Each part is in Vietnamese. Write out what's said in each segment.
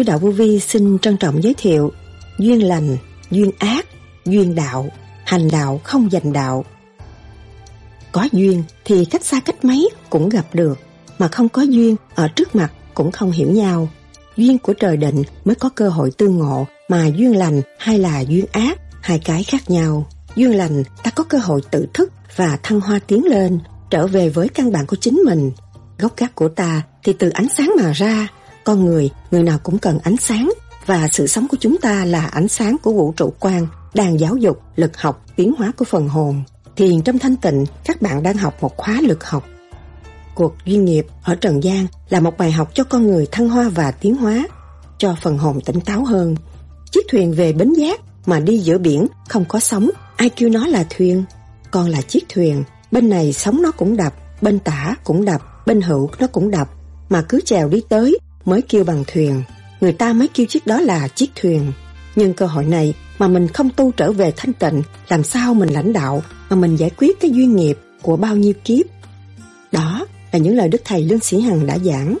Sứ Đạo Vô Vi xin trân trọng giới thiệu Duyên lành, duyên ác, duyên đạo, hành đạo không dành đạo. Có duyên thì cách xa cách mấy cũng gặp được, mà không có duyên ở trước mặt cũng không hiểu nhau. Duyên của trời định mới có cơ hội tương ngộ, mà duyên lành hay là duyên ác, hai cái khác nhau. Duyên lành ta có cơ hội tự thức và thăng hoa tiến lên, trở về với căn bản của chính mình. Gốc gác của ta thì từ ánh sáng mà ra, con người, người nào cũng cần ánh sáng và sự sống của chúng ta là ánh sáng của vũ trụ quan, đang giáo dục, lực học, tiến hóa của phần hồn. Thiền trong thanh tịnh, các bạn đang học một khóa lực học. Cuộc duyên nghiệp ở Trần gian là một bài học cho con người thăng hoa và tiến hóa, cho phần hồn tỉnh táo hơn. Chiếc thuyền về bến giác mà đi giữa biển không có sóng, ai kêu nó là thuyền? Con là chiếc thuyền, bên này sóng nó cũng đập, bên tả cũng đập, bên hữu nó cũng đập, mà cứ chèo đi tới mới kêu bằng thuyền. Người ta mới kêu chiếc đó là chiếc thuyền. Nhưng cơ hội này mà mình không tu trở về thanh tịnh, làm sao mình lãnh đạo mà mình giải quyết cái duyên nghiệp của bao nhiêu kiếp. Đó là những lời Đức Thầy Lương Sĩ Hằng đã giảng.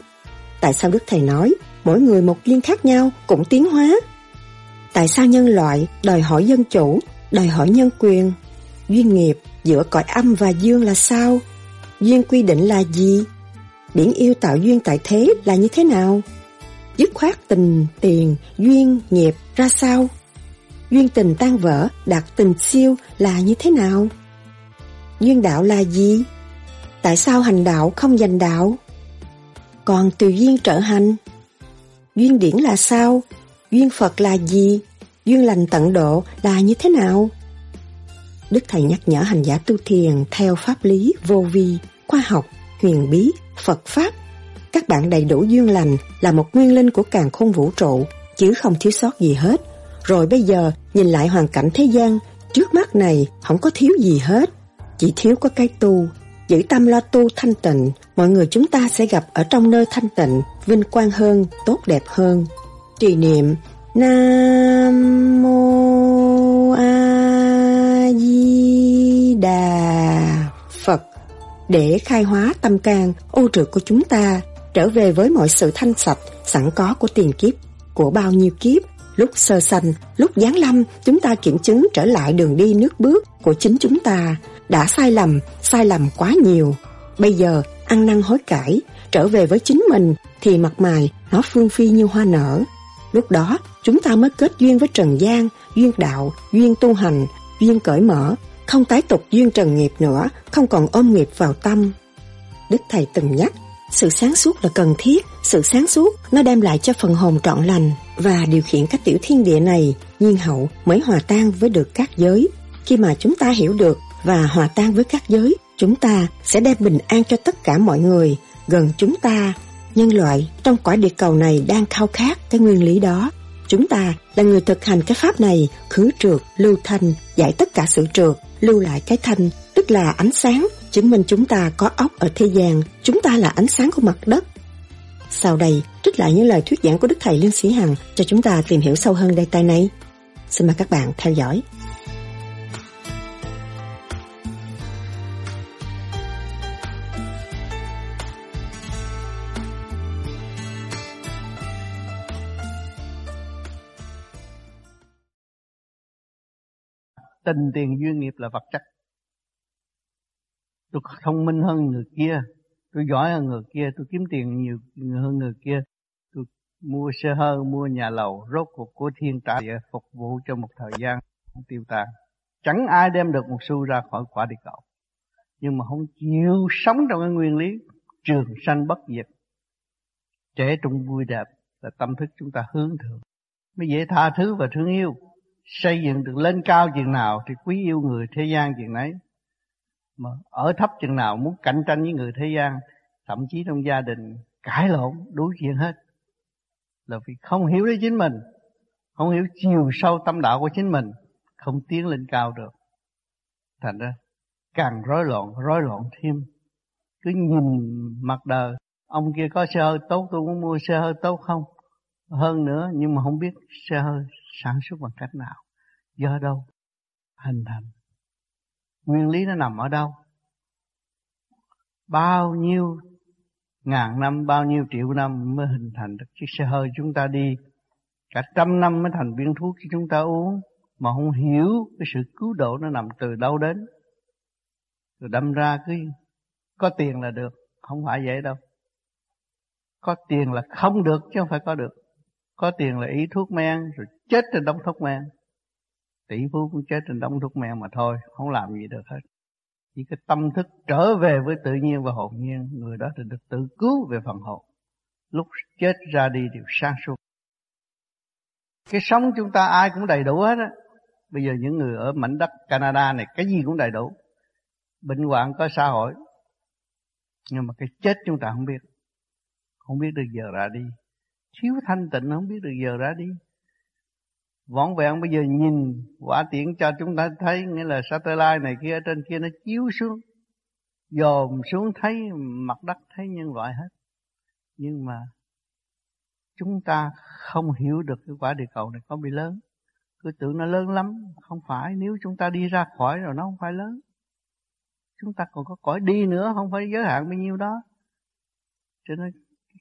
Tại sao Đức Thầy nói mỗi người một duyên khác nhau cũng tiến hóa? Tại sao nhân loại đòi hỏi dân chủ, đòi hỏi nhân quyền? Duyên nghiệp giữa cõi âm và dương là sao? Duyên quy định là gì? Điển yêu tạo duyên tại thế là như thế nào? Dứt khoát tình, tiền, duyên, nghiệp ra sao? Duyên tình tan vỡ, đạt tình siêu là như thế nào? Duyên đạo là gì? Tại sao hành đạo không dành đạo? Còn từ duyên trở hành? Duyên điển là sao? Duyên Phật là gì? Duyên lành tận độ là như thế nào? Đức Thầy nhắc nhở hành giả tu thiền theo pháp lý vô vi, khoa học, huyền bí, Phật Pháp. Các bạn đầy đủ duyên lành là một nguyên linh của càng khôn vũ trụ, chứ không thiếu sót gì hết. Rồi bây giờ nhìn lại hoàn cảnh thế gian, trước mắt này không có thiếu gì hết. Chỉ thiếu có cái tu, giữ tâm lo tu thanh tịnh, mọi người chúng ta sẽ gặp ở trong nơi thanh tịnh, vinh quang hơn, tốt đẹp hơn. Trì niệm Nam Mô A Di Đà để khai hóa tâm can ô trượt của chúng ta trở về với mọi sự thanh sạch sẵn có của tiền kiếp, của bao nhiêu kiếp. Lúc sơ sanh, lúc giáng lâm, chúng ta kiểm chứng trở lại đường đi nước bước của chính chúng ta. Đã sai lầm, sai lầm quá nhiều. Bây giờ, ăn năn hối cải, trở về với chính mình, thì mặt mày nó phương phi như hoa nở. Lúc đó, chúng ta mới kết duyên với Trần gian, duyên đạo, duyên tu hành, duyên cởi mở, không tái tục duyên trần nghiệp nữa, không còn ôm nghiệp vào tâm. Đức Thầy từng nhắc, sự sáng suốt là cần thiết, sự sáng suốt nó đem lại cho phần hồn trọn lành và điều khiển các tiểu thiên địa này, nhiên hậu mới hòa tan với được các giới. Khi mà chúng ta hiểu được và hòa tan với các giới, chúng ta sẽ đem bình an cho tất cả mọi người gần chúng ta. Nhân loại trong quả địa cầu này đang khao khát cái nguyên lý đó. Chúng ta là người thực hành cái pháp này, khứ trượt, lưu thanh, giải tất cả sự trượt, lưu lại cái thanh, tức là ánh sáng, chứng minh chúng ta có óc ở thế gian, chúng ta là ánh sáng của mặt đất. Sau đây, trích lại những lời thuyết giảng của Đức Thầy Lương Sĩ Hằng cho chúng ta tìm hiểu sâu hơn đề tài này. Xin mời các bạn theo dõi. Tình tiền duyên nghiệp là vật chất. Tôi thông minh hơn người kia, tôi giỏi hơn người kia, tôi kiếm tiền nhiều hơn người kia. Tôi mua xe hơi, mua nhà lầu, rốt cuộc của thiên trả địa phục vụ cho một thời gian tiêu tan. Chẳng ai đem được một xu ra khỏi quả địa cầu. Nhưng mà không chịu sống trong cái nguyên lý trường sanh bất diệt. Trẻ trung vui đẹp là tâm thức chúng ta hướng thượng. Mới dễ tha thứ và thương yêu xây dựng được lên cao chừng nào thì quý yêu người thế gian chừng nấy. Mà ở thấp chừng nào muốn cạnh tranh với người thế gian, thậm chí trong gia đình, cãi lộn, đối chuyện hết. Là vì không hiểu lấy chính mình, không hiểu chiều sâu tâm đạo của chính mình, không tiến lên cao được. Thành ra, càng rối loạn rối loạn thêm. Cứ nhìn mặt đời, ông kia có xe hơi tốt, tôi muốn mua xe hơi tốt không? Hơn nữa, nhưng mà không biết xe hơi sản xuất bằng cách nào? Do đâu? Hình thành. Nguyên lý nó nằm ở đâu? Bao nhiêu ngàn năm, bao nhiêu triệu năm mới hình thành được? Chiếc xe hơi chúng ta đi, cả trăm năm mới thành viên thuốc cho chúng ta uống, mà không hiểu cái sự cứu độ nó nằm từ đâu đến. Rồi đâm ra cứ có tiền là được, không phải vậy đâu. Có tiền là không được chứ không phải có được. Có tiền là ý thuốc men, rồi chết trên đống thuốc men. Tỷ phú cũng chết trên đống thuốc men mà thôi, không làm gì được hết. Chỉ cái tâm thức trở về với tự nhiên và hồn nhiên, người đó thì được tự cứu về phần hồn. Lúc chết ra đi đều sang suốt. Cái sống chúng ta ai cũng đầy đủ hết á. Bây giờ những người ở mảnh đất Canada này, cái gì cũng đầy đủ. Bệnh hoạn có xã hội. Nhưng mà cái chết chúng ta không biết. Không biết được giờ ra đi. Thiếu thanh tịnh, không biết được giờ ra đi võn vẹn bây giờ nhìn quả tiễn cho chúng ta thấy, nghĩa là satellite này kia ở trên kia nó chiếu xuống, dòm xuống thấy, mặt đất thấy nhân loại hết. Nhưng mà chúng ta không hiểu được cái quả địa cầu này có bị lớn. Cứ tưởng nó lớn lắm, không phải. Nếu chúng ta đi ra khỏi rồi, nó không phải lớn. Chúng ta còn có cõi đi nữa, không phải giới hạn bao nhiêu đó. Cho nên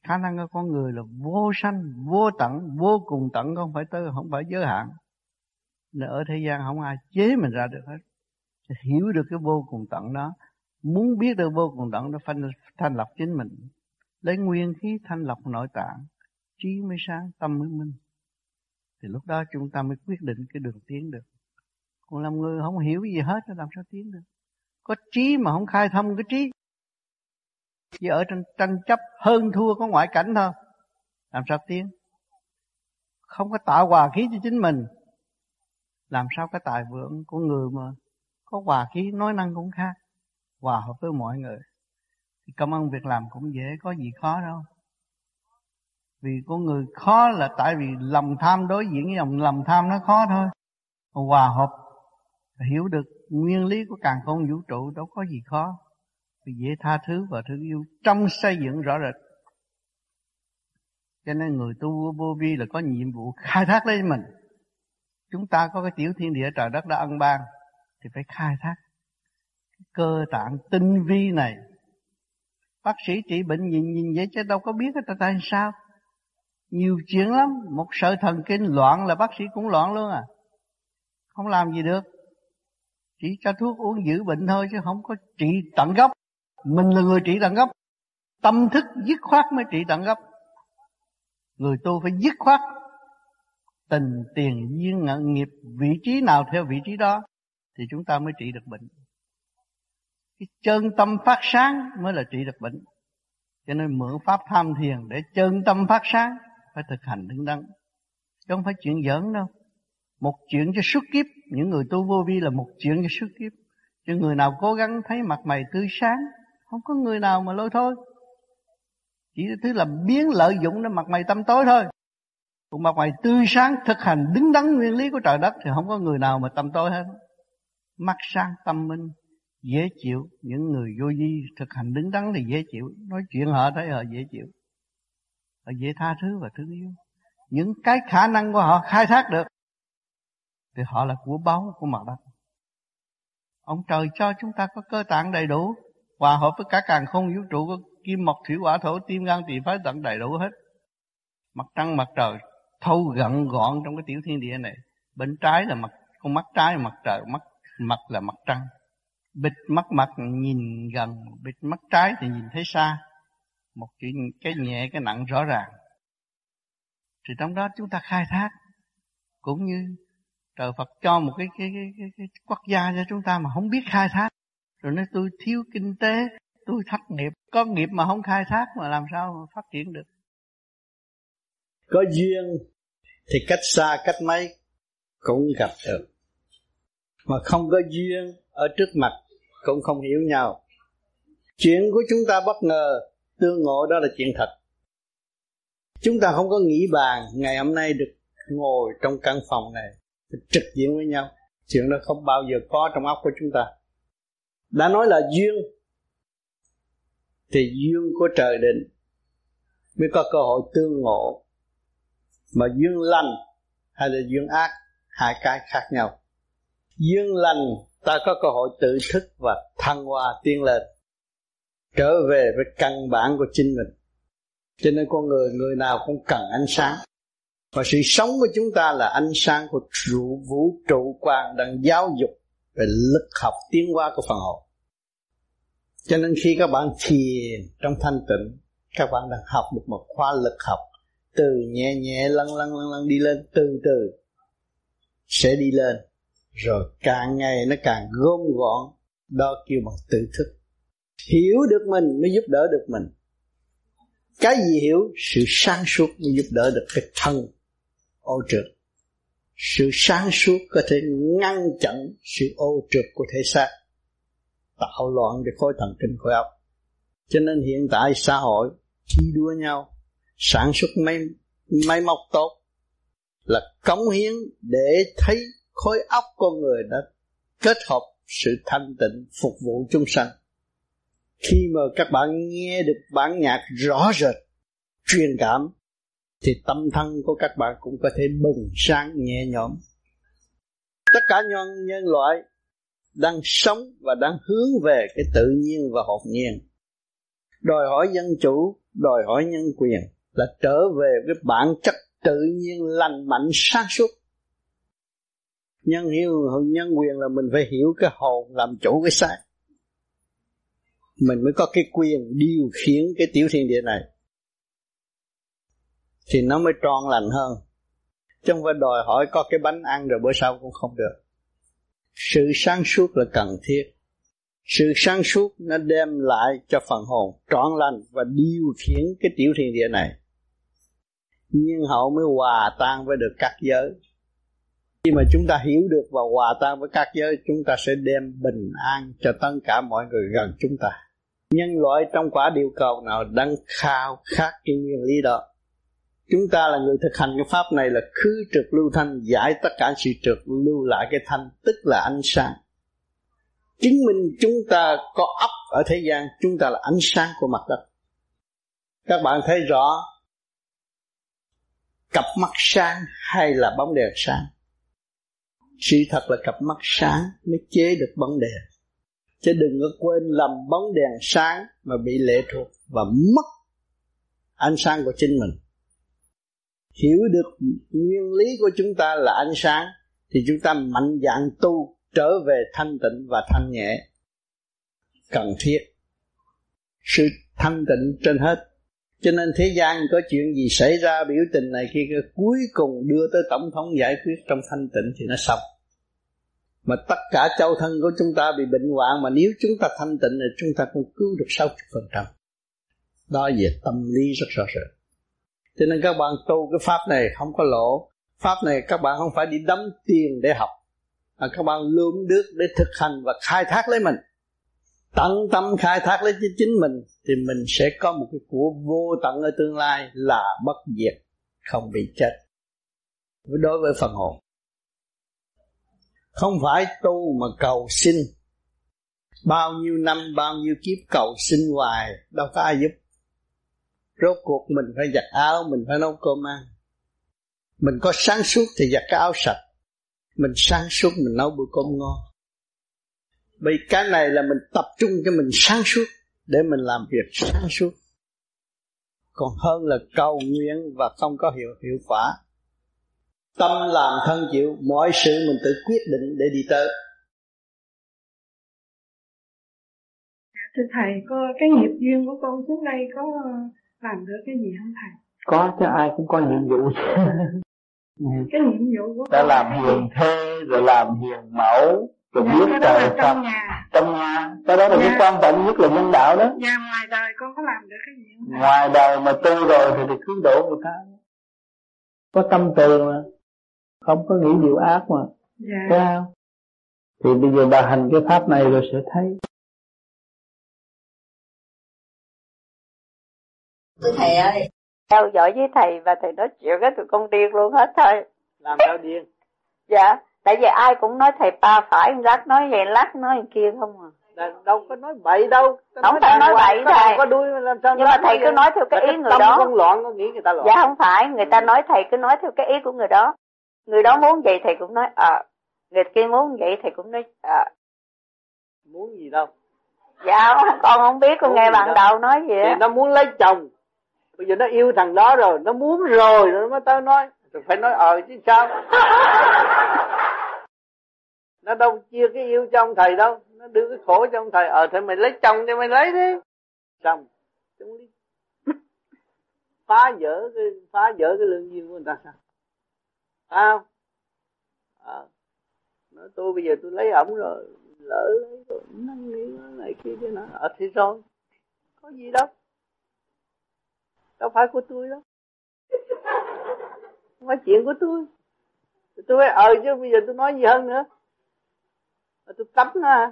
khả năng của con người là vô sanh vô tận vô cùng tận không phải tới không phải giới hạn. Nên ở thế gian không ai chế mình ra được hết. Hiểu được cái vô cùng tận đó. Muốn biết được vô cùng tận nó thanh, thanh lọc chính mình. Lấy nguyên khí thanh lọc nội tạng trí mới sáng tâm mới minh. Thì lúc đó chúng ta mới quyết định cái đường tiến được. Còn làm người không hiểu gì hết nó làm sao tiến được? Có trí mà không khai thông cái trí chỉ ở trong tranh chấp hơn thua có ngoại cảnh thôi. Làm sao tiến không có tạo hòa khí cho chính mình. Làm sao cái tài vượng của người mà có hòa khí, nói năng cũng khác, hòa hợp với mọi người. Thì công ăn việc làm cũng dễ, có gì khó đâu. Vì con người khó là tại vì lòng tham đối diện với dòng lòng tham nó khó thôi. Hòa hợp, hiểu được nguyên lý của càng không vũ trụ, đâu có gì khó vì dễ tha thứ và thương yêu. Trong xây dựng rõ rệt. Cho nên người tu vô vi là có nhiệm vụ khai thác lấy mình. Chúng ta có cái tiểu thiên địa trời đất đã ân ban, thì phải khai thác. Cơ tạng tinh vi này. Bác sĩ trị bệnh nhìn nhìn vậy chứ đâu có biết ta tại sao. Nhiều chuyện lắm. Một sợi thần kinh loạn là bác sĩ cũng loạn luôn à. Không làm gì được. Chỉ cho thuốc uống giữ bệnh thôi chứ không có trị tận gốc mình là người trị tận gốc. Tâm thức dứt khoát mới trị tận gốc. Người tu phải dứt khoát tình tiền duyên ngận nghiệp, vị trí nào theo vị trí đó, thì chúng ta mới trị được bệnh. Cái chân tâm phát sáng mới là trị được bệnh. Cho nên mượn pháp tham thiền để chân tâm phát sáng, phải thực hành đứng đắn. Chứ không phải chuyện giỡn đâu. Một chuyện cho suốt kiếp. Những người tu vô vi là một chuyện cho suốt kiếp. Chứ người nào cố gắng thấy mặt mày tươi sáng không có người nào mà lôi thôi. Chỉ thứ là biến lợi dụng nó mặt mày tâm tối thôi. Còn mặt mày tươi sáng, thực hành, đứng đắn nguyên lý của trời đất thì không có người nào mà tâm tối hết. Mắt sáng, tâm minh, dễ chịu. Những người vô vi thực hành đứng đắn thì dễ chịu. Nói chuyện họ thấy họ dễ chịu. Họ dễ tha thứ và thương yêu. Những cái khả năng của họ khai thác được thì họ là của báu của mặt đất. Ông trời cho chúng ta có cơ tạng đầy đủ hòa hợp với cả càng không vũ trụ có kim mộc thủy hỏa thổ tim gan tỳ phái tận đầy đủ hết. Mặt trăng mặt trời thâu gọn gọn trong cái tiểu thiên địa này. Bên trái là mặt con mắt trái là mặt trời mắt mặt là mặt trăng. Bịt mắt mặt nhìn gần bịt mắt trái thì nhìn thấy xa. Một chuyện cái nhẹ cái nặng rõ ràng. Thì trong đó chúng ta khai thác cũng như trời Phật cho một cái cái cái cái, cái quốc gia cho chúng ta mà không biết khai thác rồi nói, tôi thiếu kinh tế, tôi thất nghiệp. Có nghiệp mà không khai thác mà làm sao mà phát triển được? Có duyên thì cách xa, cách mấy cũng gặp được. Mà không có duyên ở trước mặt cũng không hiểu nhau. Chuyện của chúng ta bất ngờ, tương ngộ đó là chuyện thật. Chúng ta không có nghĩ bàn ngày hôm nay được ngồi trong căn phòng này trực diện với nhau. Chuyện đó không bao giờ có trong óc của chúng ta đã nói là duyên. Thì duyên của trời định mới có cơ hội tương ngộ. Mà duyên lành hay là duyên ác, hai cái khác nhau. Duyên lành, ta có cơ hội tự thức và thăng hoa tiến lên, trở về với căn bản của chính mình. Cho nên con người người nào cũng cần ánh sáng. Và sự sống của chúng ta là ánh sáng của trụ vũ trụ quan đang giáo dục về lực học tiến hóa của phần hồn cho nên khi các bạn thiền trong thanh tịnh, các bạn đang học được một khoa lực học từ nhẹ nhẹ, lăn lăn lăn lăn đi lên, từ từ sẽ đi lên. Rồi càng ngày nó càng gom gọn đó kêu bằng tự thức. Hiểu được mình mới giúp đỡ được mình. Cái gì hiểu? Sự sáng suốt mới giúp đỡ được cái thân ô trượt sự sáng suốt có thể ngăn chặn sự ô trượt của thể xác, tạo loạn cái khối thần kinh, khối óc. Cho nên hiện tại xã hội thi đua nhau, sản xuất máy máy móc tốt, là cống hiến để thấy khối óc con người đã kết hợp sự thanh tịnh phục vụ chúng sanh. Khi mà các bạn nghe được bản nhạc rõ rệt, truyền cảm thì tâm thân của các bạn cũng có thể bừng sáng nhẹ nhõm. Tất cả nhân nhân loại đang sống và đang hướng về cái tự nhiên và hồn nhiên. Đòi hỏi dân chủ, đòi hỏi nhân quyền là trở về cái bản chất tự nhiên lành mạnh sáng suốt. Nhân hiếu nhân quyền là mình phải hiểu cái hồn làm chủ cái xác. Mình mới có cái quyền điều khiển cái tiểu thiên địa này thì nó mới tròn lành hơn. Chứ không phải đòi hỏi có cái bánh ăn rồi bữa sau cũng không được. Sự sáng suốt là cần thiết. Sự sáng suốt nó đem lại cho phần hồn trọn lành và điều khiển cái tiểu thiên địa này. Nhưng hậu mới hòa tan với được các giới. Khi mà chúng ta hiểu được và hòa tan với các giới, chúng ta sẽ đem bình an cho tất cả mọi người gần chúng ta. Nhân loại trong quả điều cầu nào đang khao khát cái nguyên lý đó? Chúng ta là người thực hành cái pháp này là khứ trực lưu thanh, giải tất cả sự trực, lưu lại cái thanh, tức là ánh sáng. Chứng minh chúng ta có ấp ở thế gian, chúng ta là ánh sáng của mặt đất. Các bạn thấy rõ, cặp mắt sáng hay là bóng đèn sáng? Sự thật là cặp mắt sáng mới chế được bóng đèn. Chứ đừng có quên lầm bóng đèn sáng mà bị lệ thuộc và mất ánh sáng của chính mình hiểu được nguyên lý của chúng ta là ánh sáng, thì chúng ta mạnh dạn tu trở về thanh tịnh và thanh nhẹ. Cần thiết. Sự thanh tịnh trên hết. Cho nên thế gian có chuyện gì xảy ra, biểu tình này kia cuối cùng đưa tới tổng thống giải quyết trong thanh tịnh thì nó xong. Mà tất cả châu thân của chúng ta bị bệnh hoạn, mà nếu chúng ta thanh tịnh thì chúng ta cũng cứu được 60% đó về tâm lý rất rõ ràng cho nên các bạn tu cái pháp này không có lỗ. Pháp này các bạn không phải đi đấm tiền để học, mà các bạn lượm được để thực hành và khai thác lấy mình. Tận tâm khai thác lấy chính mình thì mình sẽ có một cái của vô tận ở tương lai là bất diệt, không bị chết. Đối với phần hồn. Không phải tu mà cầu xin. Bao nhiêu năm, bao nhiêu kiếp cầu xin hoài, đâu có ai giúp rốt cuộc mình phải giặt áo, mình phải nấu cơm ăn. Mình có sáng suốt thì giặt cái áo sạch. Mình sáng suốt mình nấu bữa cơm ngon. Vì cái này là mình tập trung cho mình sáng suốt để mình làm việc sáng suốt. Còn hơn là cầu nguyện và không có hiệu hiệu quả. Tâm làm thân chịu, mọi sự mình tự quyết định để đi tới. Thưa thầy, có cái nghiệp duyên của con xuống đây có làm được cái gì không thầy? Có chứ ai cũng có nhiệm vụ. Cái nhiệm vụ của đã làm hiền thê rồi làm hiền mẫu rồi dạ, biết trời trong Phật nhà. Trong nhà cái đó là dạ. cái quan trọng nhất là nhân đạo đó. Dạ ngoài đời con có làm được cái gì không ngoài đời mà tu rồi thì, thì cứu độ người ta. Có tâm từ mà. Không có nghĩ điều ác mà. Dạ. Thấy không? Thì bây giờ bà hành cái pháp này rồi sẽ thấy thầy ơi. Theo dõi với thầy và thầy nói chuyện cái tụi con điên luôn hết thôi. Làm sao điên? Dạ tại vì ai cũng nói thầy ba phải lát nói vậy lát nói kia không à. Đâu có nói bậy đâu. Không phải nói bậy thầy. có đuôi làm sao nhưng mà thầy cứ nói theo cái ý người đó. con loạn có nghĩ người ta loạn. Dạ không phải. Người ta nói thầy cứ nói theo cái ý của người đó. Người đó muốn vậy thầy cũng nói ờ người kia muốn vậy thầy cũng nói ờ. Muốn gì đâu. Dạ con không biết con nghe bạn đầu nói gì á. Nó muốn lấy chồng bây giờ nó yêu thằng đó rồi nó muốn rồi nó mới tới nói. Rồi phải nói ờ chứ sao? Nó đâu chia cái yêu cho ông thầy đâu. Nó đưa cái khổ cho ông thầy. Ờ thì mày lấy chồng cho mày lấy đi. Xong. Chúng đi phá vỡ cái phá vỡ cái lương duyên của người ta sao? À, à, nói tôi bây giờ tôi lấy ổng rồi lỡ lấy rồi năn nỉ này kia thế nào ở thì rồi có gì đâu đâu phải của tôi đâu. Không phải chuyện của tôi. Tôi nói, ờ chứ bây giờ tôi nói gì hơn nữa. Tôi cấm à.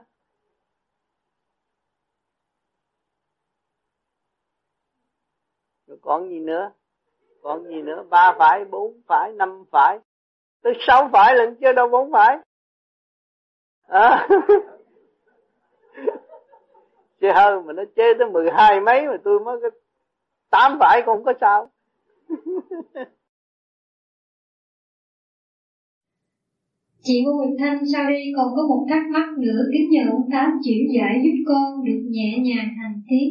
Rồi còn gì nữa? Còn gì nữa? Ba phải bốn phải năm phải. Tới sáu phải lần chưa đâu bốn phải. À. chơi hơn mà nó chơi tới mười hai mấy mà tôi mới tám phải cũng có sao. Chị Ngô Quỳnh Thanh sau đây còn có một thắc mắc nữa. Kính nhờ ông Tám chuyển giải giúp con được nhẹ nhàng hành tiếp.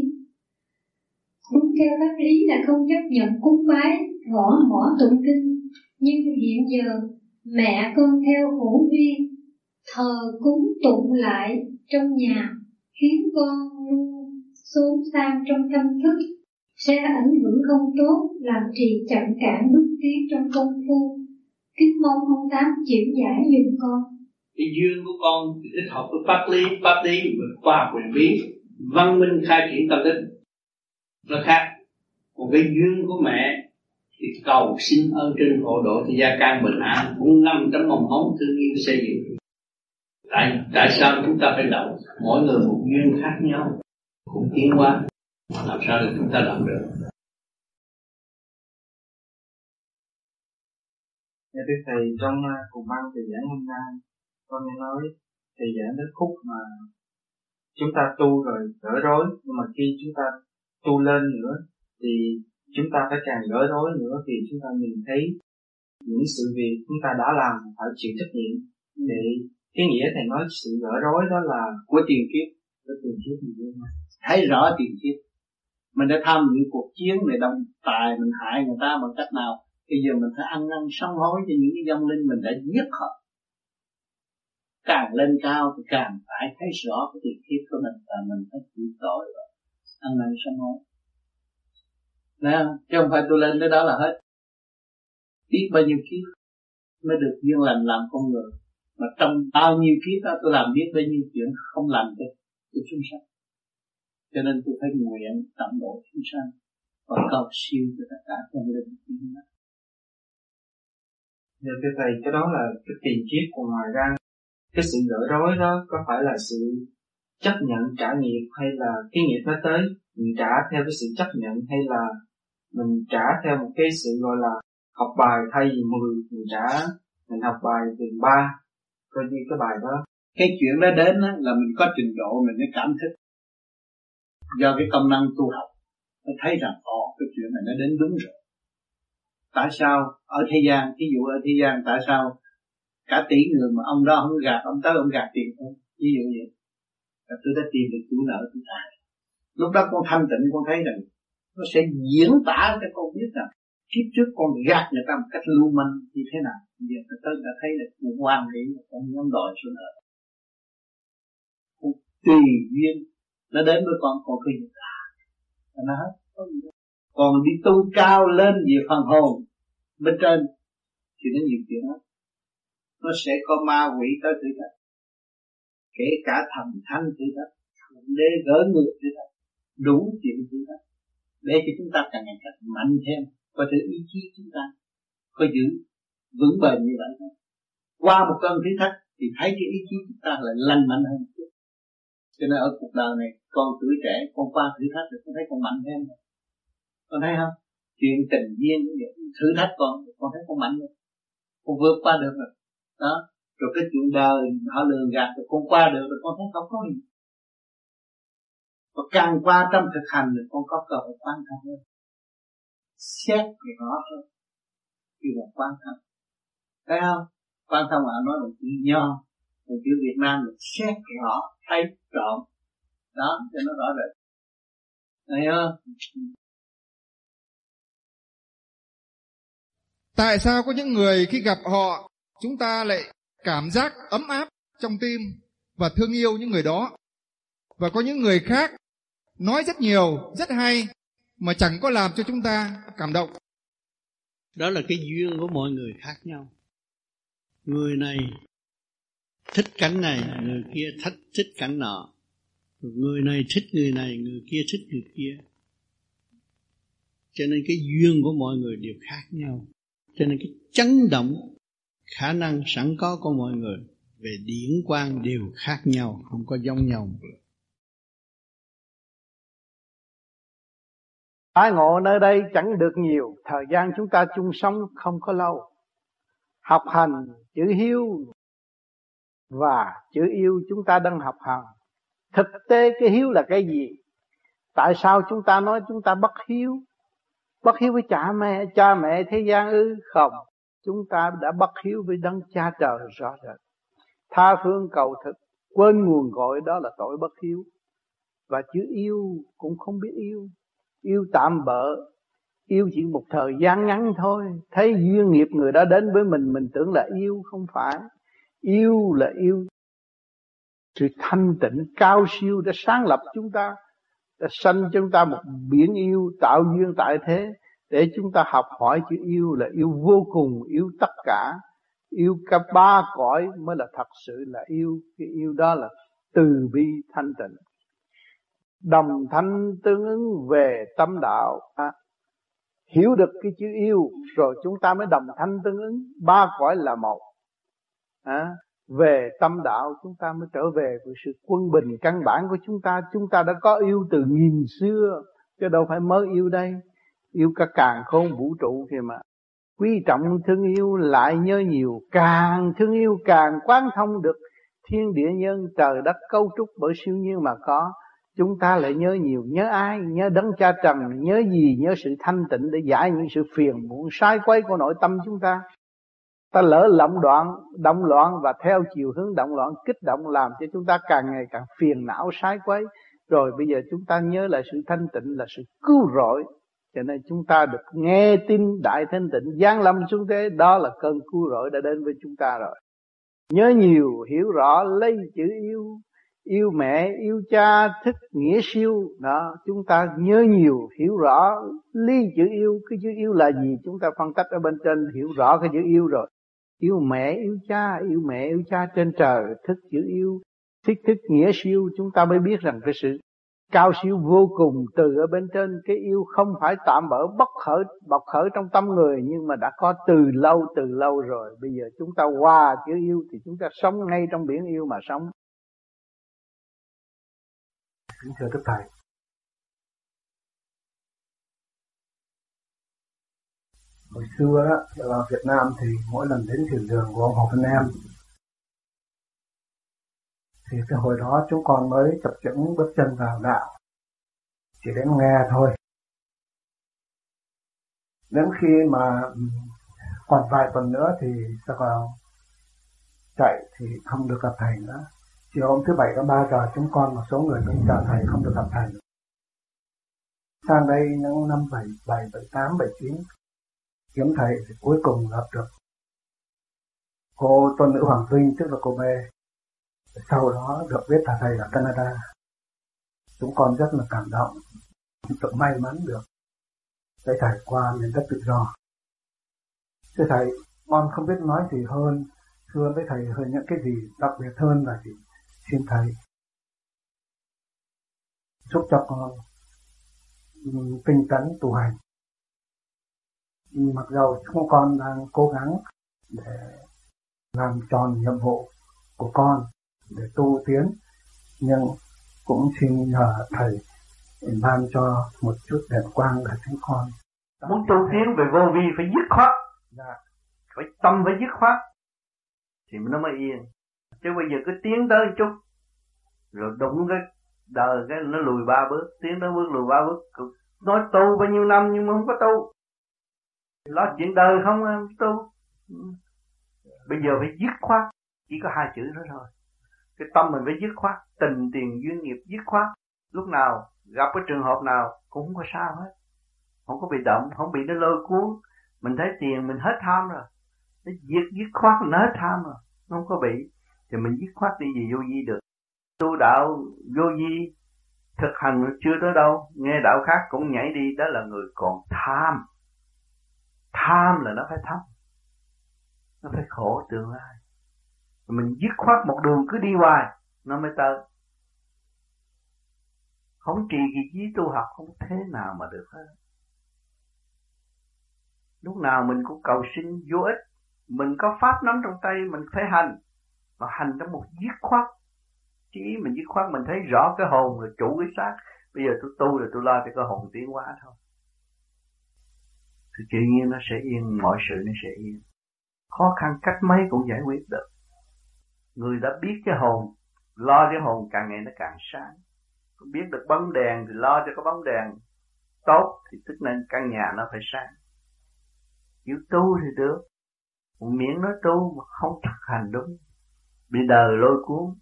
Đúng theo pháp lý là không chấp nhận cúng bái, gõ mỏ tụng kinh, nhưng hiện giờ mẹ con theo hữu vi, thờ cúng tụng lại trong nhà, khiến con luôn xốn sang trong tâm thức, sẽ ảnh hưởng không tốt, làm trì chậm cản bước tiến trong công phu, Kính mong ông Tám chịu giải dùm con. Cái duyên của con thì thích hợp với pháp lý, pháp lý vượt qua quyền bí, văn minh khai triển tâm linh. Nó khác. Còn cái duyên của mẹ thì cầu xin ơn trên hộ độ thì gia can bình an cũng nằm trong mong móng thương yêu xây dựng. Tại tại sao chúng ta phải đậu mỗi người một duyên khác nhau? Cũng tiến hóa làm sao để chúng ta làm được? Dạ thưa thầy, trong uh, cùng băng từ giảng hôm nay, con nghe nói thầy giảng đến khúc mà chúng ta tu rồi gỡ rối, nhưng mà khi chúng ta tu lên nữa thì chúng ta phải càng gỡ rối nữa thì chúng ta nhìn thấy những sự việc chúng ta đã làm phải chịu trách nhiệm. Để cái nghĩa thầy nói sự gỡ rối đó là của tiền kiếp. Của tiền kiếp mình thấy rõ tiền kiếp mình đã tham những cuộc chiến này đồng tài mình hại người ta bằng cách nào? Bây giờ mình phải ăn năn sám hối cho những cái dân linh mình đã giết họ. Càng lên cao thì càng phải thấy rõ cái tiền kiếp của mình và mình phải chịu tội rồi ăn năn sám hối. Nè, chứ không phải tôi lên tới đó là hết. Biết bao nhiêu kiếp mới được duyên lành làm con người mà trong bao nhiêu kiếp đó tôi làm biết bao nhiêu chuyện không làm được cho chúng sanh cho nên tôi phải nguyện tận độ chúng sanh và cầu siêu cho tất cả con linh chúng Dạ thưa thầy, cái đó là cái tiền kiếp của ngoài ra cái sự gỡ rối đó có phải là sự chấp nhận trả nghiệp hay là cái nghiệp nó tới? Mình trả theo cái sự chấp nhận hay là mình trả theo một cái sự gọi là học bài thay vì 10 mình trả mình học bài từ ba? Coi như cái bài đó. Cái chuyện đó đến là mình có trình độ mình mới cảm thức do cái công năng tu học, nó thấy rằng, ồ, cái chuyện này nó đến đúng rồi. Tại sao ở thế gian ví dụ ở thế gian, tại sao cả tỷ người mà ông đó không gạt, ông tới ông gạt tiền không? Ví dụ vậy. Là tôi đã tìm được chủ nợ của ta. Lúc đó con thanh tịnh, con thấy rằng nó sẽ diễn tả cho con biết rằng kiếp trước con gạt người ta một cách lưu manh như thế nào. Giờ tôi tới đã thấy được một quan hệ con muốn đòi số nợ. Con tùy duyên nó đến với con con cứ như ra nó hết còn đi tu cao lên về phần hồn bên trên. Thì nó nhiều chuyện lắm. Nó sẽ có ma quỷ tới thử thách kể cả thần thánh thử thách thượng đế gỡ ngược thử thách đủ chuyện thử thách để cho chúng ta càng ngày càng mạnh thêm. Và thử ý chí chúng ta có giữ vững bền như vậy thôi. Qua một cơn thử thách thì thấy cái ý chí chúng ta lại lành mạnh hơn cho nên ở cuộc đời này, con tuổi trẻ, con qua thử thách thì con thấy con mạnh thêm con thấy không? Chuyện tình duyên thử thách con con thấy con mạnh rồi con vượt qua được rồi. Đó. Rồi cái chuyện đời, họ lường gạt rồi con qua được rồi con thấy không có gì. Và càng qua trong thực hành thì con có cơ hội quan tâm hơn. Xét thì rõ hơn. Khi mà quan tâm. Thấy không? Quan tâm là nói là chữ nho một chữ Việt Nam là xét rõ thấy trọn đó cho nó rõ rệt. Thấy không? Tại sao có những người khi gặp họ chúng ta lại cảm giác ấm áp trong tim và thương yêu những người đó? Và có những người khác nói rất nhiều rất hay mà chẳng có làm cho chúng ta cảm động. Đó là cái duyên của mọi người khác nhau. Người này thích cảnh này người kia thích thích cảnh nọ. Người này thích người này người kia thích người kia. Cho nên cái duyên của mọi người đều khác nhau. Cho nên cái chấn động khả năng sẵn có của mọi người về điển quang đều khác nhau không có giống nhau. Ái ngộ nơi đây chẳng được nhiều, thời gian chúng ta chung sống không có lâu. Học hành, chữ hiếu và chữ yêu chúng ta đang học hành. Thực tế cái hiếu là cái gì? Tại sao chúng ta nói chúng ta bất hiếu? Bất hiếu với cha mẹ, cha mẹ thế gian ư? Không, chúng ta đã bất hiếu với đấng cha trời rõ rệt. Tha phương cầu thực, quên nguồn cội đó là tội bất hiếu. Và chữ yêu cũng không biết yêu, yêu tạm bỡ yêu chỉ một thời gian ngắn thôi thấy duyên nghiệp người đó đến với mình mình tưởng là yêu không phải yêu là yêu. Sự thanh tịnh cao siêu đã sáng lập chúng ta đã sanh chúng ta một biển yêu tạo duyên tại thế để chúng ta học hỏi chữ yêu là yêu vô cùng yêu tất cả. Yêu cả ba cõi mới là thật sự là yêu. Cái yêu đó là từ bi thanh tịnh. Đồng thanh tương ứng về tâm đạo. À, hiểu được cái chữ yêu rồi chúng ta mới đồng thanh tương ứng. Ba cõi là một à, về tâm đạo chúng ta mới trở về với sự quân bình căn bản của chúng ta. Chúng ta đã có yêu từ nghìn xưa chứ đâu phải mới yêu đây. Yêu cả càng khôn vũ trụ kìa mà. Quý trọng thương yêu lại nhớ nhiều càng thương yêu càng quán thông được. Thiên địa nhân trời đất cấu trúc bởi siêu nhiên mà có. Chúng ta lại nhớ nhiều nhớ ai? Nhớ đấng cha trần nhớ gì? Nhớ sự thanh tịnh để giải những sự phiền muộn sai quấy của nội tâm chúng ta ta lỡ lộng đoạn động loạn và theo chiều hướng động loạn, kích động làm cho chúng ta càng ngày càng phiền não sai quấy. Rồi bây giờ chúng ta nhớ lại sự thanh tịnh là sự cứu rỗi. Cho nên chúng ta được nghe tin đại thanh tịnh giáng lâm xuống thế. Đó là cơn cứu rỗi đã đến với chúng ta rồi. Nhớ nhiều, hiểu rõ, lấy chữ yêu. Yêu mẹ, yêu cha thích nghĩa siêu. Đó, chúng ta nhớ nhiều, hiểu rõ. Lý chữ yêu, cái chữ yêu là gì? Chúng ta phân tích ở bên trên, hiểu rõ cái chữ yêu rồi yêu mẹ, yêu cha, yêu mẹ, yêu cha trên trời, thức chữ yêu, thích thức nghĩa siêu. Chúng ta mới biết rằng cái sự cao siêu vô cùng từ ở bên trên. Cái yêu không phải tạm bỡ bất khởi, bộc khởi trong tâm người, nhưng mà đã có từ lâu từ lâu rồi. Bây giờ chúng ta qua chữ yêu thì chúng ta sống ngay trong biển yêu mà sống. Thưa đức thầy hồi xưa đó vào Việt Nam thì mỗi lần đến thiền đường của ông Hồ Văn Em, thì cái hồi đó chúng con mới tập chứng bước chân vào đạo, chỉ đến nghe thôi. Đến khi mà ừ, còn vài tuần nữa thì sẽ vào chạy thì không được gặp thầy nữa. Chiều hôm thứ bảy có ba giờ chúng con một số người cũng chờ thầy không được gặp thầy sang đây những năm bảy bảy bảy tám, bảy chín kiếm thầy thì cuối cùng gặp được. Cô tôn nữ hoàng vinh, tức là cô bé sau đó được biết là thầy ở Canada. Chúng con rất là cảm động sự may mắn được. Để thầy qua miền đất tự do. Thưa thầy, con không biết nói gì hơn, thưa với thầy hơn những cái gì đặc biệt hơn là gì? Xin thầy giúp cho con ừ, tinh tấn tu hành mặc dầu chúng con đang cố gắng để làm tròn nhiệm vụ của con để tu tiến nhưng cũng xin nhờ thầy ban cho một chút đèn quang để chúng con. Muốn tu tiến về vô vi phải dứt khoát. Dạ. phải tâm phải dứt khoát. Thì nó mới yên. Chứ bây giờ cứ tiến tới chút. Rồi đụng cái đời cái nó lùi ba bước tiến tới bước lùi ba bước. Nói tu bao nhiêu năm nhưng mà không có tu lo chuyện đời không à, tu. Ừ. Bây giờ phải dứt khoát. Chỉ có hai chữ đó thôi. Cái tâm mình phải dứt khoát. Tình tiền duyên nghiệp dứt khoát. Lúc nào gặp cái trường hợp nào cũng không có sao hết. Không có bị động, không bị nó lôi cuốn. Mình thấy tiền mình hết tham rồi. Nó giết giết khoát, nó hết tham rồi. Nó không có bị. Thì mình giết khoát đi gì vô vi được. Tu đạo vô vi, thực hành chưa tới đâu. Nghe đạo khác cũng nhảy đi, đó là người còn tham tham là nó phải thấp nó phải khổ tương lai. Mình dứt khoát một đường cứ đi hoài, nó mới tới. Không trì kỳ trí tu học không thế nào mà được hết. Lúc nào mình cũng cầu sinh vô ích. Mình có pháp nắm trong tay, mình phải hành. Mà hành trong một dứt khoát. Chỉ mình dứt khoát, mình thấy rõ cái hồn là chủ cái xác. Bây giờ tôi tu là tôi lo cho cái hồn tiến hóa thôi thì tự nhiên nó sẽ yên, mọi sự nó sẽ yên. Khó khăn cách mấy cũng giải quyết được. Người đã biết cái hồn, lo cho hồn càng ngày nó càng sáng. Biết được bóng đèn thì lo cho cái bóng đèn. Tốt thì tức nên căn nhà nó phải sáng. Chịu tu thì được. Một miệng nói tu mà không thực hành đúng. Bị đời lôi cuốn.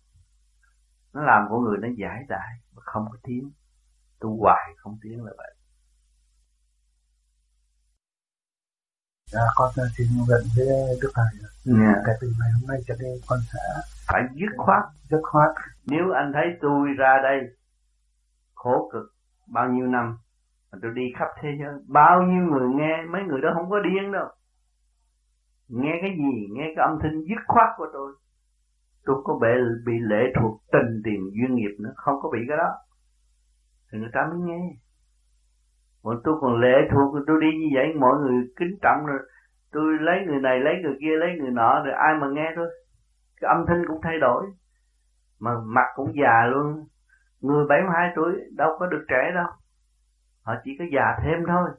Nó làm con người nó giải đại mà không có tiếng. Tu hoài không tiếng là vậy. Dạ, con xin nguyện với Đức Thầy. Yeah. Kể từ ngày hôm nay cho nên con sẽ phải dứt khoát. Dứt khoát. Nếu anh thấy tôi ra đây khổ cực bao nhiêu năm mà tôi đi khắp thế giới bao nhiêu người nghe mấy người đó không có điên đâu nghe cái gì nghe cái âm thanh dứt khoát của tôi tôi có bị bị lệ thuộc tình tiền duyên nghiệp nữa không có bị cái đó thì người ta mới nghe mà tôi còn lệ thuộc, tôi đi như vậy, mọi người kính trọng rồi. Tôi lấy người này, lấy người kia, lấy người nọ, rồi ai mà nghe thôi. Cái âm thanh cũng thay đổi, mà mặt cũng già luôn. Người 72 tuổi đâu có được trẻ đâu. Họ chỉ có già thêm thôi.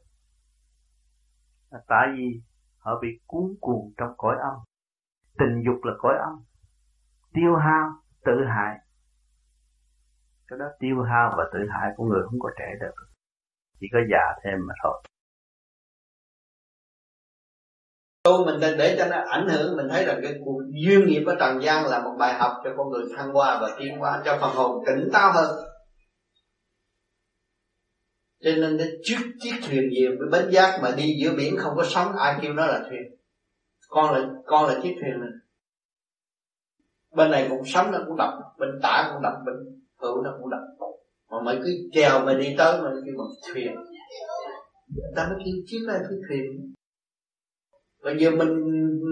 À, tại vì họ bị cuốn cuồng trong cõi âm. Tình dục là cõi âm. Tiêu hao, tự hại. Cái đó tiêu hao và tự hại của người không có trẻ được chỉ có già thêm mà thôi. Tu mình để cho nó ảnh hưởng. Mình thấy rằng cái cuộc duyên nghiệp ở trần gian là một bài học cho con người thăng hoa và tiến hóa, cho phần hồn tỉnh táo hơn. Cho nên cái chiếc chiếc thuyền gì với bến giác mà đi giữa biển không có sóng, ai kêu nó là thuyền. Con là con là chiếc thuyền này bên này cũng sóng nó cũng đập, bên tả cũng đập, bên hữu nó cũng đập mà mày cứ trèo mày đi tới mày kêu bằng thuyền. Ta mới kêu chiếc này cái thuyền. Bây giờ mình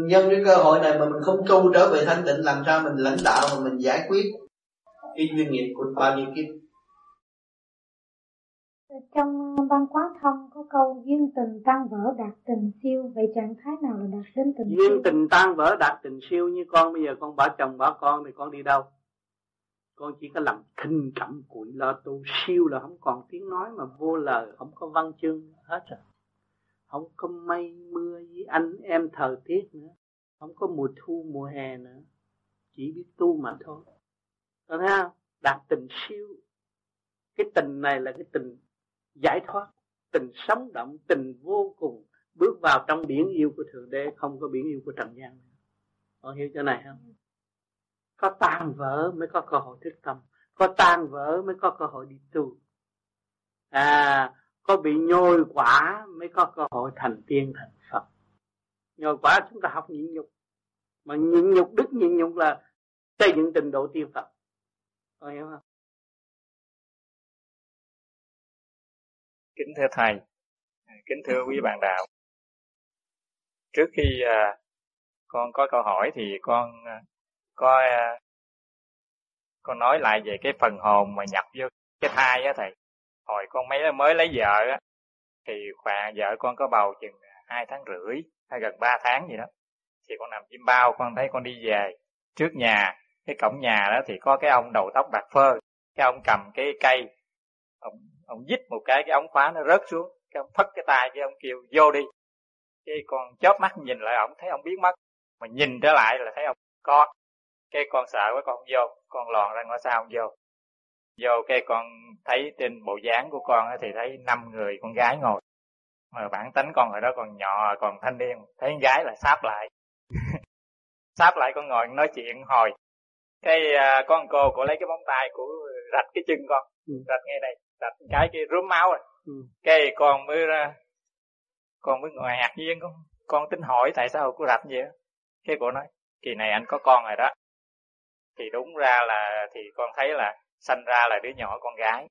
nhân cái cơ hội này mà mình không tu trở về thanh tịnh làm sao mình lãnh đạo mà mình giải quyết cái duyên nghiệp của bao nhiêu kiếp? Trong văn quán thông có câu duyên tình tan vỡ đạt tình siêu. Vậy trạng thái nào là đạt đến tình duyên siêu? tình tan vỡ đạt tình siêu như con bây giờ con bỏ chồng bỏ con thì con đi đâu con chỉ có làm thinh cẩm cụi lo tu siêu là không còn tiếng nói mà vô lời, không có văn chương hết rồi không có mây mưa với anh em thời tiết nữa. Không có mùa thu, mùa hè nữa. Chỉ biết tu mà thôi. Được thấy không? Đạt tình siêu. Cái tình này là cái tình giải thoát, tình sống động, tình vô cùng. Bước vào trong biển yêu của thượng đế, không có biển yêu của trần gian nữa. Con hiểu chỗ này không? Có tan vỡ mới có cơ hội thức tâm. Có tan vỡ mới có cơ hội đi tu. À có bị nhồi quả mới có cơ hội thành tiên, thành phật. Nhồi quả chúng ta học nhịn nhục. Mà nhịn nhục, đức nhịn nhục là xây dựng trình độ tiên phật. Có hiểu không? Kính thưa thầy, kính thưa quý bạn đạo. Trước khi à, con có câu hỏi thì con à, có à, con nói lại về cái phần hồn mà nhập vô cái thai á thầy. Hồi con mấy, mới lấy vợ á, thì khoảng, vợ con có bầu chừng hai tháng rưỡi, hay gần ba tháng gì đó. Thì con nằm chim bao, con thấy con đi về trước nhà, cái cổng nhà đó thì có cái ông đầu tóc bạc phơ, cái ông cầm cái cây, ông ông dít một cái cái ống khóa nó rớt xuống, cái ông phất cái tay, cái ông kêu, vô đi. Cái con chớp mắt nhìn lại, ông thấy ông biến mất, mà nhìn trở lại là thấy ông con cái con sợ quá con không vô con lòn ra ngõ sau không vô. Vô cái con thấy trên bộ dáng của con thì thấy năm người con gái ngồi. Mà bản tánh con ở đó còn nhỏ còn thanh niên thấy con gái là sáp lại. Sáp lại con ngồi nói chuyện hồi. Cái uh, con cô cô lấy cái móng tay của rạch cái chân con. Ừ. rạch ngay đây rạch cái cái rúm máu rồi ừ. cái con mới ra con mới ngồi ngạc nhiên con. Con tính hỏi tại sao cô rạch vậy cái cô nói kỳ này anh có con rồi đó thì đúng ra là thì con thấy là sanh ra là đứa nhỏ con gái.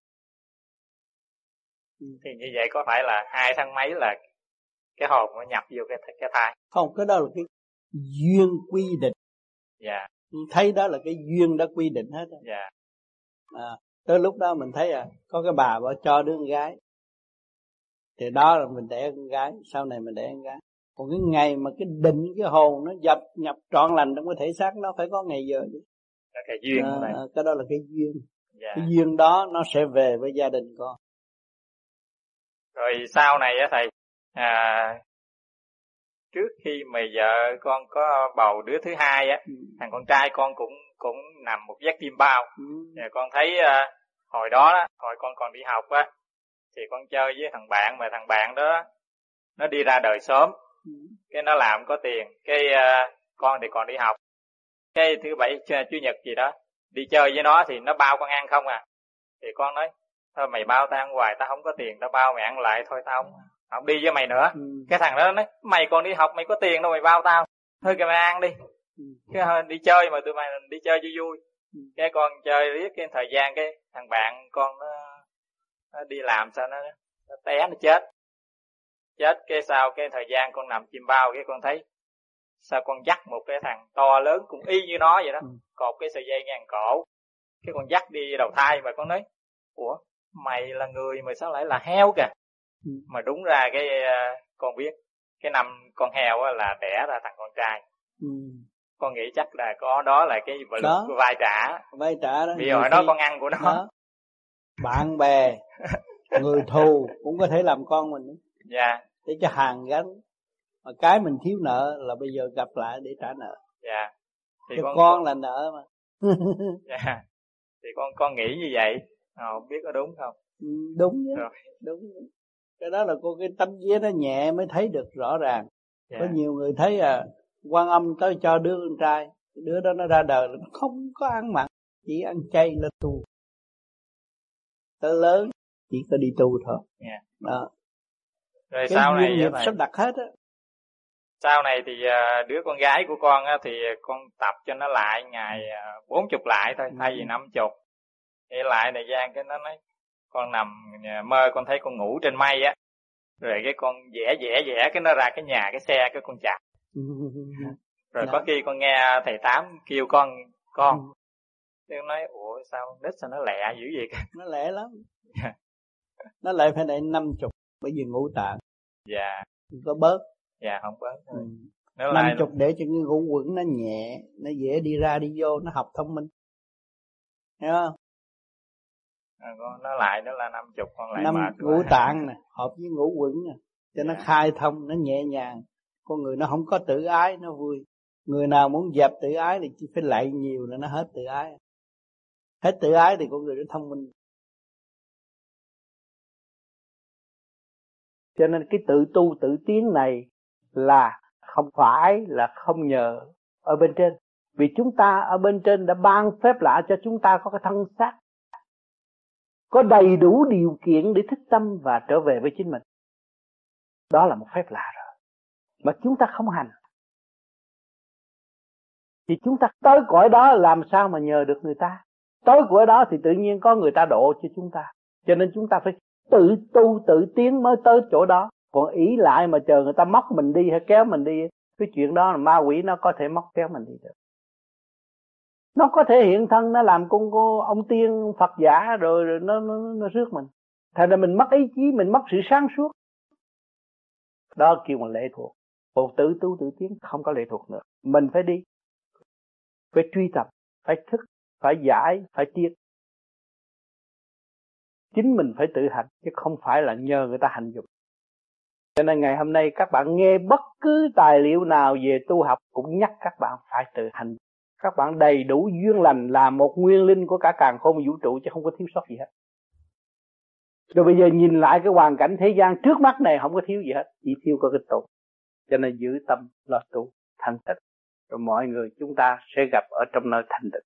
Ừ. thì như vậy có phải là hai tháng mấy là cái hồn nó nhập vô cái cái thai? Không cái đó là cái duyên quy định. Dạ. Thấy đó là cái duyên đã quy định hết dạ. À, tới lúc đó mình thấy à có cái bà bảo cho đứa con gái. Thì đó là mình đẻ con gái sau này mình đẻ con gái. Còn cái ngày mà cái định cái hồn nó dập nhập trọn lành trong cái thể xác nó phải có ngày giờ chứ là cái duyên à, này. cái đó là cái duyên dạ. cái duyên đó nó sẽ về với gia đình con rồi sau này á thầy à, trước khi mà vợ con có bầu đứa thứ hai á ừ. thằng con trai con cũng cũng nằm một giấc tim bao ừ. và con thấy uh, hồi đó đó hồi con còn đi học á thì con chơi với thằng bạn mà thằng bạn đó nó đi ra đời sớm ừ. cái nó làm có tiền cái uh, con thì còn đi học cái thứ bảy chủ nhật gì đó đi chơi với nó thì nó bao con ăn không à thì con nói thôi mày bao tao ăn hoài tao không có tiền tao bao mày ăn lại thôi tao không không đi với mày nữa ừ. cái thằng đó nói mày còn đi học mày có tiền đâu mày bao tao thôi kìa mày ăn đi ừ. cái đi chơi mà tụi mày đi chơi vui vui ừ. cái con chơi riết cái thời gian cái thằng bạn con nó, nó đi làm sao nó, nó té nó chết chết cái sau cái thời gian con nằm chim bao cái con thấy sao con dắt một cái thằng to lớn cũng y như nó vậy đó? Ừ. cột cái sợi dây ngang cổ. Cái con dắt đi đầu thai mà con nói ủa mày là người mà sao lại là heo kìa? Ừ. mà đúng ra cái uh, con biết. Cái năm con heo là đẻ ra thằng con trai. Ừ. con nghĩ chắc là có đó là cái đó. của vai trả. Vai trả đó. Vì hồi đó con ăn của nó. Đó. bạn bè người thù cũng có thể làm con mình. Dạ. Để cho hàng gắn mà cái mình thiếu nợ là bây giờ gặp lại để trả nợ. Dạ. Thì cho con, con là nợ mà. Dạ. Thì con con nghĩ như vậy. À, không biết có đúng không? Ừ, đúng chứ. Rồi. đúng cái đó là cô cái tánh vía nó nhẹ mới thấy được rõ ràng. Yeah. có dạ. nhiều người thấy à quan âm tới cho đứa con trai đứa đó nó ra đời nó không có ăn mặn chỉ ăn chay là tu tới lớn chỉ có đi tu thôi. Yeah. Dạ. đó. Rồi cái sau này nghiệp sắp đặt hết á sau này thì à, đứa con gái của con thì con tập cho nó lại ngày à, bốn chục lại thôi thay vì ừ. năm chục. Thì lại thời gian cái nó nói con nằm mơ con thấy con ngủ trên mây á. Rồi cái con vẽ vẽ vẽ cái nó ra cái nhà cái xe cái con chặt. Rồi có khi con nghe thầy tám kêu con con. Thì con nói ủa sao nít sao nó lẹ dữ vậy? Nó lẹ lắm. Dạ. nó lại phải để năm chục bởi vì ngủ tạng dạ. Có bớt dạ không bớt thôi ừ. năm lại... chục để cho cái ngũ quẩn nó nhẹ nó dễ đi ra đi vô nó học thông minh. Hiểu không? À, nó lại đó là năm chục con lại năm ngũ tạng nè hợp với ngũ quẩn nè cho dạ. nó khai thông nó nhẹ nhàng. Con người nó không có tự ái nó vui. Người nào muốn dẹp tự ái thì chỉ phải lạy nhiều là nó hết tự ái. Hết tự ái thì con người nó thông minh. Cho nên cái tự tu tự tiến này là không phải là không nhờ ở bên trên. Vì chúng ta ở bên trên đã ban phép lạ cho chúng ta có cái thân xác, có đầy đủ điều kiện để thích tâm và trở về với chính mình. Đó là một phép lạ rồi, mà chúng ta không hành. Thì chúng ta tới cõi đó làm sao mà nhờ được người ta? Tới cõi đó thì tự nhiên có người ta độ cho chúng ta, cho nên chúng ta phải tự tu, tự tiến mới tới chỗ đó còn ý lại mà chờ người ta móc mình đi hay kéo mình đi cái chuyện đó là ma quỷ nó có thể móc kéo mình đi được. Nó có thể hiện thân nó làm con cô ông tiên phật giả rồi, rồi nó, nó nó rước mình. Thành ra mình mất ý chí mình mất sự sáng suốt. Đó kêu là lệ thuộc. Còn tự tu tự tiến không có lệ thuộc nữa. Mình phải đi. Phải truy tập phải thức phải giải phải tiết chính mình phải tự hành chứ không phải là nhờ người ta hành dục cho nên ngày hôm nay các bạn nghe bất cứ tài liệu nào về tu học cũng nhắc các bạn phải tự hành. Các bạn đầy đủ duyên lành là một nguyên linh của cả càng khôn vũ trụ chứ không có thiếu sót gì hết. Rồi bây giờ nhìn lại cái hoàn cảnh thế gian trước mắt này không có thiếu gì hết, chỉ thiếu có cái tu cho nên giữ tâm lo tu, thanh tịnh. Rồi mọi người chúng ta sẽ gặp ở trong nơi thanh tịnh.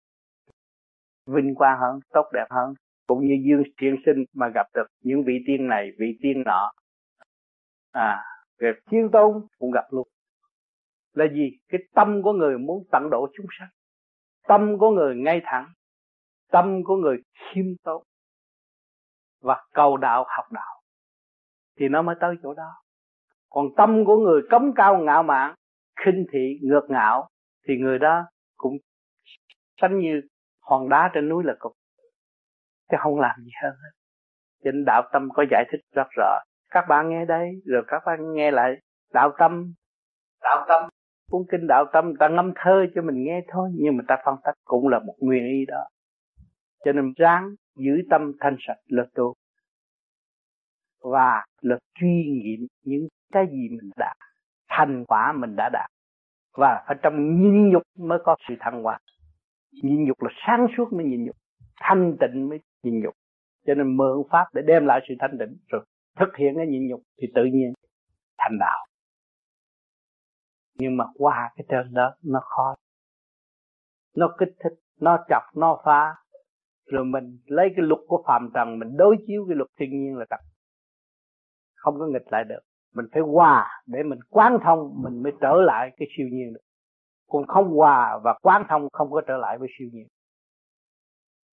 Vinh quang hơn, tốt đẹp hơn. Cũng như dương thiên sinh mà gặp được những vị tiên này, vị tiên nọ à rồi thiên tôn cũng gặp luôn. Là gì? Cái tâm của người muốn tận độ chúng sanh. Tâm của người ngay thẳng. Tâm của người khiêm tốn. Và cầu đạo học đạo. Thì nó mới tới chỗ đó. Còn tâm của người cống cao ngạo mạn, khinh thị, ngược ngạo, thì người đó cũng sánh như hòn đá trên núi là cục. Chứ không làm gì hơn hết. Trên đạo tâm có giải thích rất rõ các bạn nghe đây rồi các bạn nghe lại. Đạo tâm. Đạo tâm. Cuốn kinh đạo tâm ta ngâm thơ cho mình nghe thôi nhưng mà ta phân tích cũng là một nguyên ý đó. Cho nên ráng giữ tâm thanh sạch là tu. Và là truy nghiệm những cái gì mình đã thành quả mình đã đạt. Và phải trong nhịn nhục mới có sự thăng hoa. Nhịn nhục là sáng suốt mới nhịn nhục. Thanh tịnh mới nhịn nhục. Cho nên mượn pháp để đem lại sự thanh tịnh rồi thực hiện cái nhịn nhục thì tự nhiên thành đạo. Nhưng mà qua cái trên đó nó khó. Nó kích thích, nó chọc, nó phá. Rồi mình lấy cái luật của phàm trần, mình đối chiếu cái luật thiên nhiên là tập không có nghịch lại được. Mình phải hòa để mình quán thông, mình mới trở lại cái siêu nhiên được. Còn không hòa và quán thông không có trở lại với siêu nhiên.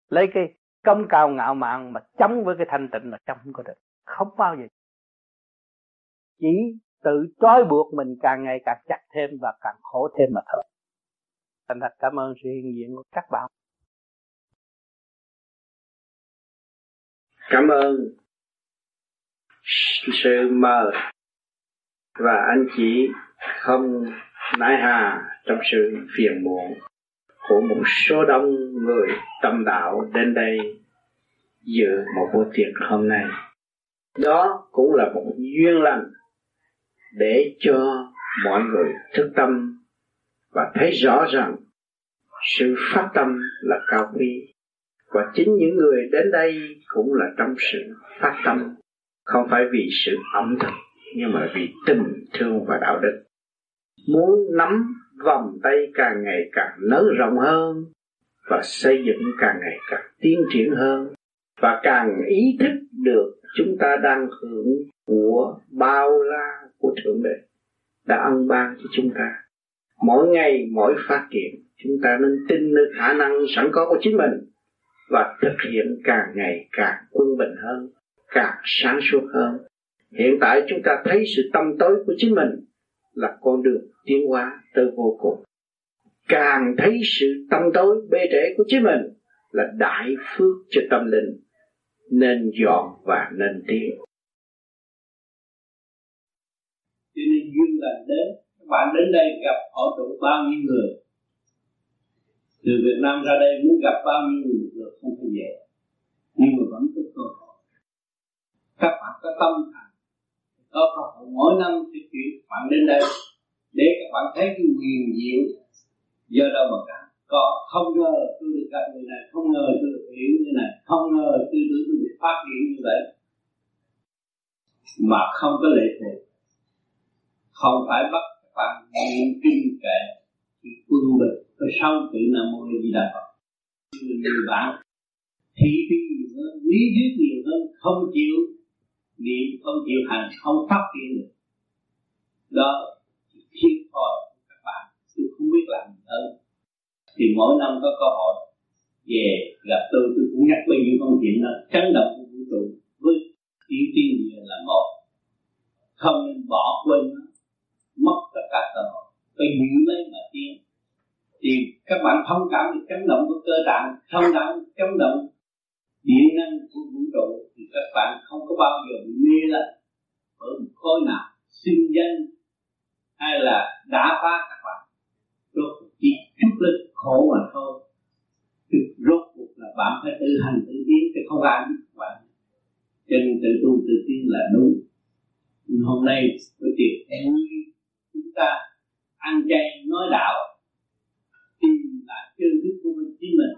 Lấy cái công cao ngạo mạn mà chống với cái thanh tịnh là chống không có được không bao giờ. Chỉ tự trói buộc mình càng ngày càng chặt thêm và càng khổ thêm mà thôi. Thành thật, cảm ơn sự hiện diện của các bạn. Cảm ơn sự mời và anh chị không nãi hà trong sự phiền muộn của một số đông người tâm đạo đến đây dự một buổi tiệc hôm nay đó cũng là một duyên lành để cho mọi người thức tâm và thấy rõ rằng sự phát tâm là cao quý. Và chính những người đến đây cũng là trong sự phát tâm. Không phải vì sự ẩm thực, nhưng mà vì tình thương và đạo đức. Muốn nắm vòng tay càng ngày càng nới rộng hơn và xây dựng càng ngày càng tiến triển hơn và càng ý thức được chúng ta đang hưởng của bao la của thượng đế đã ân ban cho chúng ta. Mỗi ngày, mỗi phát triển chúng ta nên tin nơi khả năng sẵn có của chính mình và thực hiện càng ngày càng quân bình hơn, càng sáng suốt hơn. Hiện tại chúng ta thấy sự tâm tối của chính mình là con đường tiến hóa tới vô cùng. Càng thấy sự tâm tối bê trễ của chính mình là đại phước cho tâm linh nên dọn và nên tiến. Cho nên duyên lành đến, các bạn đến đây gặp họ tụ bao nhiêu người. Từ Việt Nam ra đây muốn gặp bao nhiêu người được không phải dễ. Nhưng mà vẫn có cơ hội. Các bạn có tâm thành, có cơ hội. Mỗi năm thì chuyển bạn đến đây để các bạn thấy cái quyền diệu. Do đâu mà cả có, không ngờ tôi được gặp người này, không ngờ tôi được hiểu như này, không ngờ tôi được tôi được phát triển như vậy. Mà không có lệ thuộc. Không phải bắt bằng bạn niệm kinh kệ thì quân bình rồi sau tự nam mô di đà phật. Người bạn thị phi nhiều hơn, lý thuyết nhiều hơn, không chịu niệm, không chịu hành, không phát triển được. Đó thiệt thòi các bạn, tôi không biết làm gì hơn thì mỗi năm có cơ hội về gặp tôi tôi cũng nhắc bao nhiêu công chuyện đó chấn động của vũ trụ với chỉ tiên là một, không nên bỏ quên nó, mất tất cả cơ hội. Phải giữ lấy mà tiên thì các bạn thông cảm được chấn động của cơ tạng, thông cảm, chấn động điện năng của vũ trụ thì các bạn không có bao giờ bị mê là ở một khối nào sinh danh hay là đã phá các bạn. Rốt chỉ chút lên khổ mà thôi. Rốt cuộc là bạn phải tự hành tự tiến chứ không ai biết bạn. Cho nên tự tu tự tiến là đúng. Hôm nay tôi tiệc em chúng ta ăn chay nói đạo tìm lại chân thức của mình chính mình.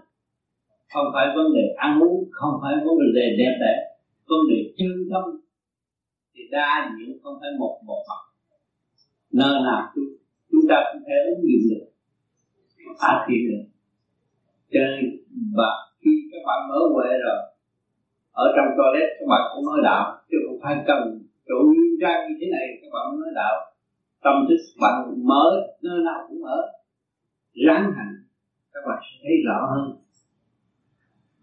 Không phải vấn đề ăn uống không phải vấn đề đẹp đẽ vấn đề chân tâm. Thì đa diện không phải một một mặt. Nơi nào chúng, chúng ta cũng thể ứng dụng được phát thiên được cho nên và khi các bạn mở huệ rồi, ở trong toilet, các bạn cũng nói đạo, chứ không phải cần chỗ nguyên trang như thế này, các bạn mới nói đạo. Tâm thức bạn mở nơi nào cũng mở ráng hành, các bạn sẽ thấy rõ hơn.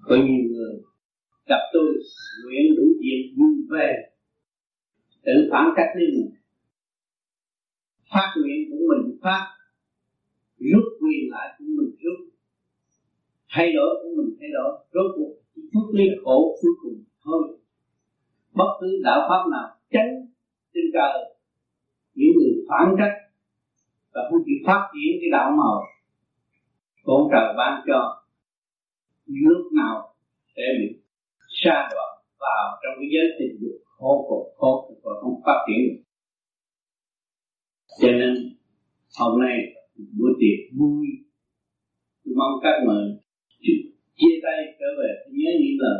Có nhiều người gặp tôi, nguyện đủ chuyện vui về. Tự phản cách đi. Mình phát nguyện của mình, phát rút quyền lại của mình rút thay đổi của mình thay đổi, rốt cuộc chút ly khổ cuối cùng thôi. Bất cứ đạo pháp nào tránh trên trời, những người phản trách và không chịu phát triển cái đạo màu con trời ban cho lúc nào sẽ bị sa đoạn vào trong cái giới tình dục khổ khổ cực và không phát triển được. Cho nên, hôm nay bữa tiệc vui. Tôi mong các người chia tay trở về. Nhớ những lời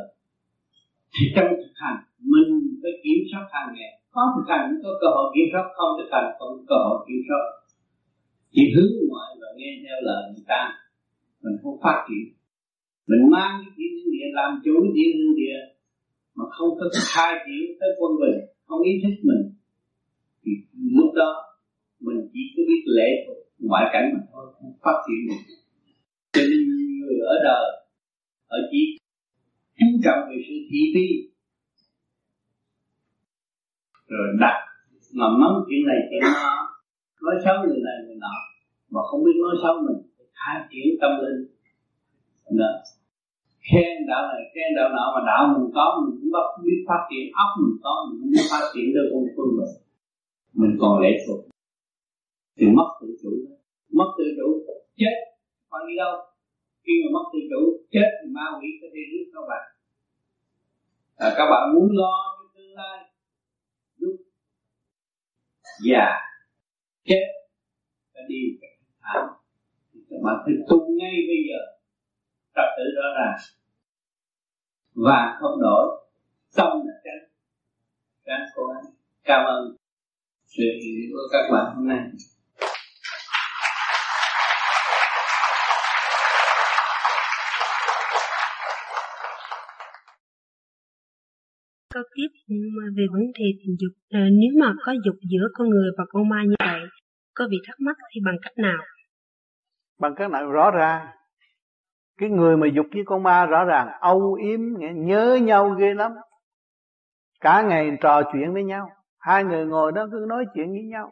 thì trong thực hành, mình phải kiểm soát hàng ngày. Có thực hành mới có cơ hội kiểm soát, không thực hành không có cơ hội kiểm soát. Chỉ hướng ngoại và nghe theo lời người ta, mình không phát triển. Mình mang cái thiên địa, làm chủ thiên hương địa mà không có khai triển tới quân bình, không ý thức mình. Thì lúc đó, mình chỉ có biết lễ thuộc ngoại cảnh mà thôi không phát triển được. Cho nên người ở đời ở chỉ chú trọng về sự thị phi, rồi đặt mà mắng chuyện này chuyện nọ, nói xấu người này người nọ, mà không biết nói xấu mình khai triển tâm linh. Đó. khen đạo này, khen đạo nọ, mà đạo mình có, mình cũng bắt biết phát triển, óc mình có, mình cũng biết phát triển được con phương mình. Mình còn lệ thuộc. Thì mất tự chủ mất tự chủ chết còn đi đâu. Khi mà mất tự chủ chết thì ma quỷ có thể rước các bạn. À, các bạn muốn lo cho tương lai lúc già chết và đi cái thảm thì các bạn phải tu ngay bây giờ tập tự đó là và không đổi tâm là tránh tránh cố gắng cảm ơn. Sự hiện diện của các bạn hôm nay? Câu tiếp về vấn đề tình dục à, nếu mà có dục giữa con người và con ma như vậy có bị thắc mắc thì bằng cách nào? Bằng cách nào? Rõ ràng. Cái người mà dục với con ma rõ ràng âu yếm nhớ nhau ghê lắm. Cả ngày trò chuyện với nhau. Hai người ngồi đó cứ nói chuyện với nhau.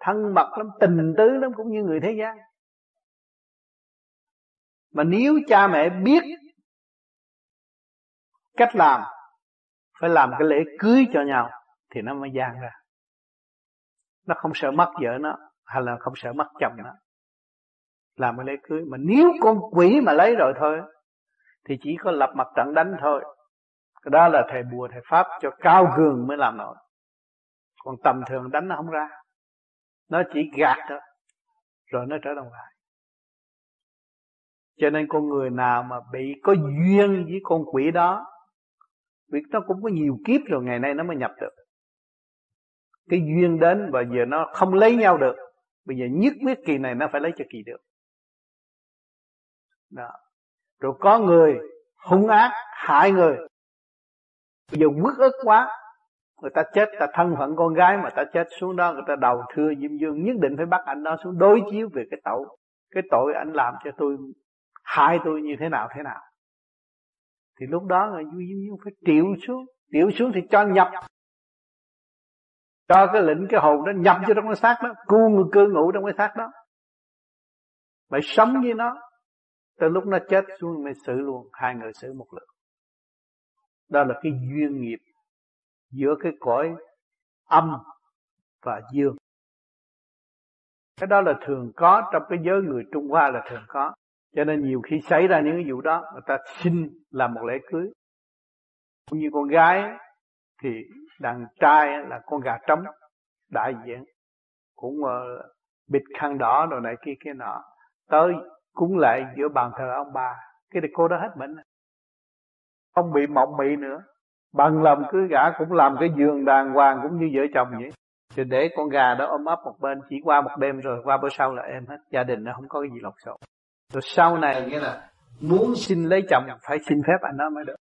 Thân mật lắm tình tứ lắm cũng như người thế gian. Mà nếu cha mẹ biết cách làm phải làm cái lễ cưới cho nhau thì nó mới gian ra. Nó không sợ mất vợ nó, hay là không sợ mất chồng nó. Làm cái lễ cưới mà nếu con quỷ mà lấy rồi thôi, thì chỉ có lập mặt trận đánh thôi. Cái đó là thầy bùa, thầy pháp cho cao cường mới làm nổi. Còn tầm thường đánh nó không ra. Nó chỉ gạt thôi, rồi nó trở đồng lại. Cho nên con người nào mà bị có duyên với con quỷ đó vì nó cũng có nhiều kiếp rồi, ngày nay nó mới nhập được. Cái duyên đến và giờ nó không lấy nhau được. Bây giờ nhất quyết kỳ này nó phải lấy cho kỳ được. Đó. rồi có người hung ác, hại người. Bây giờ quất ức quá, người ta chết, ta thân phận con gái mà ta chết xuống đó, người ta đầu thưa diêm dương, nhất định phải bắt anh đó xuống đối chiếu về cái tội cái tội anh làm cho tôi, hại tôi như thế nào thế nào thì lúc đó là duy nhiên phải triệu xuống. Triệu xuống thì cho nhập. Cho cái lĩnh cái hồn đó nhập vô trong cái xác đó. Cu người cư ngụ trong cái xác đó. Phải sống với nó. Từ lúc nó chết xuống mới xử luôn. Hai người xử một lượt đó là cái duyên nghiệp giữa cái cõi âm và dương. Cái đó là thường có trong cái giới người Trung Hoa là thường có cho nên nhiều khi xảy ra những cái vụ đó người ta xin làm một lễ cưới. Cũng như con gái thì đàn trai là con gà trống đại diện. Cũng uh, bịt khăn đỏ rồi này kia kia nọ. Tới cúng lại giữa bàn thờ ông bà. Cái này cô đó hết bệnh. Không bị mộng mị nữa. Bằng lòng cứ gã cũng làm cái giường đàng hoàng cũng như vợ chồng vậy. Thì để con gà đó ôm ấp một bên chỉ qua một đêm rồi qua bữa sau là em hết. Gia đình nó không có cái gì lộn xộn rồi sau này nghĩa là muốn xin lấy chồng phải xin phép anh đó mới được.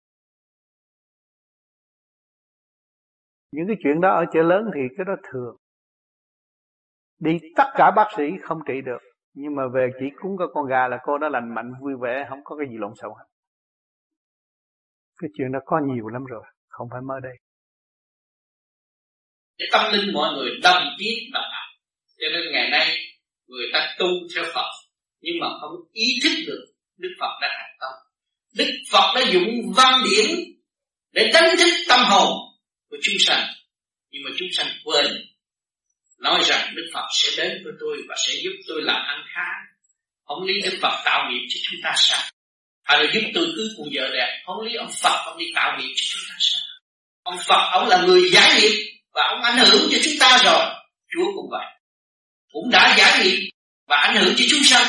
Những cái chuyện đó ở chợ lớn thì cái đó thường. Đi tất cả bác sĩ không trị được. Nhưng mà về chỉ cúng có con gà là cô đó lành mạnh, vui vẻ, không có cái gì lộn xộn hết. Cái chuyện đó có nhiều lắm rồi, không phải mới đây. Cái tâm linh mọi người đồng tiến đồng học cho nên ngày nay người ta tu theo Phật nhưng mà không ý thức được Đức Phật đã thành công. Đức Phật đã dụng văn điển để đánh thức tâm hồn của chúng sanh. Nhưng mà chúng sanh quên nói rằng Đức Phật sẽ đến với tôi và sẽ giúp tôi làm ăn khá. Không lý Đức Phật tạo nghiệp cho chúng ta sao? Hay là giúp tôi cưới cô vợ đẹp? Không lý ông Phật ông đi tạo nghiệp cho chúng ta sao? Ông Phật ông là người giải nghiệp và ông ảnh hưởng cho chúng ta rồi. Chúa cũng vậy. Cũng đã giải nghiệp và ảnh hưởng cho chúng sanh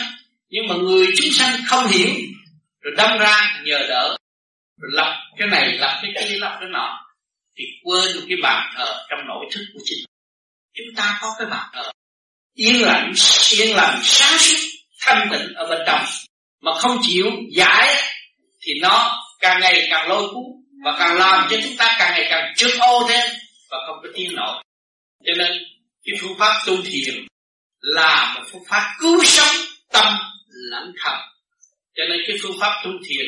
nhưng mà người chúng sanh không hiểu, rồi đâm ra nhờ đỡ, rồi lập cái này, lập cái kia lập cái nọ, thì quên cái bàn thờ trong nội thức của chính chúng ta có cái bàn thờ, yên lặng yên lặng sáng suốt, thanh tịnh ở bên trong. Mà không chịu giải, thì nó càng ngày càng lôi cuốn, và càng làm cho chúng ta càng ngày càng trước ô thêm, và không có tiến nổi cho nên, cái phương pháp tu thiền là một phương pháp cứu sống tâm lẫn thần. Cho nên cái phương pháp tu thiền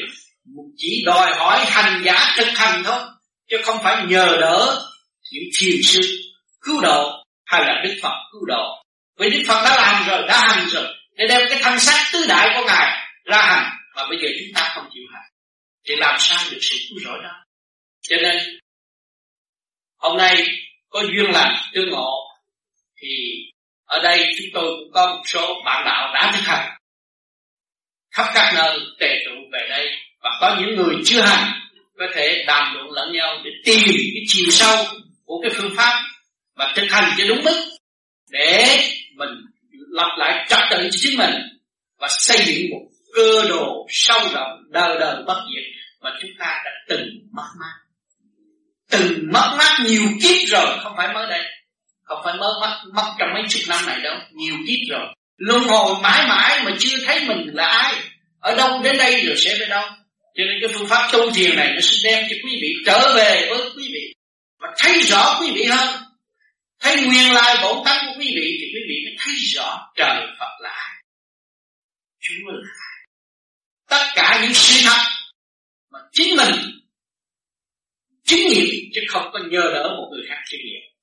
chỉ đòi hỏi hành giả thực hành thôi, chứ không phải nhờ đỡ những thiền sư cứu độ hay là đức phật cứu độ. Vì đức phật đã làm rồi, đã hành rồi, để đem cái thân xác tứ đại của ngài ra hành, mà bây giờ chúng ta không chịu hành. Thì làm sao được sự cứu rỗi đó? Cho nên, hôm nay có duyên lành, tương ngộ, thì ở đây chúng tôi cũng có một số bạn đạo đã thực hành khắp các nơi tề tụ về đây, và có những người chưa hành, có thể đàm luận lẫn nhau để tìm cái chiều sâu của cái phương pháp và thực hành cho đúng mức để mình lập lại trật tự cho chính mình và xây dựng một cơ đồ sâu rộng, đời đời bất diệt mà chúng ta đã từng mất mát. Từng mất mát nhiều kiếp rồi, không phải mới đây, không phải mới mất mất trong mấy chục năm này đâu, nhiều kiếp rồi luân hồi mãi mãi mà chưa thấy mình là ai. Ở đâu đến đây rồi sẽ về đâu. Cho nên cái phương pháp tu thiền này nó sẽ đem cho quý vị trở về với quý vị. Và thấy rõ quý vị hơn. Thấy nguyên lai bổn tánh của quý vị thì quý vị mới thấy rõ trời Phật là ai. Chúa là ai. Tất cả những sự thật mà chính mình, chính nghiệp chứ không có nhờ đỡ một người khác chính nghiệp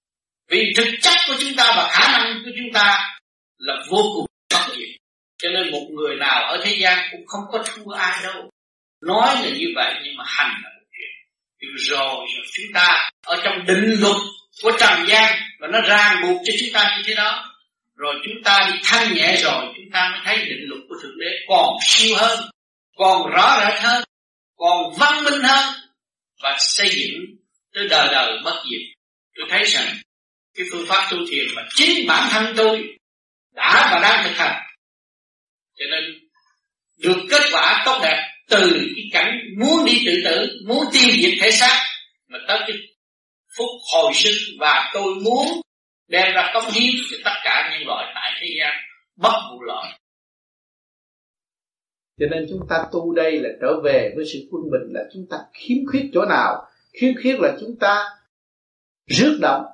vì thực chất của chúng ta và khả năng của chúng ta là vô cùng bất diệt cho nên một người nào ở thế gian cũng không có thua ai đâu. Nói là như vậy nhưng mà hành là một chuyện. Rồi, rồi chúng ta ở trong định luật của trần gian và nó ràng buộc cho chúng ta như thế đó. Rồi chúng ta đi thanh nhẹ rồi chúng ta mới thấy định luật của thượng đế còn siêu hơn còn rõ rệt hơn còn văn minh hơn và xây dựng tới đời đời bất diệt. Tôi thấy rằng cái phương pháp tu thiền mà chính bản thân tôi đã và đang thực hành. Cho nên, được kết quả tốt đẹp từ cái cảnh muốn đi tự tử, muốn tiêu diệt thể xác, mà tới cái phút hồi sinh và tôi muốn đem ra công hiến cho tất cả nhân loại tại thế gian, bất vụ lợi cho nên chúng ta tu đây là trở về với sự quân bình, là chúng ta khiếm khuyết chỗ nào? Khiếm khuyết là chúng ta rước động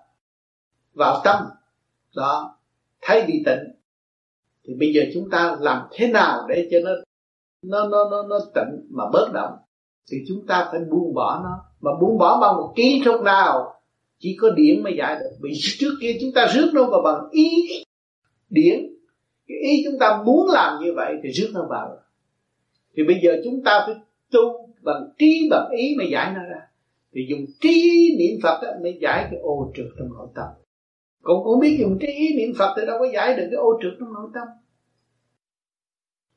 vào tâm. Đó thấy bị tịnh thì bây giờ chúng ta làm thế nào để cho nó nó nó nó, nó tịnh mà bớt động thì chúng ta phải buông bỏ nó. Mà buông bỏ bằng một kỹ thuật nào chỉ có điển mới giải được. Vì trước kia chúng ta rước nó vào bằng ý điển. Cái ý chúng ta muốn làm như vậy thì rước nó vào. Thì bây giờ chúng ta phải tu bằng trí bằng ý mới giải nó ra. Thì dùng trí niệm phật đó, mới giải cái ô trượt trong nội tâm cũng cũng biết dùng trí ý niệm phật thì đâu có giải được cái ô trực trong nội tâm.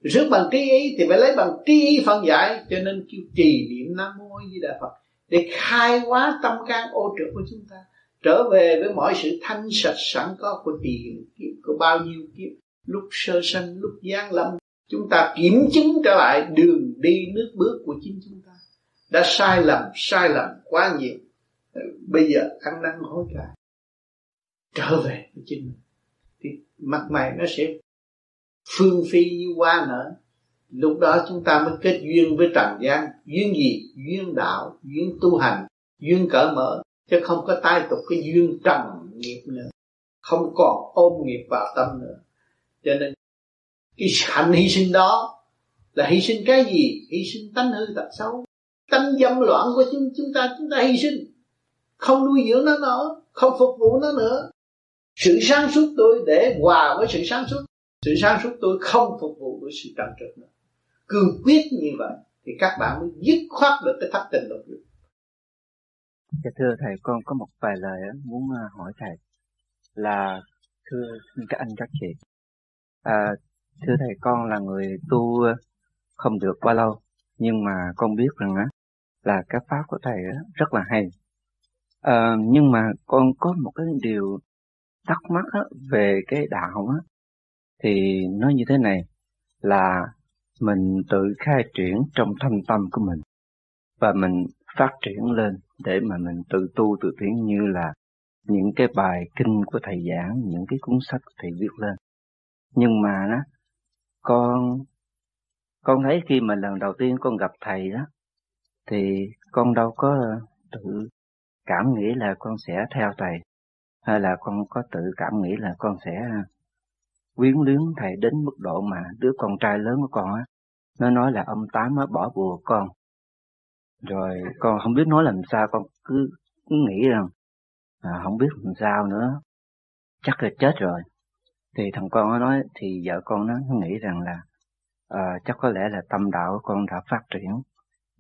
Rước bằng trí ý thì phải lấy bằng trí ý phân giải, cho nên kêu trì niệm nam mô di đà phật để khai hóa tâm can ô trực của chúng ta, trở về với mọi sự thanh sạch sẵn có của tiền kiếp, của bao nhiêu kiếp, lúc sơ sanh, lúc gian lâm. Chúng ta kiểm chứng trở lại đường đi nước bước của chính chúng ta. Đã sai lầm sai lầm quá nhiều. Bây giờ ăn năn hối cải trở về với chính mình. Thì mặt mày nó sẽ phương phi như hoa nở. Lúc đó chúng ta mới kết duyên với trần gian, duyên gì? Duyên đạo, duyên tu hành, duyên cởi mở. Chứ không có tai tục cái duyên trần nghiệp nữa. Không còn ôm nghiệp vào tâm nữa. Cho nên, cái hạnh hy sinh đó là hy sinh cái gì? Hy sinh tánh hư tật xấu. Tánh dâm loạn của chúng chúng ta chúng ta hy sinh. Không nuôi dưỡng nó nữa, không phục vụ nó nữa sự sáng suốt tôi để hòa với sự sáng suốt sự sáng suốt tôi không phục vụ với sự trần trực nữa cương quyết như vậy thì các bạn mới dứt khoát được cái thất tình lục dục Dạ thưa thầy, con có một vài lời muốn à, hỏi thầy là thưa các anh các chị. À, thưa thầy, con là người tu à, không được bao lâu, nhưng mà con biết rằng á là cái pháp của thầy rất là hay. À, nhưng mà con có một cái điều thắc mắc á, về cái đạo á, thì nó như thế này là mình tự khai triển trong thâm tâm của mình và mình phát triển lên để mà mình tự tu tự tiến như là những cái bài kinh của thầy giảng, những cái cuốn sách của thầy viết lên. Nhưng mà đó, con con thấy khi mà lần đầu tiên con gặp thầy đó thì con đâu có tự cảm nghĩ là con sẽ theo thầy hay là con có tự cảm nghĩ là con sẽ à, quyến luyến thầy đến mức độ mà đứa con trai lớn của con á nó nói là ông tám á bỏ bùa con. Rồi con không biết nói làm sao con cứ, cứ nghĩ rằng à, không biết làm sao nữa chắc là chết rồi. Thì thằng con nó nói thì vợ con nó, nó nghĩ rằng là à, chắc có lẽ là tâm đạo của con đã phát triển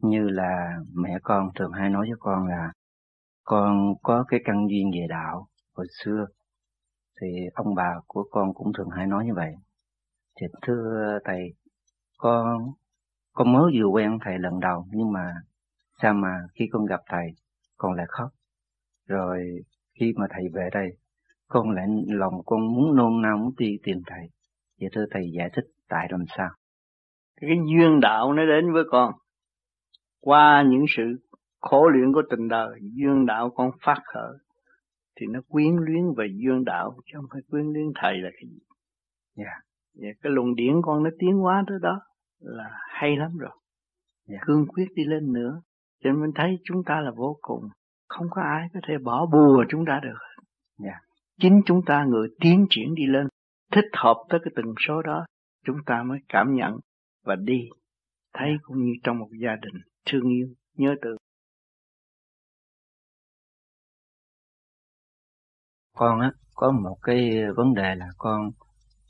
như là mẹ con thường hay nói với con là con có cái căn duyên về đạo hồi xưa thì ông bà của con cũng thường hay nói như vậy. Thì thưa thầy, con con mới vừa quen thầy lần đầu nhưng mà sao mà khi con gặp thầy con lại khóc? Rồi khi mà thầy về đây, con lại lòng con muốn nôn nao muốn đi tìm thầy. Vậy thưa thầy giải thích tại làm sao? Cái duyên đạo nó đến với con. Qua những sự khổ luyện của tình đời, duyên đạo con phát khởi thì nó quyến luyến về duyên đạo chứ không phải quyến luyến thầy là cái gì. Dạ. Yeah. yeah, cái luồng điển con nó tiến hóa tới đó là hay lắm rồi. Yeah. cương quyết đi lên nữa. Cho nên mình thấy chúng ta là vô cùng. Không có ai có thể bỏ bùa chúng ta được. Yeah. chính chúng ta người tiến triển đi lên thích hợp tới cái từng số đó chúng ta mới cảm nhận và đi. Thấy cũng như trong một gia đình thương yêu nhớ từ con á, có một cái vấn đề là con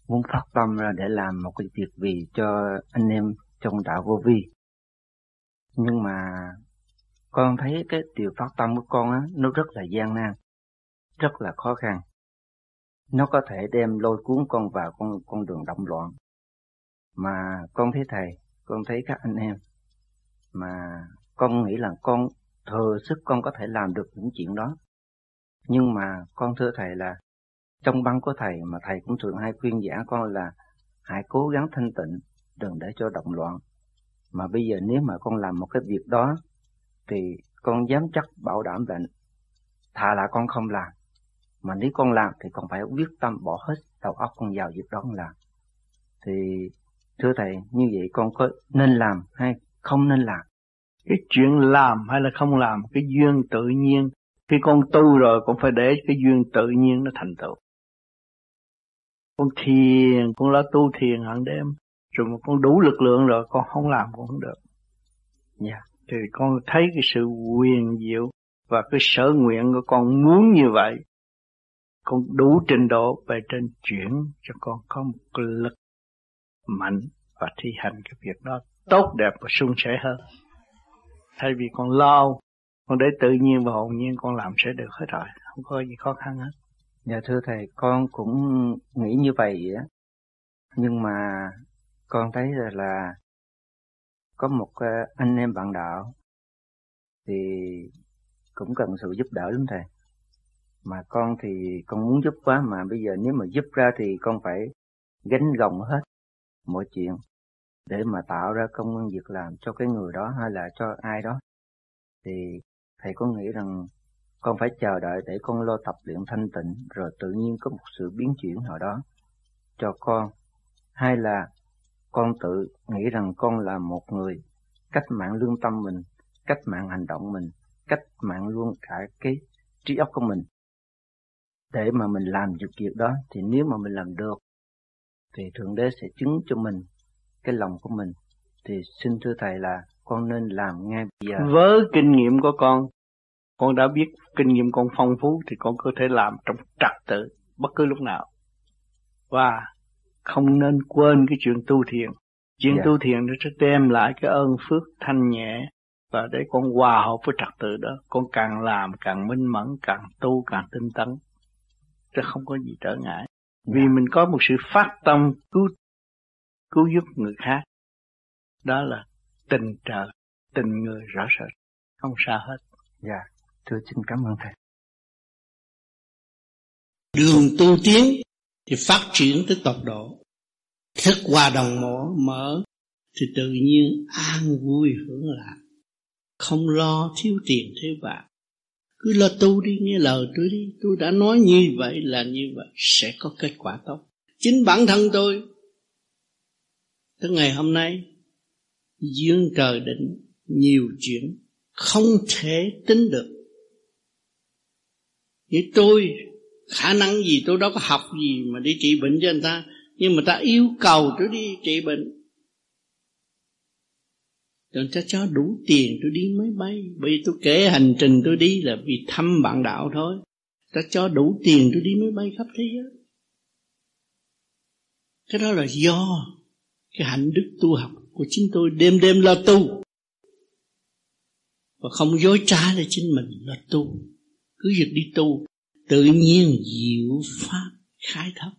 muốn phát tâm ra để làm một cái việc vì cho anh em trong đạo vô vi. Nhưng mà con thấy cái điều phát tâm của con á, nó rất là gian nan, rất là khó khăn. Nó có thể đem lôi cuốn con vào con con đường động loạn. Mà con thấy thầy, con thấy các anh em, mà con nghĩ là con thừa sức con có thể làm được những chuyện đó nhưng mà con thưa thầy là trong băng của thầy mà thầy cũng thường hay khuyên giảng con là hãy cố gắng thanh tịnh, đừng để cho động loạn. Mà bây giờ nếu mà con làm một cái việc đó thì con dám chắc bảo đảm là thà là con không làm. Mà nếu con làm thì con phải quyết tâm bỏ hết đầu óc con vào việc đó con làm. Thì thưa thầy, như vậy con có nên làm hay không nên làm? Cái chuyện làm hay là không làm, cái duyên tự nhiên khi con tu rồi con phải để cái duyên tự nhiên nó thành tựu. Con thiền, con lo tu thiền hàng đêm, rồi mà con đủ lực lượng rồi con không làm cũng không được. Nha, Yeah. Thì con thấy cái sự quyền diệu và cái sở nguyện của con muốn như vậy. Con đủ trình độ về trên chuyển cho con có một cái lực mạnh và thi hành cái việc đó tốt đẹp và sung sẻ hơn. Thay vì con lo con để tự nhiên và hồn nhiên con làm sẽ được hết rồi không có gì khó khăn hết. Dạ thưa thầy con cũng nghĩ như vậy á. Nhưng mà con thấy là, là có một ờ, anh em bạn đạo thì cũng cần sự giúp đỡ lắm thầy. Mà con thì con muốn giúp quá mà bây giờ nếu mà giúp ra thì con phải gánh gồng hết mọi chuyện để mà tạo ra công an việc làm cho cái người đó hay là cho ai đó. Thì thầy có nghĩ rằng con phải chờ đợi để con lo tập luyện thanh tịnh rồi tự nhiên có một sự biến chuyển nào đó cho con? Hay là con tự nghĩ rằng con là một người cách mạng lương tâm mình, cách mạng hành động mình, cách mạng luôn cả cái trí óc của mình? Để mà mình làm được việc đó thì nếu mà mình làm được thì thượng đế sẽ chứng cho mình cái lòng của mình. Thì xin thưa thầy là con nên làm ngay bây giờ. Với kinh nghiệm của con con đã biết kinh nghiệm con phong phú thì con có thể làm trong trật tự bất cứ lúc nào. Và không nên quên cái chuyện tu thiền. Chuyện yeah. Dạ. tu thiền nó sẽ đem lại cái ơn phước thanh nhẹ và để con hòa hợp với trật tự đó. Con càng làm càng minh mẫn càng tu càng tinh tấn. Chứ không có gì trở ngại. Vì mình có một sự phát tâm cứu cứu giúp người khác. Đó là tình trời tình người rõ rệt. Không xa hết. Dạ thưa xin cảm ơn thầy. Đường tu tiến thì phát triển tới tột độ. Thức hòa đồng mở mở thì tự nhiên an vui hưởng lạc. Không lo thiếu tiền thiếu bạc cứ lo tu đi nghe lời tôi đi. Tôi đã nói như vậy là như vậy sẽ có kết quả tốt. Chính bản thân tôi tới ngày hôm nay dương trời định nhiều chuyện không thể tính được. Vậy tôi, khả năng gì tôi đâu có học gì mà đi trị bệnh cho người ta, nhưng mà ta yêu cầu tôi đi trị bệnh. Rồi ta cho đủ tiền tôi đi máy bay. Bởi vì tôi kể hành trình tôi đi là vì thăm bạn đạo thôi. Ta cho đủ tiền tôi đi máy bay khắp thế giới. Cái đó là do Cái hạnh đức tu học của chính tôi Đêm đêm lo tu. Và không dối trá để chính mình là tu. Cứ việc đi tu Tự nhiên diệu pháp khai thấp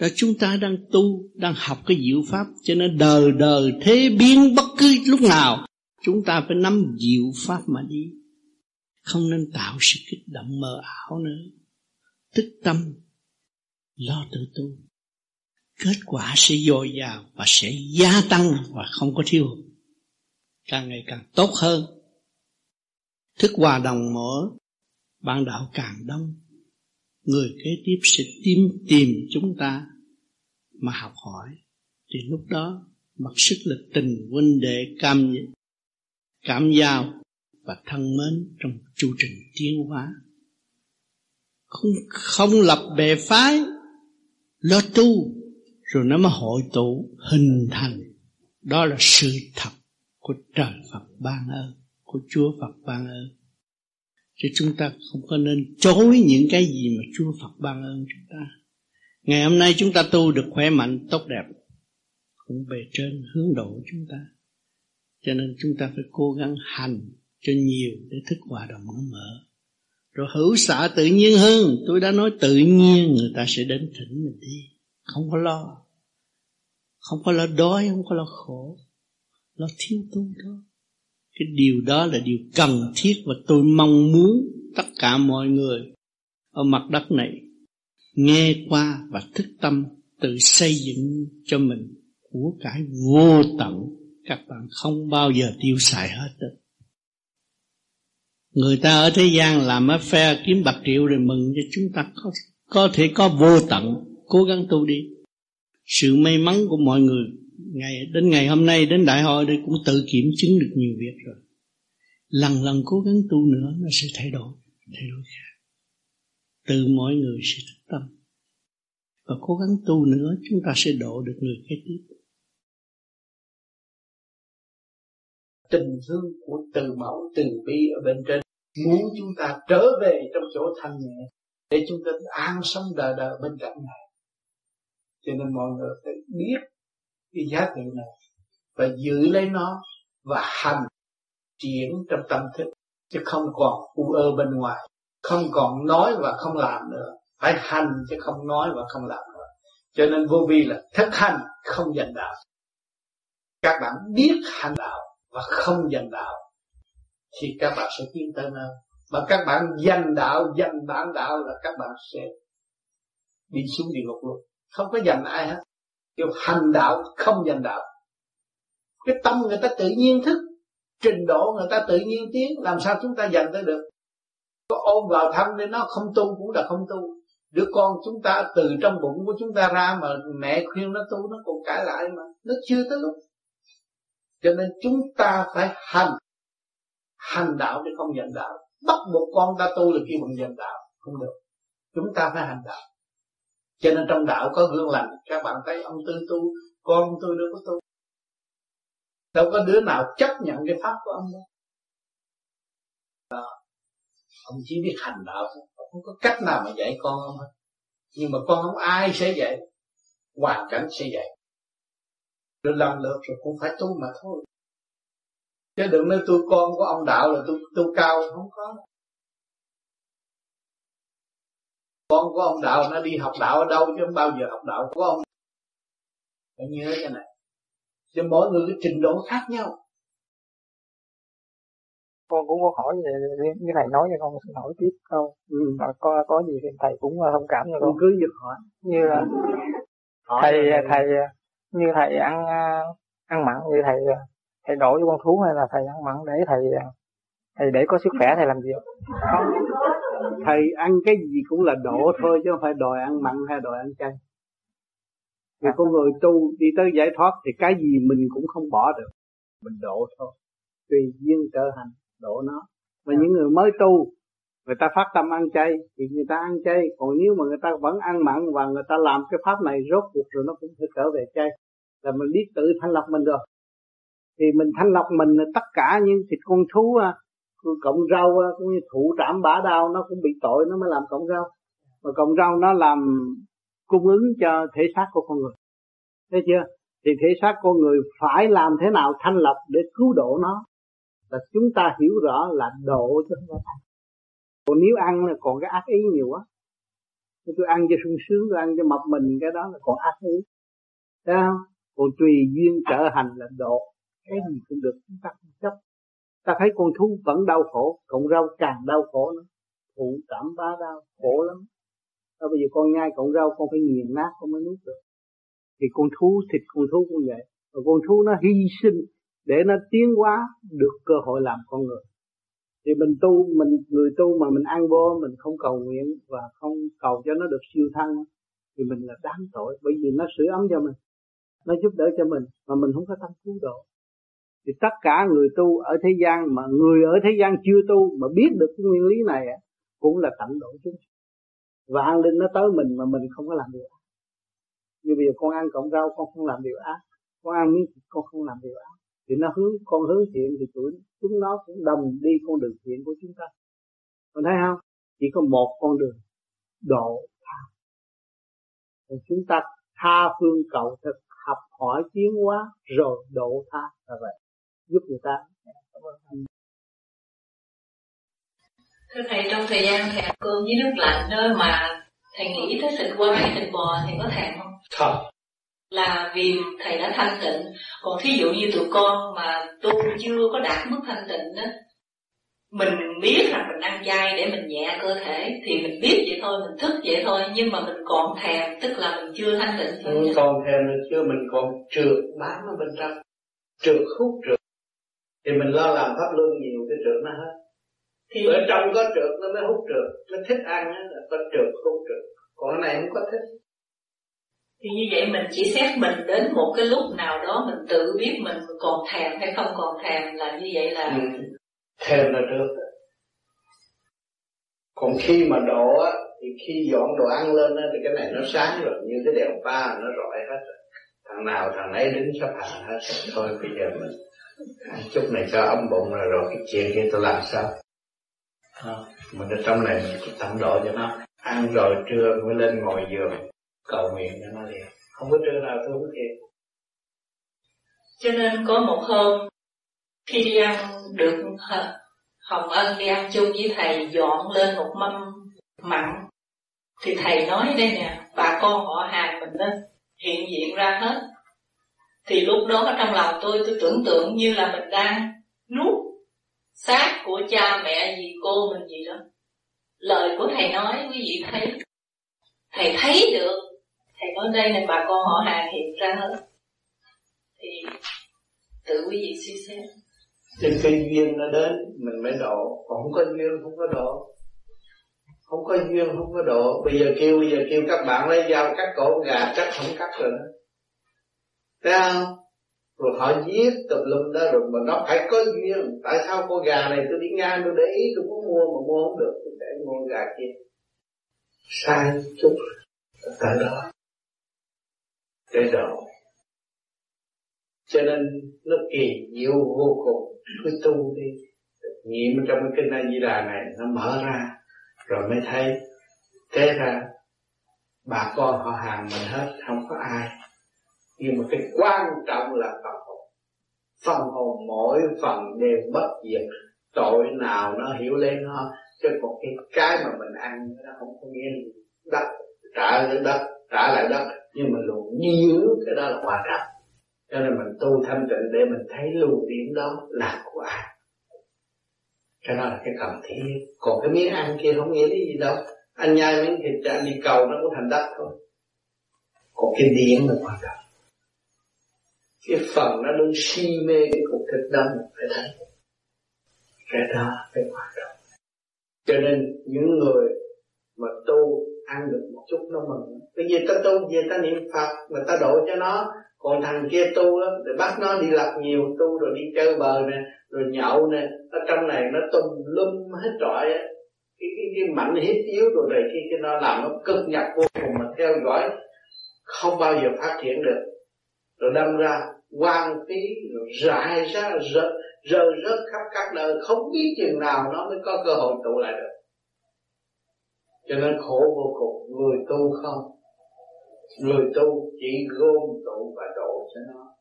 đó chúng ta đang tu, đang học cái diệu pháp Cho nên đời đời thế biến bất cứ lúc nào Chúng ta phải nắm diệu pháp mà đi. Không nên tạo sự kích động mờ ảo nữa. Tức tâm Lo tự tu. Kết quả sẽ dồi dào Và sẽ gia tăng Và không có thiếu Càng ngày càng tốt hơn. Thức hòa đồng mở Bạn đạo càng đông. Người kế tiếp sẽ tìm tìm chúng ta mà học hỏi. Thì lúc đó, mặc sức là tình huynh đệ cam cảm giao và thân mến trong chu trình tiến hóa. Không không lập bè phái, lo tu rồi nó mới hội tụ hình thành đó là sự thật của trời Phật ban ơn của Chúa Phật ban ơn Chứ chúng ta không có nên chối những cái gì mà Chúa Phật ban ơn chúng ta. Ngày hôm nay chúng ta tu được khỏe mạnh, tốt đẹp. Cũng về trên hướng độ chúng ta. Cho nên chúng ta phải cố gắng hành cho nhiều để thức hòa đồng nó mở. Rồi hữu xạ tự nhiên hơn. Tôi đã nói tự nhiên người ta sẽ đến thỉnh mình đi. Không có lo. Không có lo đói, không có lo khổ. Lo thiếu tu đó, cái điều đó là điều cần thiết và tôi mong muốn tất cả mọi người ở mặt đất này nghe qua và thức tâm tự xây dựng cho mình của cải vô tận các bạn không bao giờ tiêu xài hết được. Người ta ở thế gian làm ở phe kiếm bạc triệu rồi mừng cho chúng ta có, có thể có vô tận. Cố gắng tu đi sự may mắn của mọi người ngày, đến ngày hôm nay, đến đại hội đây cũng tự kiểm chứng được nhiều việc rồi. Lần lần cố gắng tu nữa, nó sẽ thay đổi thay đổi khác. Từ mọi người sẽ thức tâm. Và cố gắng tu nữa, chúng ta sẽ độ được người kế tiếp. Tình thương của từ mẫu, từ bi ở bên trên. Muốn chúng ta trở về trong chỗ thanh nhẹ, để chúng ta an sống đời đời bên cạnh này cho nên mọi người phải biết cái giá trị này và giữ lấy nó và hành triển trong tâm thức, chứ không còn u ơ bên ngoài, không còn nói và không làm nữa. Phải hành chứ không nói và không làm nữa. Cho nên vô vi là thức hành, không giành đạo. Các bạn biết hành đạo và không giành đạo, thì các bạn sẽ tiến tới nơi. Mà các bạn giành đạo, giành bản đạo là các bạn sẽ đi xuống địa ngục luôn không có giành ai hết. Kêu hành đạo không giành đạo. Cái tâm người ta tự nhiên thức, trình độ người ta tự nhiên tiến, làm sao chúng ta giành tới được? Có ôm vào thân nên nó không tu cũng là không tu. Đứa con chúng ta từ trong bụng của chúng ta ra mà mẹ khuyên nó tu, nó còn cãi lại mà. Nó chưa tới lúc. Cho nên chúng ta phải hành. Hành đạo để không giành đạo. Bắt buộc con ta tu là kêu bằng giành đạo. Không được. Chúng ta phải hành đạo cho nên trong đạo có gương lành, các bạn thấy ông tư tu, con tôi đâu có tu. Đâu có đứa nào chấp nhận cái pháp của ông đâu. Đó. ông chỉ biết hành đạo thôi không có cách nào mà dạy con ông hết. Nhưng mà con không ai sẽ dạy? Hoàn cảnh sẽ dạy. Rồi làm được rồi cũng phải tu mà thôi. Chứ đừng nói tôi con của ông đạo là tôi tu cao không có. Con của ông đạo nó đi học đạo ở đâu chứ không bao giờ học đạo của ông. Phải nhớ cái này. Cho mỗi người cái trình độ khác nhau. Con cũng có hỏi về như thầy nói cho con xin hỏi tiếp. Không ừ. có có gì thì thầy cũng ờ, thông cảm cho con. Cứ việc hỏi. Như là thầy thầy như thầy ăn ờ, ăn mặn như thầy thầy đổ cho con thú hay là thầy ăn mặn để thầy thầy để có sức khỏe thầy làm gì không thầy ăn cái gì cũng là đổ thôi chứ không phải đòi ăn mặn hay đòi ăn chay. Vì con người tu đi tới giải thoát thì cái gì mình cũng không bỏ được. Mình độ thôi. Tùy duyên trở hành độ nó. Mà những người mới tu người ta phát tâm ăn chay thì người ta ăn chay. Còn nếu mà người ta vẫn ăn mặn và người ta làm cái pháp này rốt cuộc rồi nó cũng phải trở về chay. Là mình biết tự thanh lọc mình rồi. Thì mình thanh lọc mình là tất cả những thịt con thú cộng rau cũng như thụ trảm bả đau nó cũng bị tội, nó mới làm cộng rau. Mà cộng rau nó làm cung ứng cho thể xác của con người. Thấy chưa? Thì thể xác con người phải làm thế nào thanh lọc để cứu độ nó? Là chúng ta hiểu rõ là độ cho chúng ta còn nếu ăn là còn cái ác ý nhiều quá. Tôi ăn cho sung sướng, tôi ăn cho mập mình, cái đó là còn ác ý. Thấy không? Còn tùy duyên trở hành là độ. Cái gì cũng được, chúng ta không chấp ta thấy con thú vẫn đau khổ cộng rau càng đau khổ nữa. Thụ cảm bá đau, khổ lắm. Đó, bây giờ con nhai cộng rau, con phải nghiền nát, con mới nuốt được. Thì con thú, thịt con thú cũng vậy. Và con thú nó hy sinh để nó tiến hóa được cơ hội làm con người. Thì mình tu, mình, người tu mà mình ăn vô mình không cầu nguyện và không cầu cho nó được siêu thăng, thì mình là đáng tội. Bởi vì nó sửa ấm cho mình, nó giúp đỡ cho mình mà mình không có tâm cứu độ thì tất cả người tu ở thế gian mà người ở thế gian chưa tu mà biết được cái nguyên lý này cũng là tận độ chúng và an linh nó tới mình mà mình không có làm điều ác. Như bây giờ con ăn cọng rau, con không làm điều ác. Con ăn miếng thịt, con không làm điều ác. Thì nó hướng, con hướng thiện thì chúng chúng nó cũng đồng đi con đường thiện của chúng ta. Con thấy không? Chỉ có một con đường, độ tha. Còn chúng ta tha phương cầu thực học hỏi tiến hóa rồi độ tha là vậy giúp người ta. Thưa thầy trong thời gian thầy ăn cơm với nước lạnh đó mà thầy nghĩ tới thịt quay hay thịt bò thầy có thèm không? Không. Là vì thầy đã thanh tịnh. Còn thí dụ như tụi con mà tu chưa có đạt mức thanh tịnh đó mình biết rằng mình ăn chay để mình nhẹ cơ thể thì mình biết vậy thôi mình thức vậy thôi nhưng mà mình còn thèm tức là mình chưa thanh tịnh. Ừ, còn thèm là chưa mình còn trượt bám ở bên trong. Trượt hút trượt thì mình lo làm pháp luân nhiều cái trượt nó hết. Thì ở trong có trượt nó mới hút trượt nó thích ăn là có trượt hút trượt còn cái này không có thích. Thì như vậy mình chỉ xét mình đến một cái lúc nào đó mình tự biết mình còn thèm hay không còn thèm là như vậy là ừ. thèm là được. Còn khi mà độ á thì khi dọn đồ ăn lên á thì cái này nó sáng rồi như cái đèn pha nó rọi hết rồi. Thằng nào thằng ấy đứng sắp hàng hết thôi bây giờ mình chút này cho ấm bụng rồi rồi cái chuyện kia tôi làm sao? À, mình ở trong này mình tận độ cho nó. Ăn rồi trưa mới lên ngồi giường cầu nguyện cho nó liền không có trưa nào tôi không thiệt cho nên có một hôm khi đi ăn được Hồng Ân đi ăn chung với thầy dọn lên một mâm mặn thì thầy nói đây nè bà con họ hàng mình đó hiện diện ra hết thì lúc đó trong lòng tôi tôi tưởng tượng như là mình đang nuốt xác của cha mẹ gì cô mình gì đó. Lời của thầy nói, quý vị thấy. Thầy thấy được. Thầy nói đây này bà con họ hàng hiện ra hết. Thì tự quý vị suy xét. Trên cái duyên nó đến, mình mới độ còn không có duyên, không có độ không có duyên, không có độ bây giờ kêu, bây giờ kêu các bạn lấy dao, cắt cổ, gà, chắc không cắt rồi đó thấy không rồi họ giết tùm lum đó rồi, mà nó phải có duyên. Tại sao con gà này tôi đi ngang, tôi để ý tôi muốn mua mà mua không được, tôi để mua gà kia. Sai chút tại đó để đầu cho nên nó kỳ diệu vô cùng. Cứ tu đi. Nghiệm trong cái kinh A Di Đà này nó mở ra, rồi mới thấy, thế ra bà con họ hàng mình hết, không có ai nhưng mà cái quan trọng là phần hồn. Phần hồn mỗi phần đều bất diệt. Tội nào nó hiểu lên nó, chứ còn cái cái mà mình ăn nó không có nghĩa đất. Trả lại đất, trả lại đất. Nhưng mà luôn giữ cái đó là quan trọng cho nên mình tu thanh tịnh để mình thấy lưu điểm đó là của ai. Cái đó là cái cần thiết. Còn cái miếng ăn kia không nghĩa lý gì đâu. Anh nhai miếng thịt cho anh đi cầu nó cũng thành đất thôi. Còn cái điện là quan trọng cái phần nó đang si mê cái cục thịt đó mình phải thấy cái đó phải quan trọng cho nên những người mà tu ăn được một chút nó mừng. Bây giờ ta tu về ta niệm phật mà ta độ cho nó. Còn thằng kia tu á để bắt nó đi lập nhiều tu rồi đi chơi bờ nè rồi nhậu nè. Ở trong này nó tung lum hết trọi á. Cái, cái, cái mạnh hiếp yếu rồi này khi cái nó làm nó cực nhọc vô cùng mà theo dõi không bao giờ phát triển được. Rồi đâm ra quan phí rồi rải ra rơi rơi rớt khắp các nơi không biết chừng nào nó mới có cơ hội tụ lại được. Cho nên khổ vô cùng, người tu không. Người tu chỉ gom tụ và độ cho nó.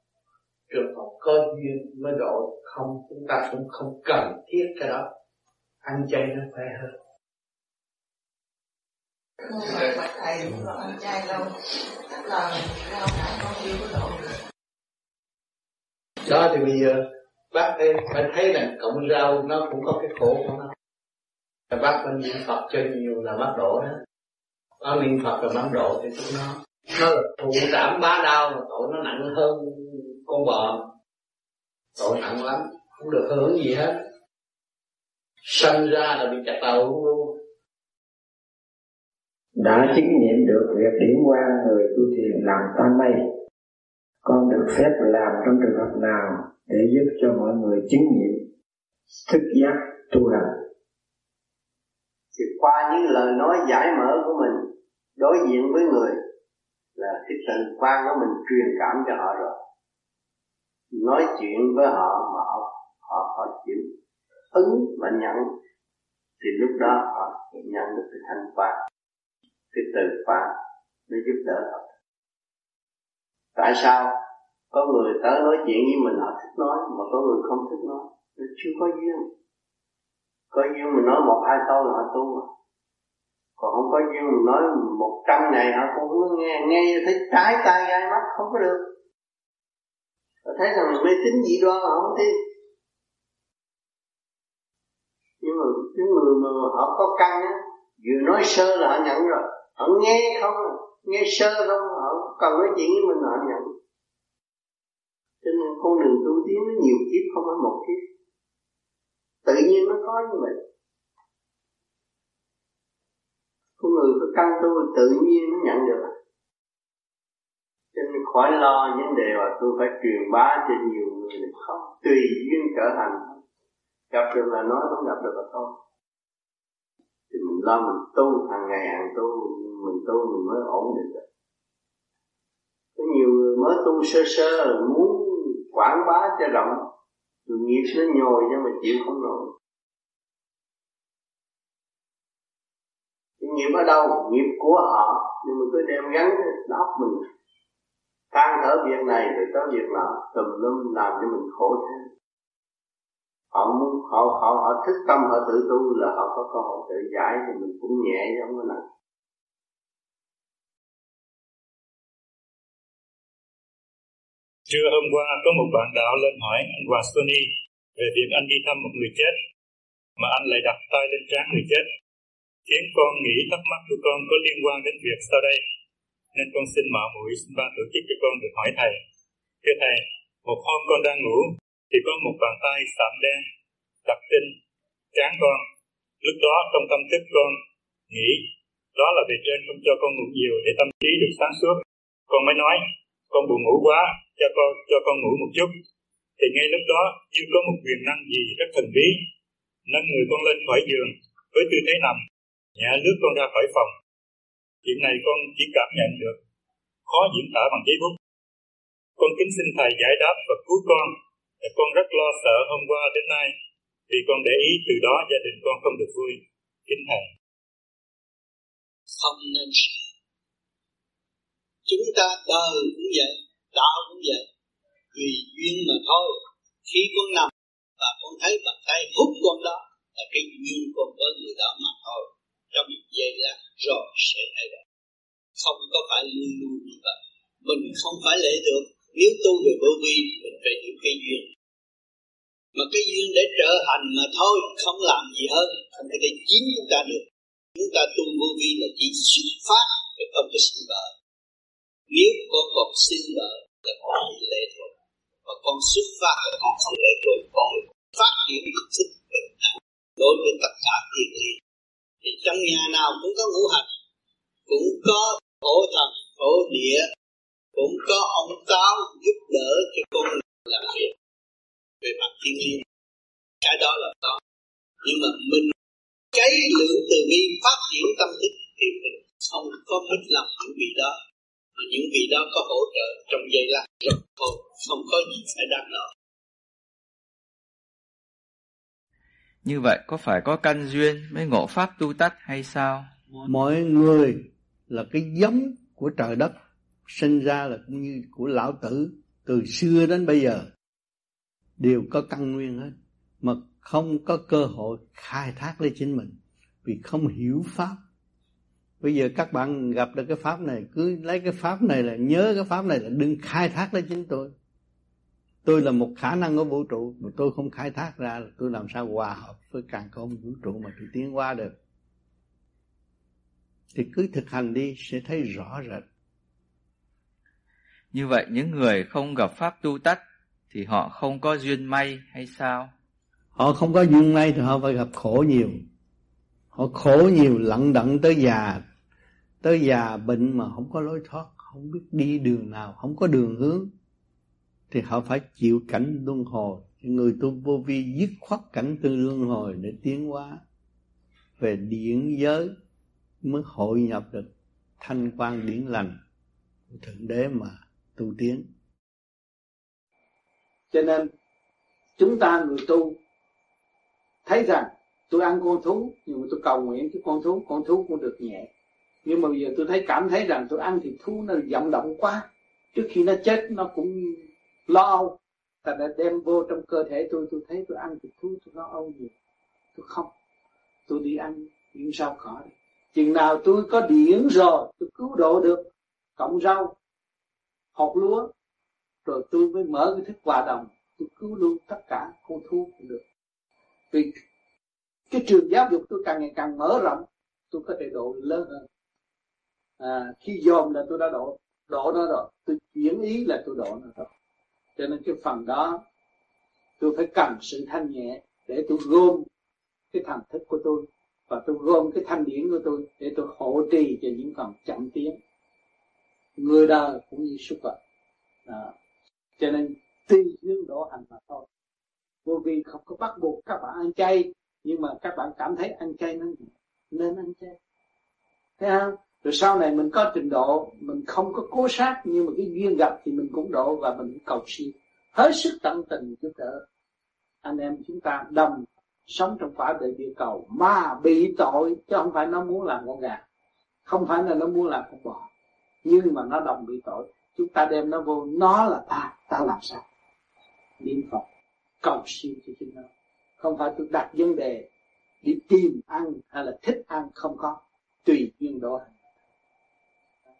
Trường hợp có duyên mới độ, không, chúng ta cũng không cần thiết cái đó. Ăn chay nó khỏe hơn. Thầy là ăn chay đâu là không cải con chưa có độ đó thì bây giờ bác đây phải thấy rằng cộng rau nó cũng có cái khổ của nó. Và bác bên niệm Phật cho nhiều là bác đổ đó. Bác niệm Phật là bác đổ thì chúng nó nó là thụ cảm bá đau mà tội nó nặng hơn con bò. Tội nặng lắm, không được hưởng gì hết. Sanh ra là bị chặt đầu luôn. Đã chứng nghiệm được việc điểm quan người tu thiền làm tam mây con được phép làm trong trường hợp nào để giúp cho mọi người chứng nghiệm thức giác tu hành? Thì qua những lời nói giải mở của mình đối diện với người là cái tình quan của mình truyền cảm cho họ rồi. Nói chuyện với họ mà họ họ, họ chịu ứng và nhận thì lúc đó họ nhận được cái thanh quan cái từ quan để giúp đỡ họ tại sao có người tới nói chuyện với mình họ thích nói, mà có người không thích nói? Nó chưa có duyên. Có duyên mình nói một hai câu là họ tu mà. Còn không có duyên mình nói một trăm ngày họ cũng không nghe nghe thấy trái tai gai mắt, không có được. Họ thấy rằng mê tín dị đoan họ không tin. Nhưng mà những người mà họ có căn á, vừa nói sơ là họ nhận rồi. Họ nghe không, nghe sơ không, họ cần nói chuyện với mình họ nhận cho nên con đường tu tiến nó nhiều kiếp, không phải một kiếp. Tự nhiên nó có như vậy. Con người có căn tu tự nhiên nó nhận được. Cho nên khỏi lo vấn đề mà tôi phải truyền bá cho nhiều người được không, tùy duyên trở thành. Gặp được là nói, không gặp được là thôi thì mình lo mình tu, hàng ngày hàng tu mình tu mình mới ổn định được có nhiều người mới tu sơ sơ muốn quảng bá cho rộng, rồi nghiệp nó nhồi nhưng mà chịu không nổi. Nghiệp ở đâu? Nghiệp của họ. Nhưng mà cứ đem gắn đắp mình. Than thở việc này, rồi tới việc nọ. Tùm lum làm cho mình khổ thêm họ muốn, họ họ họ thức tâm, họ tự tu là họ có cơ hội tự giải thì mình cũng nhẹ giống cái này Trưa hôm qua có một bạn đạo lên hỏi anh Hòa Sony về việc anh đi thăm một người chết, mà anh lại đặt tay lên trán người chết, khiến con nghĩ thắc mắc của con có liên quan đến việc sau đây, nên con xin mạo muội xin ban tổ chức cho con được hỏi thầy. Thưa thầy, một hôm con đang ngủ, thì có một bàn tay sạm đen đặt trên trán con. Lúc đó trong tâm thức con nghĩ đó là về trên không cho con ngủ nhiều để tâm trí được sáng suốt. Con mới nói, con buồn ngủ quá, cho con cho con ngủ một chút thì ngay lúc đó như có một quyền năng gì rất thần bí nâng người con lên khỏi giường với tư thế nằm, nhẹ lướt con ra khỏi phòng. Chuyện này con chỉ cảm nhận được, khó diễn tả bằng giấy bút. Con kính xin Thầy giải đáp và cứu con, con rất lo sợ hôm qua đến nay, vì con để ý từ đó gia đình con không được vui. Kính Thầy. Không nên sợ. Chúng ta đời cũng vậy, đạo cũng vậy. Vì duyên mà thôi. Khi con nằm và con thấy bàn tay hút con đó là cái duyên con với người đó mà thôi. Trong một giây lát rồi sẽ thay đổi. Không có phải luôn luôn như vậy. Mình không phải lệ được. Nếu tu về vô vi mình phải hiểu cái duyên. Mà cái duyên để trở thành mà thôi, không làm gì hơn, không thể chiếm chúng ta được. Chúng ta tu vô vi là chỉ xuất phát để không có sinh vợ. Nếu có còn sinh vợ là con bị lệ thuộc. Và con xuất phát là con không lệ thuộc, con phát triển ý thức bình đẳng đối với tất cả thiên lý. Thì trong nhà nào cũng có ngũ hành, cũng có thổ thần, thổ địa, cũng có ông táo giúp đỡ cho con làm việc về mặt thiên nhiên cái đó là đó nhưng mà mình cái lượng từ bi phát triển tâm thức thì mình không có mất lòng những vị đó những vị đó có hỗ trợ trong giây lát. Rồi thôi không có gì phải đáng lo Như vậy có phải có căn duyên mới ngộ pháp tu tắt hay sao? Mọi người là cái giống của trời đất sinh ra là cũng như của lão tử từ xưa đến bây giờ. Đều có căn nguyên hết mà không có cơ hội khai thác lấy chính mình vì không hiểu pháp bây giờ các bạn gặp được cái pháp này cứ lấy cái pháp này là nhớ cái pháp này là đừng khai thác lấy chính tôi tôi là một khả năng của vũ trụ mà tôi không khai thác ra là tôi làm sao hòa hợp với càng không vũ trụ mà tôi tiến qua được thì cứ thực hành đi sẽ thấy rõ rệt như vậy những người không gặp pháp tu tắt thì họ không có duyên may hay sao? Họ không có duyên may thì họ phải gặp khổ nhiều. Họ khổ nhiều lận đận tới già, tới già bệnh mà không có lối thoát, không biết đi đường nào, không có đường hướng. Thì họ phải chịu cảnh luân hồi. Người tu vô vi dứt khoát cảnh tư luân hồi để tiến hóa về điển giới mới hội nhập được thanh quan điển lành của Thượng Đế mà tu tiến. Cho nên chúng ta người tu thấy rằng tôi ăn con thú nhưng mà tôi cầu nguyện cái con thú con thú cũng được nhẹ nhưng mà bây giờ tôi thấy cảm thấy rằng tôi ăn thịt thú nó vọng động quá. Trước khi nó chết, nó cũng lo âu. Ta đã đem vô trong cơ thể tôi tôi thấy tôi ăn thịt thú, tôi lo âu gì? Tôi không. Tôi đi ăn những rau cỏ chừng nào tôi có điển rồi, tôi cứu độ được cộng rau, hột lúa, rồi tôi mới mở cái thức hòa đồng, tôi cứu luôn tất cả con thú cũng được. Vì cái trường giáo dục tôi càng ngày càng mở rộng, tôi có thể độ lớn hơn à, khi dòm là tôi đã đổ đổ nó rồi. Tôi chuyển ý là tôi đổ nó rồi. Cho nên cái phần đó tôi phải cần sự thanh nhẹ để tôi gom cái thần thức của tôi và tôi gom cái thanh điển của tôi để tôi hộ trì cho những phần chậm tiến người đời cũng như súc vật à, cho nên tùy nhưng độ hành mà thôi. Vô vi không có bắt buộc các bạn ăn chay nhưng mà các bạn cảm thấy ăn chay nên nên ăn chay. Thấy không? Rồi sau này mình có trình độ, mình không có cố sát, nhưng mà cái duyên gặp thì mình cũng độ và mình cầu xin. Hết sức tận tình giúp đỡ anh em chúng ta đồng sống trong quả địa địa cầu mà bị tội, chứ không phải nó muốn làm con gà, không phải là nó muốn làm con bò. Nhưng mà nó đồng bị tội, chúng ta đem nó vô, nó là ta ta làm sao? Niệm phật, cầu siêu cho chính nó không phải tôi đặt vấn đề đi tìm ăn hay là thích ăn không có, tùy duyên độ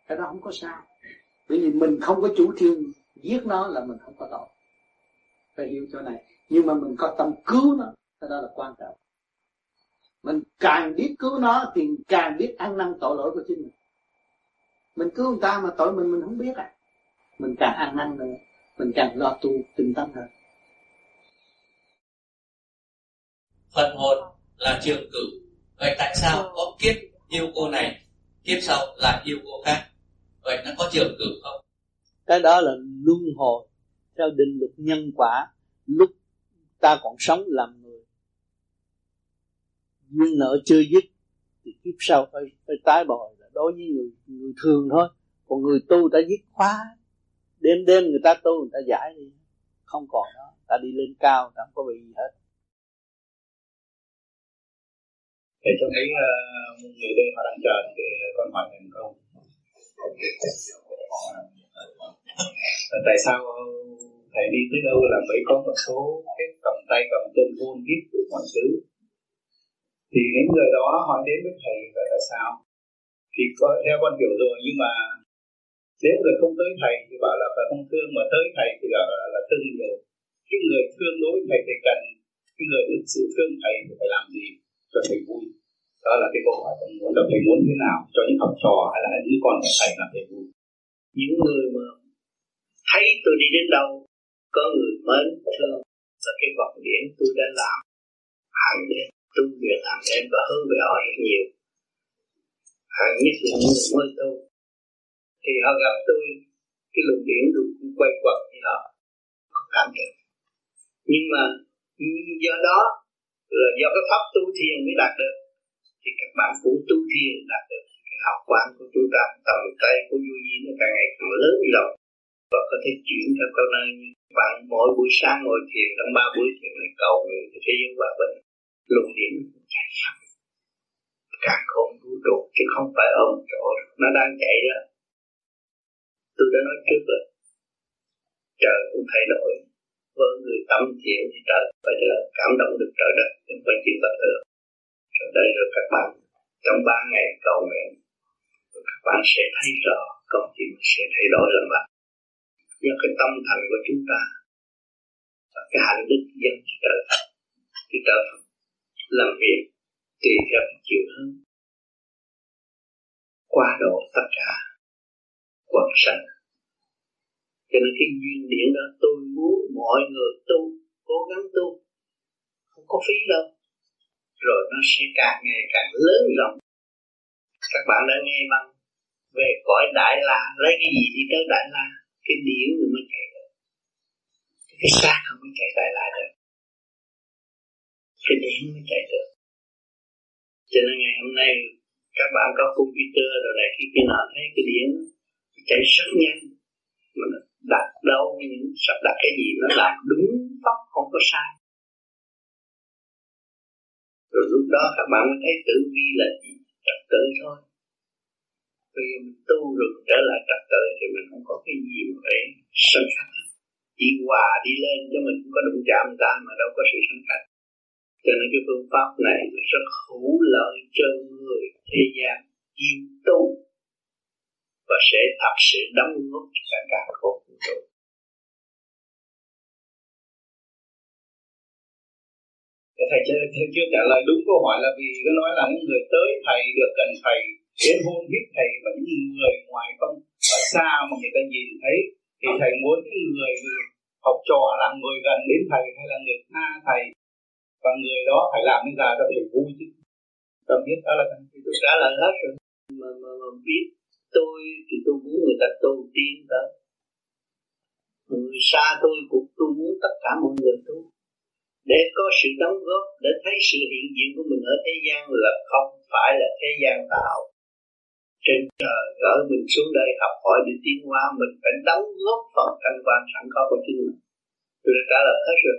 cái đó không có sao bởi vì mình không có chủ trương giết nó là mình không có tội. Phải hiểu chỗ này. Nhưng mà mình có tâm cứu nó, cái đó là quan trọng. Mình càng biết cứu nó thì càng biết ăn năn tội lỗi của chính mình. Mình cứu người ta mà tội mình mình không biết à. Mình càng ăn năn nữa, mình càng lo tu, tinh tấn hơn. Phần hồn là trường cử. Vậy tại sao có kiếp yêu cô này, kiếp sau lại yêu cô khác? Vậy nó có trường cử không? Cái đó là luân hồi theo định luật nhân quả. Lúc ta còn sống làm người duyên nợ chưa dứt thì kiếp sau phải phải tái bồi. Là đối với người người thường thôi. Còn người tu đã dứt khóa đêm đêm người ta tu người ta giải đi. Không còn đó. Ta đi lên cao ta không có bị gì hết. Thì tôi thấy uh, người đây họ đang chờ thì con hỏi thành công tại sao thầy đi tới đâu là phải có một số cái cầm tay cầm chân buôn biết được mọi thứ? Thì những người đó hỏi đến với thầy là tại sao? Thì có, theo con hiểu rồi, nhưng mà nếu người không tới thầy thì bảo là phải không thương? Mà tới thầy thì là là thương nhiều. Cái người thương đối thầy thì cần, cái người thực sự thương thầy thì phải làm gì cho thầy vui đó là cái câu hỏi con muốn là thầy muốn thế nào cho những học trò hay là những con của thầy làm thầy vui những người mà thấy tôi đi đến đâu, có người mến thương là cái vọng điển tôi đã làm. Hàng đêm tu việc hàng đêm và hướng về họ rất nhiều. Hàng nhất là những người mới tu thì họ gặp tôi, cái luồng điển tôi cũng quay quẩn thì họ có cảm nhận. Nhưng mà do đó là do cái pháp tu thiền mới đạt được thì các bạn cũng tu thiền đạt được. Cái học quán của chúng ta tầm tay của vô vi nó càng ngày càng lớn rộng và có thể chuyển theo các nơi như bạn mỗi buổi sáng ngồi thiền, trong ba buổi thiền này, cầu nguyện thế giới hòa bình. Luồng điển chạy khắp càng không vũ trụ chứ không phải ở một chỗ nó đang chạy đó. Tôi đã nói trước rồi. Trời cũng thay đổi. Với người tâm thiện thì trời phải là cảm động được trời đất không phải chỉ vật được rồi đây rồi các bạn trong ba ngày cầu nguyện. Các bạn sẽ thấy rõ công chuyện sẽ thay đổi lần bạn do cái tâm thành của chúng ta, và cái hạnh đức dân trở thì trở làm việc tùy theo chiều hướng. Qua độ tất cả quần sanh. Cho nên cái duyên điển đó tôi muốn mọi người tu, cố gắng tu. Không có phí đâu rồi nó sẽ càng ngày càng lớn rộng. Các bạn đã nghe băng về cõi đại la, lấy cái gì đi tới đại la? Cái điển thì mới chạy được. Cái xác không có chạy đại la được. Cái điển mới chạy được. Cho nên ngày hôm nay, các bạn có computer rồi này khi kia nọ, thấy cái điển chạy rất nhanh. Mà đặt đâu, những sắp đặt cái gì nó làm đúng tóc không có sai rồi lúc đó các bạn mới thấy tử vi là gì, trật tự thôi. Bây giờ mình tu rồi trở lại trật tự thì mình không có cái gì mà phải sân khắc chỉ hòa đi lên cho mình không có đụng chạm ta mà đâu có sự sân khắc cho nên cái phương pháp này rất hữu lợi cho người thế gian yêu tu và sẽ thật sự đóng góp cho cả khổ vũ trụ thầy chưa, thầy chưa trả lời đúng câu hỏi là vì có nói là những người tới thầy được gần thầy đến hôn biết thầy và những người ngoài không ở xa mà người ta nhìn thấy thì thầy muốn những người học trò là người gần đến thầy hay là người xa thầy. Và người đó phải làm như là cho thầy vui chứ? Tâm biết đó là tôi trả lời hết rồi. Mà, mà, mà biết tôi thì tôi muốn người ta tu tiên tới người xa tôi cũng tôi muốn tất cả mọi người tu để có sự đóng góp để thấy sự hiện diện của mình ở thế gian là không phải là thế gian tạo. Trên trời gửi mình xuống đây học hỏi để tiến hóa mình phải đóng góp phần thanh quan sẵn có của chính mình. Tôi đã trả lời hết rồi.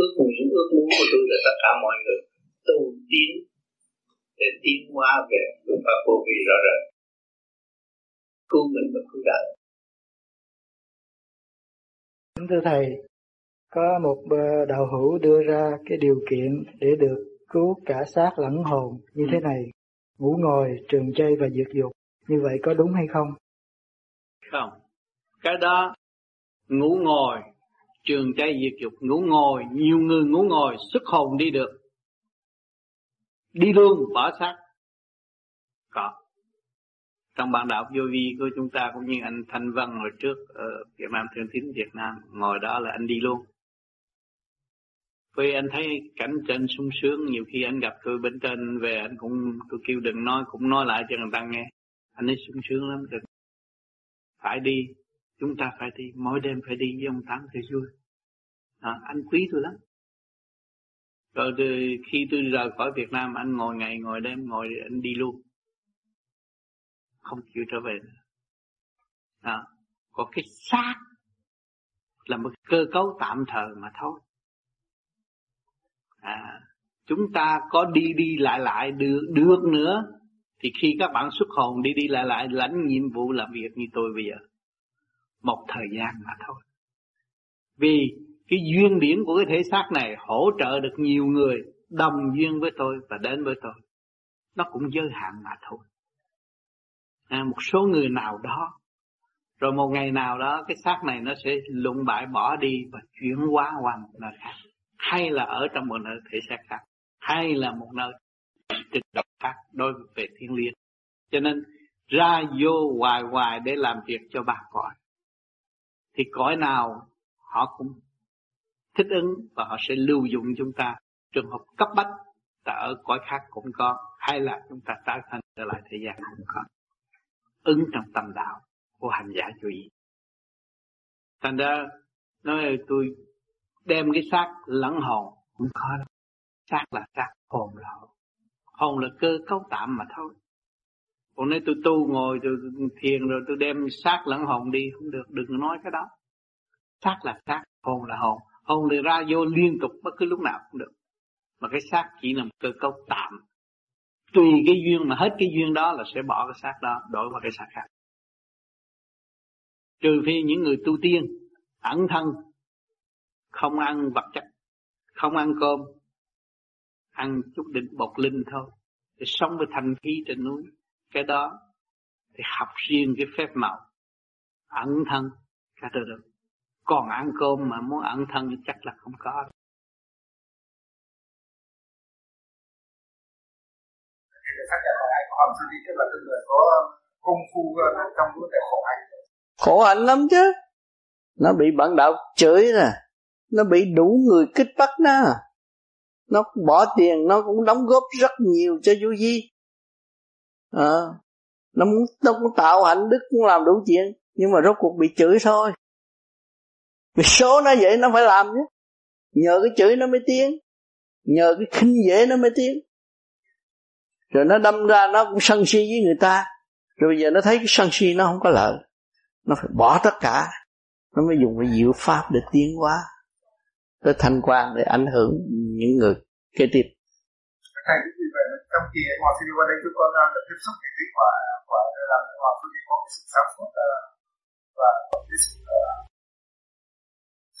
Ước nguyện ước muốn của tôi là tất cả mọi người tu tiến để tiến hóa về phương pháp vô vi rõ rệt cứu mình và cứu đời. Thưa Thầy, có một đạo hữu đưa ra cái điều kiện để được cứu cả xác lẫn hồn như thế này, ngủ ngồi, trường chay và diệt dục. Như vậy có đúng hay không? Không. Cái đó ngủ ngồi, trường chay diệt dục, ngủ ngồi, nhiều người ngủ ngồi xuất hồn đi được. Đi luôn bỏ xác. Có. Trong bản đạo vô vi của chúng ta cũng như anh Thanh Văn hồi trước ở Việt Nam Thương Tín Việt Nam, ngồi đó là anh đi luôn vì anh thấy cảnh trên sung sướng nhiều khi anh gặp tôi bên trên về anh cũng tôi kêu đừng nói cũng nói lại cho người ta nghe. Anh ấy sung sướng lắm đừng. Phải đi chúng ta phải đi mỗi đêm phải đi với ông tám thì vui. À, anh quý tôi lắm. Rồi từ khi tôi rời khỏi Việt Nam anh ngồi ngày ngồi đêm ngồi anh đi luôn. Không chịu trở về nữa. À, có cái xác là một cơ cấu tạm thời mà thôi à, chúng ta có đi đi lại lại được được nữa. Thì khi các bạn xuất hồn đi đi lại lại lãnh nhiệm vụ làm việc như tôi bây giờ. Một thời gian mà thôi. Vì cái duyên điển của cái thể xác này hỗ trợ được nhiều người đồng duyên với tôi và đến với tôi. Nó cũng giới hạn mà thôi. À, một số người nào đó rồi một ngày nào đó cái xác này nó sẽ lụng bại bỏ đi và chuyển hóa qua một nơi khác hay là ở trong một nơi thể xác khác, hay là một nơi trực độc khác đối về thiên liêng. Cho nên ra vô hoài hoài để làm việc cho bà cõi, thì cõi nào họ cũng thích ứng và họ sẽ lưu dụng chúng ta. Trường hợp cấp bách ta ở cõi khác cũng có, hay là chúng ta tái thành trở lại thế gian cũng có. Ứng trong tâm đạo của hành giả chú ý. Thành ra, nói tôi đem cái xác lẫn hồn. Cũng khó đâu. Xác là xác, hồn là hồn. Hồn là cơ cấu tạm mà thôi. Còn nếu tôi tu ngồi, tôi thiền rồi tôi đem xác lẫn hồn đi, không được. Đừng nói cái đó. Xác là xác, hồn là hồn. Hồn thì ra vô liên tục bất cứ lúc nào cũng được. Mà cái xác chỉ là một cơ cấu tạm. Tùy cái duyên mà hết cái duyên đó là sẽ bỏ cái xác đó, đổi vào cái xác khác. Trừ phi những người tu tiên, ẩn thân không ăn vật chất không ăn cơm ăn chút đỉnh bột linh thôi. Để sống với thanh khí trên núi cái đó thì học riêng cái phép màu. Ẩn thân cả đời được. Còn ăn cơm mà muốn ẩn thân thì chắc là không có. Khổ hạnh lắm chứ. Nó bị bản đạo chửi nè nó bị đủ người kích bắt nó nó bỏ tiền nó cũng đóng góp rất nhiều cho vô vi à, nó muốn nó cũng tạo hạnh đức cũng làm đủ chuyện nhưng mà rốt cuộc bị chửi thôi. Vì số nó vậy nó phải làm chứ. Nhờ cái chửi nó mới tiến. Nhờ cái khinh dễ nó mới tiến. Rồi nó đâm ra nó cũng sân si với người ta. Rồi bây giờ nó thấy cái sân si nó không có lợi. Nó phải bỏ tất cả. Nó mới dùng cái diệu pháp để tiến hóa tới thanh quan để ảnh hưởng những người kế tiếp. Thầy gì vậy trong hòa sư đi qua đây chúng con đã tiếp xúc cái quả quả làm sư đi có cái sự sáng suốt và cái sự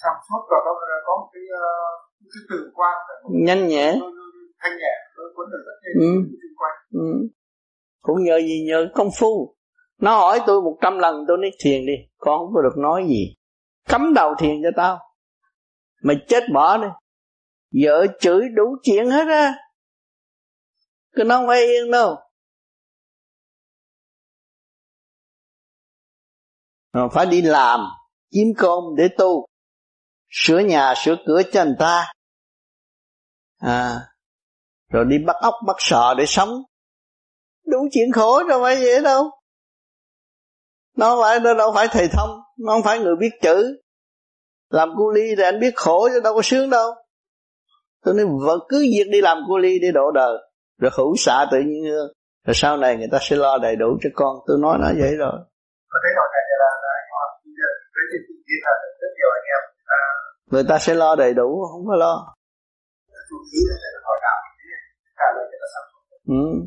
sáng suốt và có có một cái cái tử quan nhanh nhẹ. thanh nhẹ đối cuốn được rất nhiều ừ. xung quanh. Ừ. cũng nhờ gì? Nhờ công phu. Nó hỏi tôi một trăm lần tôi nói thiền đi con không có được nói gì. Cấm đầu thiền cho tao mà chết bỏ đi. Vợ chửi đủ chuyện hết á. Cứ nó không phải yên đâu. Rồi phải đi làm, kiếm cơm để tu. Sửa nhà, sửa cửa cho người ta. À rồi đi bắt ốc, bắt sò để sống. Đủ chuyện khổ đâu phải vậy đâu. Nó phải, nó đâu phải thầy thông, nó không phải người biết chữ làm cu ly thì anh biết khổ chứ đâu có sướng đâu. Tôi nói vợ cứ việc đi làm cu ly để độ đời rồi hữu xạ tự nhiên hương rồi sau này người ta sẽ lo đầy đủ cho con. Tôi nói nó vậy rồi. Người ta sẽ lo đầy đủ không có lo. Ừ.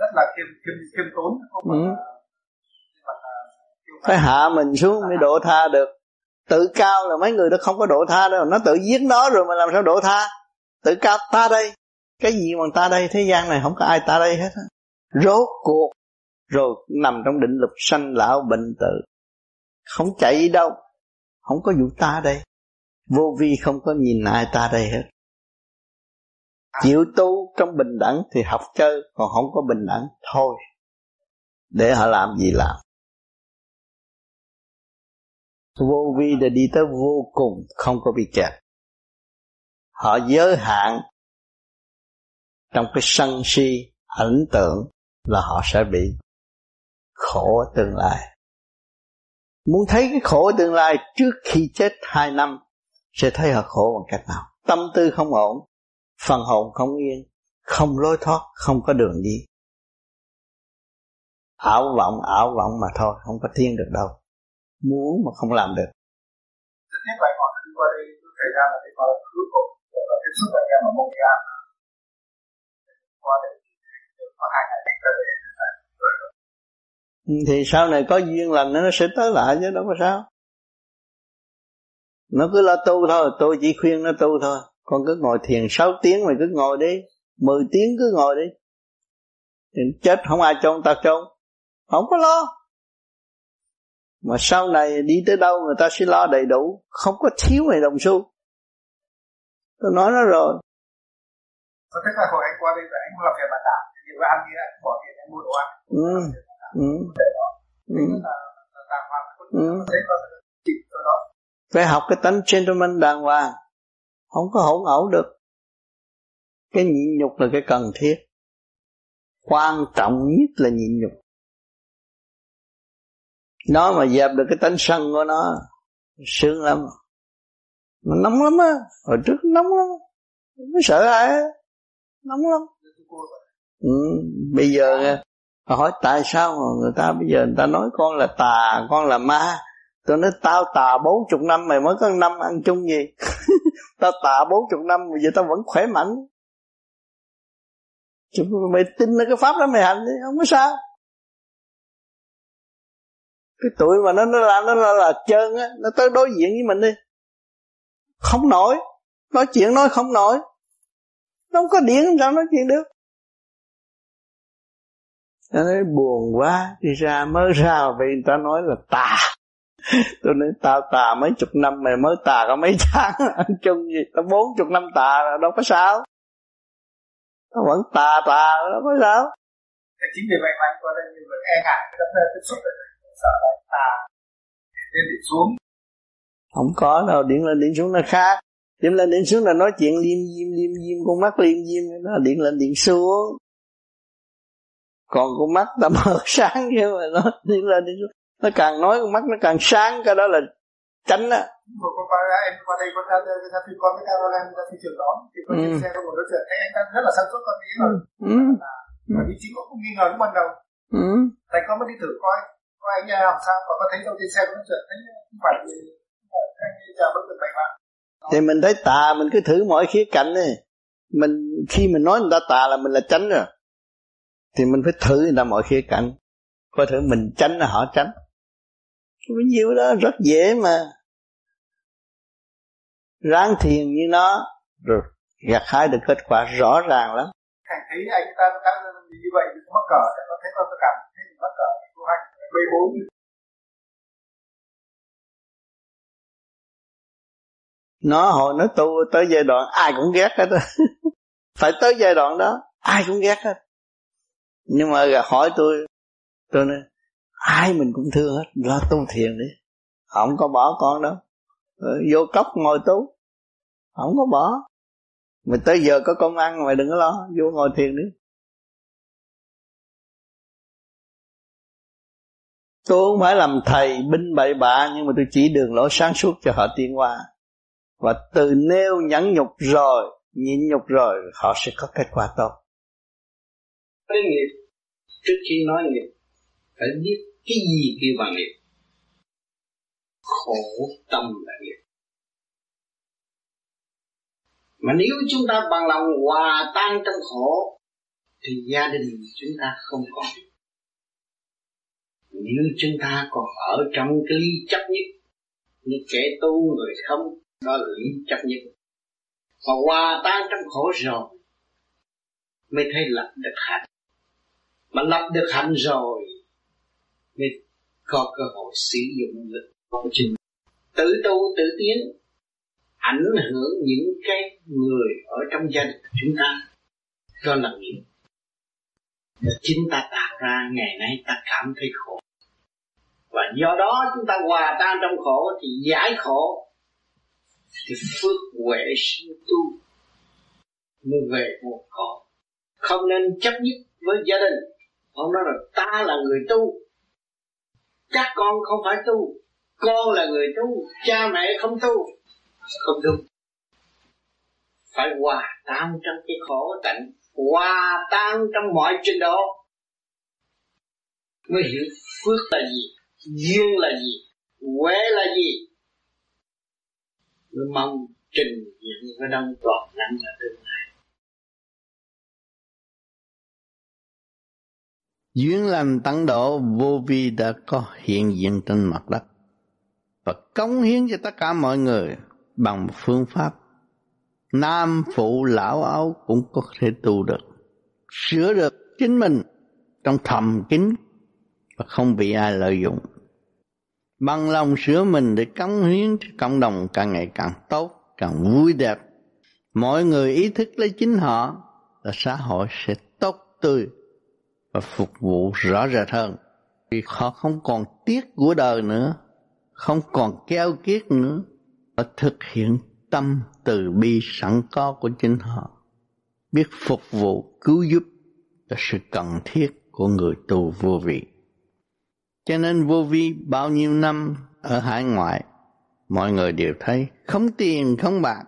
rất là khiêm khiêm khiêm tốn không ừ phải hạ mình xuống mới độ tha được. Tự cao là mấy người đó không có độ tha đâu. Nó tự giết nó rồi mà làm sao độ tha? Tự cao ta đây. Cái gì mà ta đây? Thế gian này không có ai ta đây hết rốt cuộc. Rồi nằm trong định luật sanh lão bệnh tử. Không chạy đâu. Không có vụ ta đây. Vô vi không có nhìn ai ta đây hết. Chịu tu trong bình đẳng thì học chơi, còn không có bình đẳng thôi. Để họ làm gì làm? Vô vi để đi tới vô cùng, không có bị kẹt. Họ giới hạn trong cái sân si ảnh tượng là họ sẽ bị khổ ở tương lai. Muốn thấy cái khổ ở tương lai trước khi chết hai năm, sẽ thấy họ khổ bằng cách nào? Tâm tư không ổn, phần hồn không yên, không lối thoát, không có đường đi. Ảo vọng ảo vọng mà thôi, không có thiên được đâu muốn mà không làm được. Tất nhiên vậy họ đi qua đây thời gian là cái là cứu cột là cái sức bệnh em mà mong cái qua đây có hai ngày tới đây thì sau này có duyên lành nó sẽ tới lại chứ đâu có sao. Nó cứ lo tu thôi tôi chỉ khuyên nó tu thôi. Con cứ ngồi thiền 6 tiếng mày cứ ngồi đi 10 tiếng cứ ngồi đi. Thì chết không ai chôn ta chôn. Không có lo mà sau này đi tới đâu người ta sẽ lo đầy đủ không có thiếu mày đồng xu tôi nói nó rồi. Có tức là hồi anh qua đây anh làm việc bản đảo thì vừa ăn kia bỏ tiền anh mua đồ ăn. Ừ. Ừ. Ừ. Ừ. phải học cái tánh gentleman đàng hoàng. Không có hỗn ẩu được. Cái nhịn nhục là cái cần thiết. Quan trọng nhất là nhịn nhục nó mà dẹp được cái tánh sân của nó sướng lắm. Nó nóng lắm á. Hồi trước nóng lắm. Nó sợ ai nóng lắm. Ừ, bây giờ hỏi tại sao mà người ta bây giờ người ta nói con là tà con là ma. Tôi nói tao tà bốn chục năm mày mới có năm ăn chung gì? Tao tà bốn chục năm bây giờ tao vẫn khỏe mạnh. Mày tin là cái pháp đó mày hành đi không có sao cái tuổi mà nó nó làm nó là, là trơn á nó tới đối diện với mình đi. Không nổi nói chuyện nói không nổi. Nó không có điện sao nói chuyện được. Nó nói buồn quá đi ra mới ra vì người ta nói là tà. Tôi nói tao tà mấy chục năm mày mới tà có mấy tháng. Ăn chung gì tao bốn chục năm tà đâu có sao. Tao vẫn tà tà đâu có sao. Chính vì vậy mà anh có đây như vẫn e ngại cái đâm tiếp xúc được sợ là tà lên điện xuống. Không có đâu điện lên điện xuống nó khác. Điện lên điện xuống là nói chuyện liêm diêm liêm diêm con mắt liêm diêm nó điện lên điện xuống. Còn con mắt ta mở sáng kia mà nó điện lên điện xuống. Nó càng nói con mắt nó càng sáng cái đó là tránh á. Con qua em qua đây con ra ra thì con với Caroline ra thị trường đó thì con trên xe có một đối tượng thấy anh ta rất là sáng suốt con nghĩ là ừ. mà đi chính cũng không nghi ngờ lúc ban đầu. Ừ. thành con mới đi thử coi có anh nhà làm sao mà có thấy trong trên xe nó chuyển thấy không phải gì? Chào bất được mạnh mà thì mình thấy tà mình cứ thử mọi khía cạnh đi. Mình khi mình nói người ta tà là mình là tránh rồi. Thì mình phải thử người ta mọi khía cạnh. Coi thử mình tránh là họ tránh cái nhiêu đó rất dễ mà. Ráng thiền như nó. Rồi gặt hái được kết quả rõ ràng lắm. Thầy thấy anh ta đang như vậy mắc cỡ có thấy có cảm thấy mất cỡ B4 nó hồi nó tu tới giai đoạn ai cũng ghét hết á. Phải tới giai đoạn đó, ai cũng ghét hết. Nhưng mà hỏi tôi tôi nói, ai mình cũng thương hết, lo tu thiền đi. Không có bỏ con đâu. Ờ, vô cốc ngồi tu. Không có bỏ. Mình tới giờ có công ăn mà đừng có lo, vô ngồi thiền đi. Tôi không phải làm thầy binh bậy bạ, nhưng mà tôi chỉ đường lối sáng suốt cho họ tiến qua và từ nêu nhẫn nhục rồi, nhịn nhục rồi, họ sẽ có kết quả tốt. Cái nghiệp, trước khi nói nghiệp, phải biết cái gì kêu bằng nghiệp. Khổ tâm là nghiệp. Mà nếu chúng ta bằng lòng hòa tan trong khổ, thì gia đình chúng ta không còn nếu chúng ta còn ở trong cái lý chấp nhất như kẻ tu người không, đó là lý chấp nhất. Mà hòa tan trong khổ rồi, mới thấy lập được hạnh. Mà lập được hạnh rồi, mới có cơ hội sử dụng lực của chính tự tu tự tiến, ảnh hưởng những cái người ở trong gia đình chúng ta. Do là nghiệp chính ta tạo ra ngày nay ta cảm thấy khổ và do đó chúng ta hòa tan trong khổ thì giải khổ, thì phước huệ sinh tu mới về một cõi không nên chấp nhất với gia đình. Ông nói là ta là người tu, các con không phải tu, con là người tu, cha mẹ không tu, không đúng phải hòa tan trong cái khổ tận hòa tan trong mọi trình độ mới hiểu phước là gì duyên là gì? Huế là gì? Mới mong trình diện với đông toàn năng ở tương lai. Duyên lành tăng độ, vô vi đã có hiện diện trên mặt đất. Và cống hiến cho tất cả mọi người bằng một phương pháp. Nam phụ lão áo cũng có thể tu được, sửa được chính mình trong thầm kín và không bị ai lợi dụng bằng lòng sửa mình để cống hiến cho cộng đồng càng ngày càng tốt, càng vui đẹp. Mọi người ý thức lấy chính họ là xã hội sẽ tốt tươi và phục vụ rõ rệt hơn. Vì họ không còn tiếc của đời nữa, không còn keo kiết nữa và thực hiện tâm từ bi sẵn có của chính họ. Biết phục vụ, cứu giúp là sự cần thiết của người tu vô vị cho nên vô vi bao nhiêu năm ở hải ngoại, mọi người đều thấy không tiền, không bạc,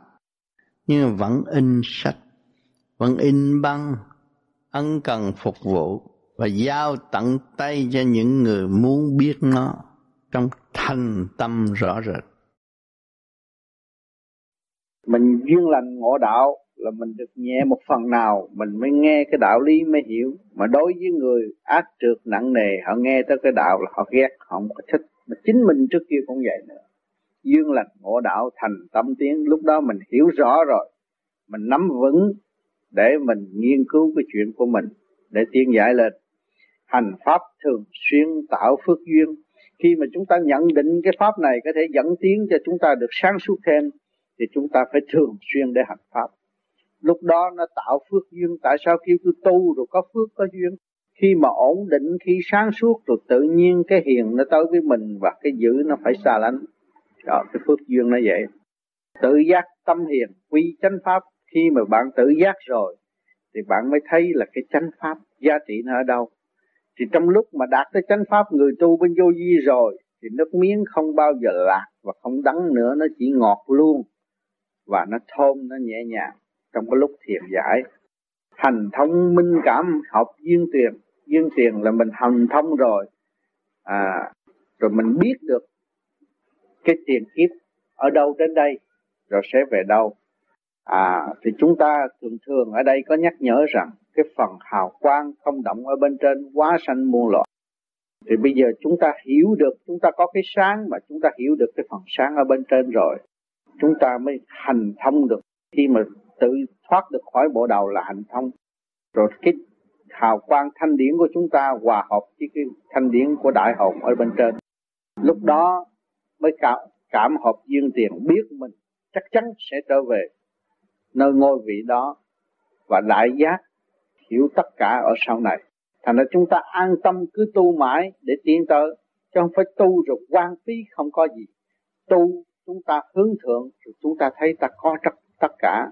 nhưng vẫn in sách, vẫn in băng, ân cần phục vụ và giao tận tay cho những người muốn biết nó trong thành tâm rõ rệt. Mình duyên lành ngộ đạo là mình được nhẹ một phần nào, mình mới nghe cái đạo lý mới hiểu. Mà đối với người ác trượt nặng nề, họ nghe tới cái đạo là họ ghét, họ không có thích. Mà chính mình trước kia cũng vậy nữa. Dương lành, ngộ đạo, thành tâm tiến. Lúc đó mình hiểu rõ rồi. Mình nắm vững để mình nghiên cứu cái chuyện của mình, để tiến giải lên. Hành pháp thường xuyên tạo phước duyên. Khi mà chúng ta nhận định cái pháp này có thể dẫn tiến cho chúng ta được sáng suốt thêm, thì chúng ta phải thường xuyên để hành pháp lúc đó nó tạo phước duyên. Tại sao kêu tôi tu rồi có phước có duyên? Khi mà ổn định, khi sáng suốt rồi tự nhiên cái hiền nó tới với mình và cái dữ nó phải xa lánh. Đó, cái phước duyên nó vậy. Tự giác tâm hiền, quy chánh pháp. Khi mà bạn tự giác rồi, thì bạn mới thấy là cái chánh pháp giá trị nó ở đâu. Thì trong lúc mà đạt tới chánh pháp, người tu bên vô vi rồi, thì nước miếng không bao giờ lạc và không đắng nữa, nó chỉ ngọt luôn và nó thơm, nó nhẹ nhàng trong cái lúc thiền giải, hành thông minh cảm, học duyên tiền. Duyên tiền là mình hành thông rồi. À rồi mình biết được cái tiền kiếp ở đâu đến đây, rồi sẽ về đâu. À thì chúng ta thường thường ở đây có nhắc nhở rằng cái phần hào quang không động ở bên trên quá sanh muôn loại thì bây giờ chúng ta hiểu được, chúng ta có cái sáng mà chúng ta hiểu được cái phần sáng ở bên trên rồi, chúng ta mới hành thông được. Khi mà tự thoát được khỏi bộ đầu là hạnh thông. Rồi cái hào quang thanh điển của chúng ta hòa hợp với cái thanh điển của đại hồn ở bên trên. Lúc đó mới cảm cảm hợp duyên tiền biết mình chắc chắn sẽ trở về nơi ngôi vị đó và đại giác hiểu tất cả ở sau này. Thành ra chúng ta an tâm cứ tu mãi để tiến tới chứ không phải tu rồi quan phí không có gì. Tu chúng ta hướng thượng rồi chúng ta thấy ta có tất, tất cả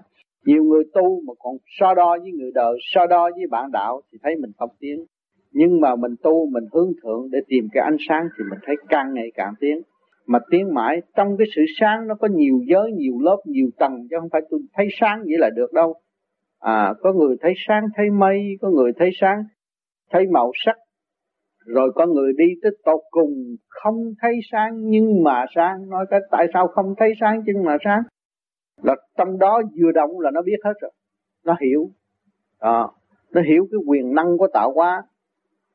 nhiều người tu mà còn so đo với người đời, so đo với bạn đạo thì thấy mình không tiến. Nhưng mà mình tu, mình hướng thượng để tìm cái ánh sáng thì mình thấy càng ngày càng tiến. Mà tiến mãi, trong cái sự sáng nó có nhiều giới, nhiều lớp, nhiều tầng, chứ không phải tôi thấy sáng vậy là được đâu. À có người thấy sáng, thấy mây, có người thấy sáng, thấy màu sắc. Rồi có người đi tới tột cùng không thấy sáng, nhưng mà sáng. Nói cái tại sao không thấy sáng, nhưng mà sáng? Là trong đó vừa động là nó biết hết rồi. Nó hiểu. À, nó hiểu cái quyền năng của tạo hóa.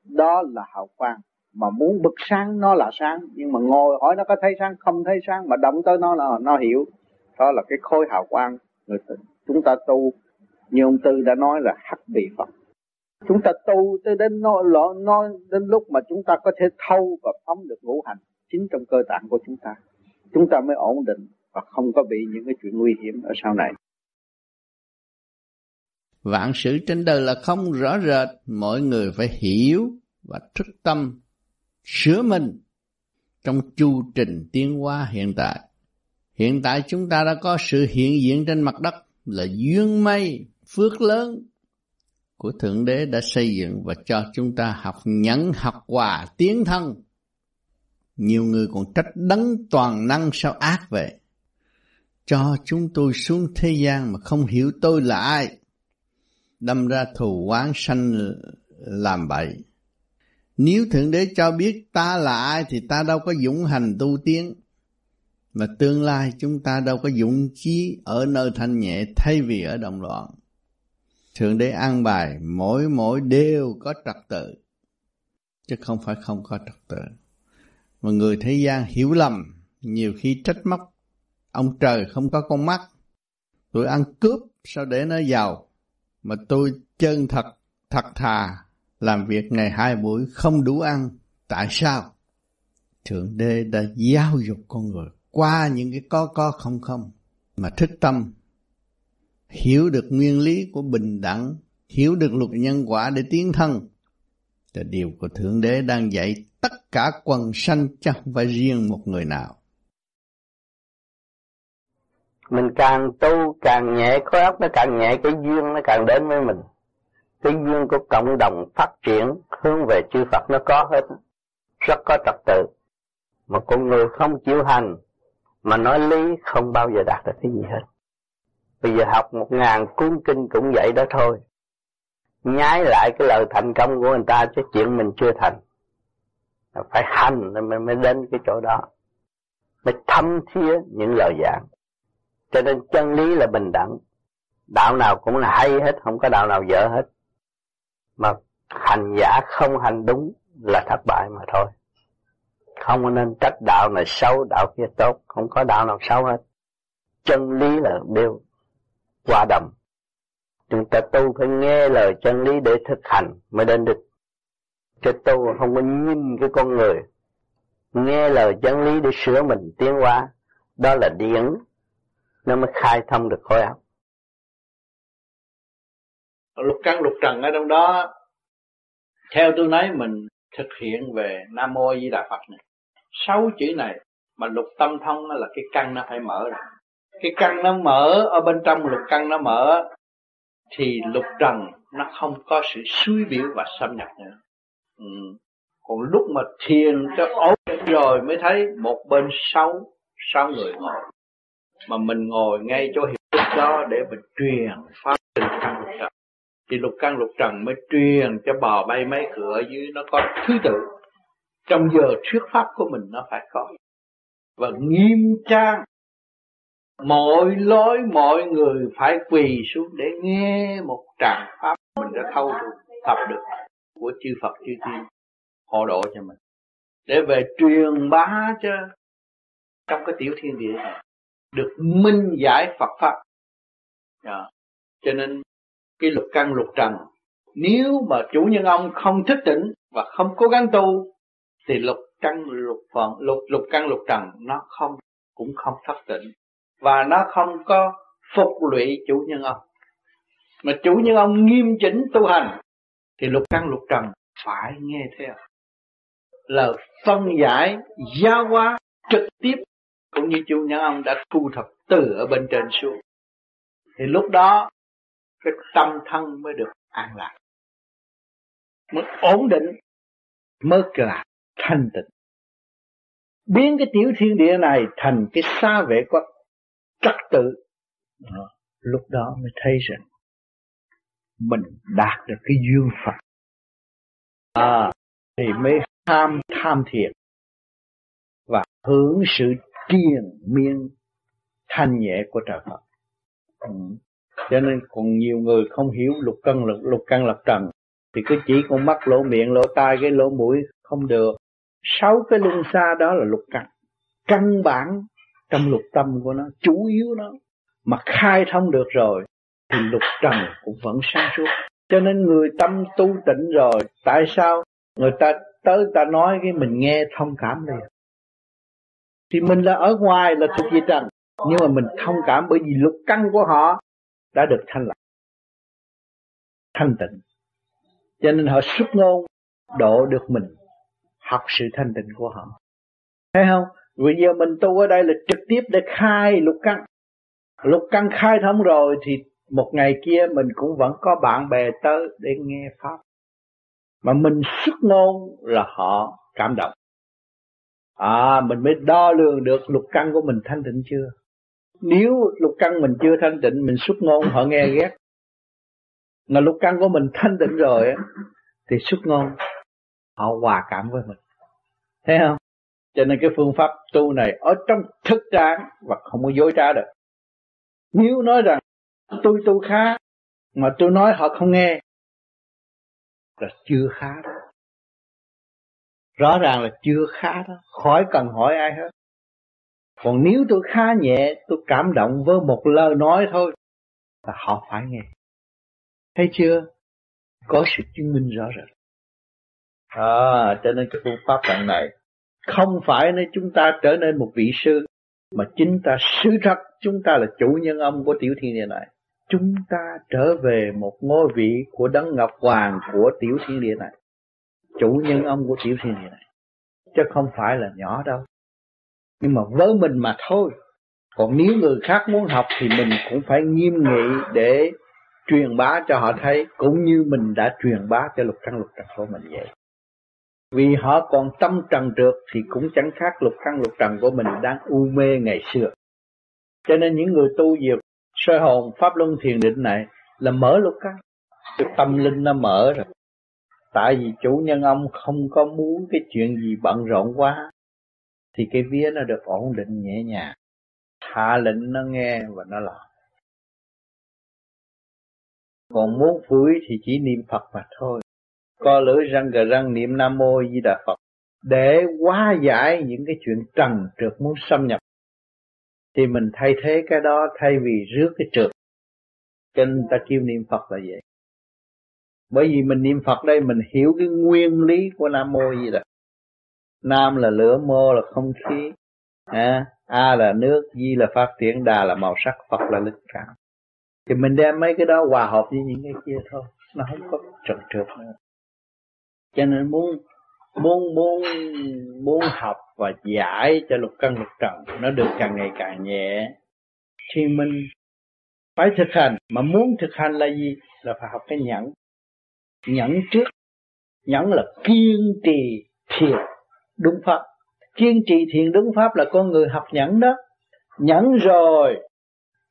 Đó là hào quang. Mà muốn bực sáng nó là sáng. Nhưng mà ngồi hỏi nó có thấy sáng không thấy sáng mà động tới nó là nó hiểu. Đó là cái khối hào quang người chúng ta tu. Như ông tư đã nói là hắc bị phật. Chúng ta tu tới đến nó, nó, nó đến lúc mà chúng ta có thể thâu và phóng được ngũ hành chính trong cơ tạng của chúng ta. Chúng ta mới ổn định và không có bị những cái chuyện nguy hiểm ở sau này vạn sự trên đời là không rõ rệt, mọi người phải hiểu và thức tâm sửa mình trong chu trình tiến hóa hiện tại hiện tại chúng ta đã có sự hiện diện trên mặt đất là duyên may, phước lớn của Thượng Đế đã xây dựng và cho chúng ta học nhẫn, học hòa tiến thân. Nhiều người còn trách đấng toàn năng sao ác vậy cho chúng tôi xuống thế gian mà không hiểu tôi là ai. Đâm ra thù oán sanh làm bậy. Nếu Thượng Đế cho biết ta là ai thì ta đâu có dũng hành tu tiến. Mà tương lai chúng ta đâu có dũng chí ở nơi thanh nhẹ thay vì ở động loạn. Thượng Đế an bài mỗi mỗi đều có trật tự. Chứ không phải không có trật tự. Mà người thế gian hiểu lầm, nhiều khi trách móc. Ông trời không có con mắt. Tôi ăn cướp sao để nó giàu. Mà tôi chân thật, thật thà, làm việc ngày hai buổi không đủ ăn. Tại sao? Thượng Đế đã giáo dục con người qua những cái có có không không mà thức tâm hiểu được nguyên lý của bình đẳng hiểu được luật nhân quả để tiến thân là điều của thượng đế đang dạy tất cả quần sanh chứ không phải riêng một người nào mình càng tu càng nhẹ khối óc nó càng nhẹ, cái duyên nó càng đến với mình. Cái duyên của cộng đồng phát triển, hướng về chư Phật nó có hết. Rất có trật tự. Mà con người không chịu hành, mà nói lý không bao giờ đạt được cái gì hết. Bây giờ học một ngàn cuốn kinh cũng vậy đó thôi. Nhái lại cái lời thành công của người ta chứ chuyện mình chưa thành. Phải hành rồi mình mới đến cái chỗ đó. Mới thâm thía những lời giảng cho nên chân lý là bình đẳng. Đạo nào cũng là hay hết, không có đạo nào dở hết. Mà hành giả không hành đúng là thất bại mà thôi. Không nên trách đạo này xấu, đạo kia tốt. Không có đạo nào xấu hết. Chân lý là đều hòa đồng. Chúng ta tu phải nghe lời chân lý để thực hành mới đến được. Cái tu không có nhìn cái con người. Nghe lời chân lý để sửa mình tiến hóa. Đó là điển nó mới khai thông được khối óc. Lục căn, lục trần ở trong đó, theo tôi nói mình thực hiện về nam mô di đà phật này. Sáu chữ này mà lục tâm thông là cái căn nó phải mở ra. Cái căn nó mở, ở bên trong lục căn nó mở, thì lục trần nó không có sự suy biểu và xâm nhập nữa. Ừ. còn lúc mà thiền cho ổn rồi mới thấy một bên sáu sáu người ngồi mà mình ngồi ngay chỗ hiệp đó để mình truyền pháp lục căn lục trần. Thì lục căn lục trần mới truyền cho bò bay mấy cửa dưới nó có thứ tự. Trong giờ thuyết pháp của mình nó phải có. Và nghiêm trang. Mọi lối, mọi người phải quỳ xuống để nghe một tràng pháp mình đã thâu được tập được của chư Phật, chư Thiên hộ độ cho mình. Để về truyền bá cho trong cái tiểu thiên địa này được minh giải Phật pháp. À, cho nên cái lục căn lục trần nếu mà chủ nhân ông không thức tỉnh và không cố gắng tu thì lục căn lục phận lục lục căn lục trần nó không cũng không thức tỉnh và nó không có phục lụy chủ nhân ông. Mà chủ nhân ông nghiêm chỉnh tu hành thì lục căn lục trần phải nghe theo. Là phân giải giáo hóa trực tiếp cũng như chú nhân ông đã thu thập từ ở bên trên xuống. Thì lúc đó cái tâm thân mới được an lạc. Mới ổn định mới là thanh tịnh. Biến cái tiểu thiên địa này thành cái xa vệ quốc trật tự. Đó, lúc đó mới thấy rằng mình đạt được cái duyên Phật à, thì mới tham tham thiện và hưởng sự triền miên thanh nhẹ của trời Phật. Ừ. cho nên còn nhiều người không hiểu lục căn lục, lục căn lập trần thì cứ chỉ con mắt lỗ miệng lỗ tai cái lỗ mũi không được. Sáu cái luân xa đó là lục căn. Căn bản trong lục tâm của nó chủ yếu nó. Mà khai thông được rồi thì lục trần cũng vẫn sáng suốt. Cho nên người tâm tu tịnh rồi tại sao người ta tới ta nói cái mình nghe thông cảm liền? Thì mình là ở ngoài là thuộc về trần. Nhưng mà mình thông cảm bởi vì lục căn của họ đã được thanh lọc. Thanh tịnh. Cho nên họ xuất ngôn, độ được mình học sự thanh tịnh của họ. Thấy không? Bây giờ mình tu ở đây là trực tiếp để khai lục căn. Lục căn khai thông rồi thì một ngày kia mình cũng vẫn có bạn bè tới để nghe pháp. Mà mình xuất ngôn là họ cảm động à mình mới đo lường được lục căn của mình thanh tịnh chưa? Nếu lục căn mình chưa thanh tịnh, mình xuất ngôn, họ nghe ghét. Mà lục căn của mình thanh tịnh rồi thì xuất ngôn, họ hòa cảm với mình. Thấy không? Cho nên cái phương pháp tu này ở trong thức trạng và không có dối trá được. Nếu nói rằng tôi tu khá, mà tôi nói họ không nghe, là chưa khá đó rõ ràng là chưa khá đó. Khỏi cần hỏi ai hết. Còn nếu tôi khá nhẹ tôi cảm động với một lời nói thôi là họ phải nghe. Thấy chưa? Có sự chứng minh rõ rệt. À, cho nên cái phương pháp lần này không phải nếu chúng ta trở nên một vị sư mà chính ta sự thật chúng ta là chủ nhân âm của tiểu thiên địa này. Chúng ta trở về một ngôi vị của đấng ngọc hoàng của tiểu thiên địa này chủ nhân ông của tiểu thiên địa này. Chứ không phải là nhỏ đâu. Nhưng mà với mình mà thôi. Còn nếu người khác muốn học thì mình cũng phải nghiêm nghị để truyền bá cho họ thấy, cũng như mình đã truyền bá cho lục căn, lục trần của mình vậy. Vì họ còn tâm trần trượt thì cũng chẳng khác lục căn, lục trần của mình đang u mê ngày xưa. Cho nên những người tu diệt soi hồn, pháp luân thiền định này là mở lục căn. Tâm linh nó mở rồi tại vì chủ nhân ông không có muốn cái chuyện gì bận rộn quá, thì cái vía nó được ổn định nhẹ nhàng. Hạ lệnh nó nghe và nó làm. Còn muốn phủi thì chỉ niệm Phật mà thôi. Co lưỡi răng gờ răng niệm Nam Mô Di Đà Phật. Để hóa giải những cái chuyện trần trượt muốn xâm nhập, thì mình thay thế cái đó thay vì rước cái trượt. Cho nên ta kêu niệm Phật là vậy bởi vì mình niệm Phật đây mình hiểu cái nguyên lý của Nam Mô gì đó Nam là lửa mô là không khí. À, A là nước Di là phát triển Đà là màu sắc Phật là linh cảm. Thì mình đem mấy cái đó hòa hợp với những cái kia thôi nó không có trật trượt nữa. Cho nên muốn muốn muốn muốn học và giải cho lục căn lục trần nó được càng ngày càng nhẹ. Thì mình phải thực hành mà muốn thực hành là gì? Là phải học cái nhẫn nhẫn trước. Nhẫn là kiên trì thiền đúng pháp. Kiên trì thiền đúng pháp là con người học nhẫn đó. Nhẫn rồi,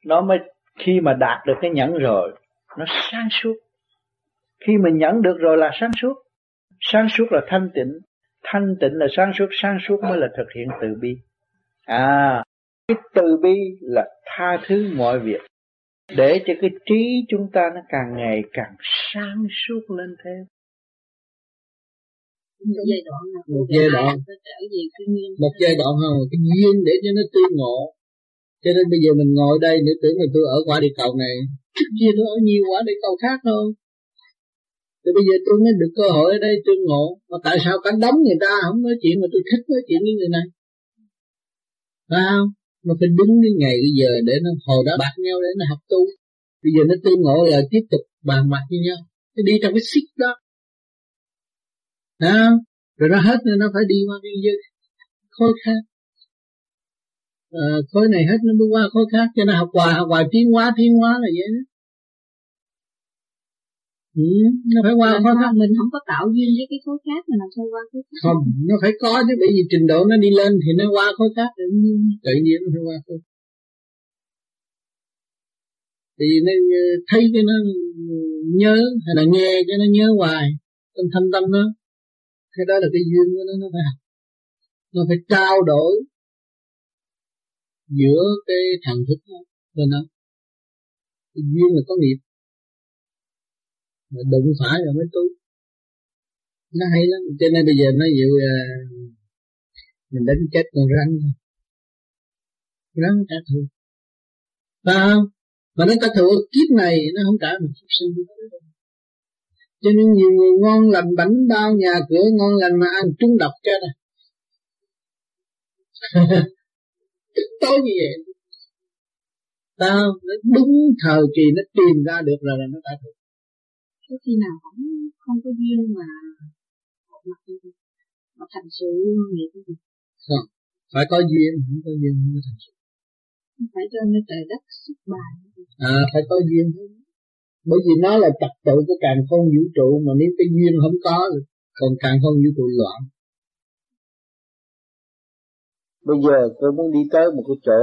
nó mới, khi mà đạt được cái nhẫn rồi, nó sáng suốt. Khi mình nhẫn được rồi là sáng suốt. Sáng suốt là thanh tịnh. Thanh tịnh là sáng suốt sáng suốt mới là thực hiện từ bi. À cái từ bi là tha thứ mọi việc để cho cái trí chúng ta nó càng ngày càng sáng suốt lên thêm. Một giai đoạn một giai đoạn. Một giai đoạn không cái duyên để cho nó tương ngộ. Cho nên bây giờ mình ngồi đây nếu tưởng là tôi ở quả địa cầu này. Trước kia tôi ở nhiều quả địa cầu khác thôi rồi bây giờ tôi mới được cơ hội ở đây tương ngộ. Mà tại sao cả đống người ta không nói chuyện mà tôi thích nói chuyện với người này? Phải không nó phải đứng cái ngày bây giờ để nó hồi đó bạc nhau để nó học tu. Bây giờ nó tương ngộ là tiếp tục bàn bạc với nhau. Nó đi trong cái xích đó. Đó rồi nó hết rồi nó phải đi qua biên giới khối khác. À, khối này hết nó mới qua khối khác cho nó học hoài học hoài tiến hóa tiến hóa là vậy đó. Ừ, nó phải qua khối khác mình không có tạo duyên với cái khối khác mà làm sao qua khối khác. Không nó phải có chứ bởi vì trình độ nó đi lên thì nó qua khối khác. Tự nhiên. Tự nhiên nó phải qua khối thì nó thấy cho nó nhớ hay là nghe cho nó nhớ hoài trong thâm tâm nó cái đó là cái duyên của nó nó phải học. Nó phải trao đổi giữa cái thần thức bên nó. Duyên là có nghiệp mà đụng phải rồi mới tu. Nó hay lắm. Cho nên bây giờ nó dịu à, mình đánh chết con rắn thôi. Rắn trả thù. Phải không? Mà nó trả thù kiếp này nó không trả một kiếp sinh cho nên nhiều người ngon lành bánh bao nhà cửa ngon lành mà ăn trúng độc cho này tối như vậy. Tao nó đúng thời kỳ nó tìm ra được rồi là nó đã được có khi nào cũng không có duyên mà một mặt mà thành sự nghiệp gì không phải có duyên không có duyên không có thành sự. Phải cho nó trời đất xuất bài à phải có duyên. Bởi vì nó là trật tự của càng không vũ trụ mà nếu cái duyên không có còn càng không vũ trụ loạn. Bây giờ tôi muốn đi tới một cái chỗ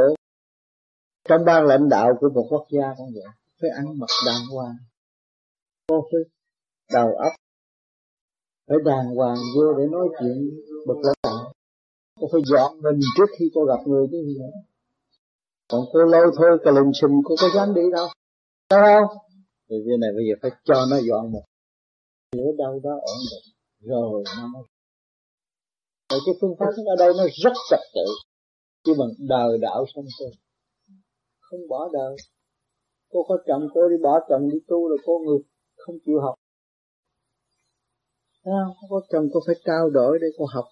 trong ban lãnh đạo của một quốc gia cũng vậy phải ăn mặc đàng hoàng vô phải đầu óc. Phải đàng hoàng vô để nói chuyện bậc lãnh đạo cô phải dọn mình trước khi cô gặp người chứ gì nữa còn cô lâu thôi cả lình xùm cô có dám đi đâu? Đâu? Không thì cái này bây giờ phải cho nó dọn một ở đâu đó ổn định. Rồi nó mới Vậy cái phương pháp ở đây nó rất trật tự. Chứ bằng đời đạo xong cơ Không bỏ đời. Cô có chồng, cô đi bỏ chồng đi tu rồi cô ngược không chịu học. Thấy không? Có chồng cô phải trao đổi để cô học.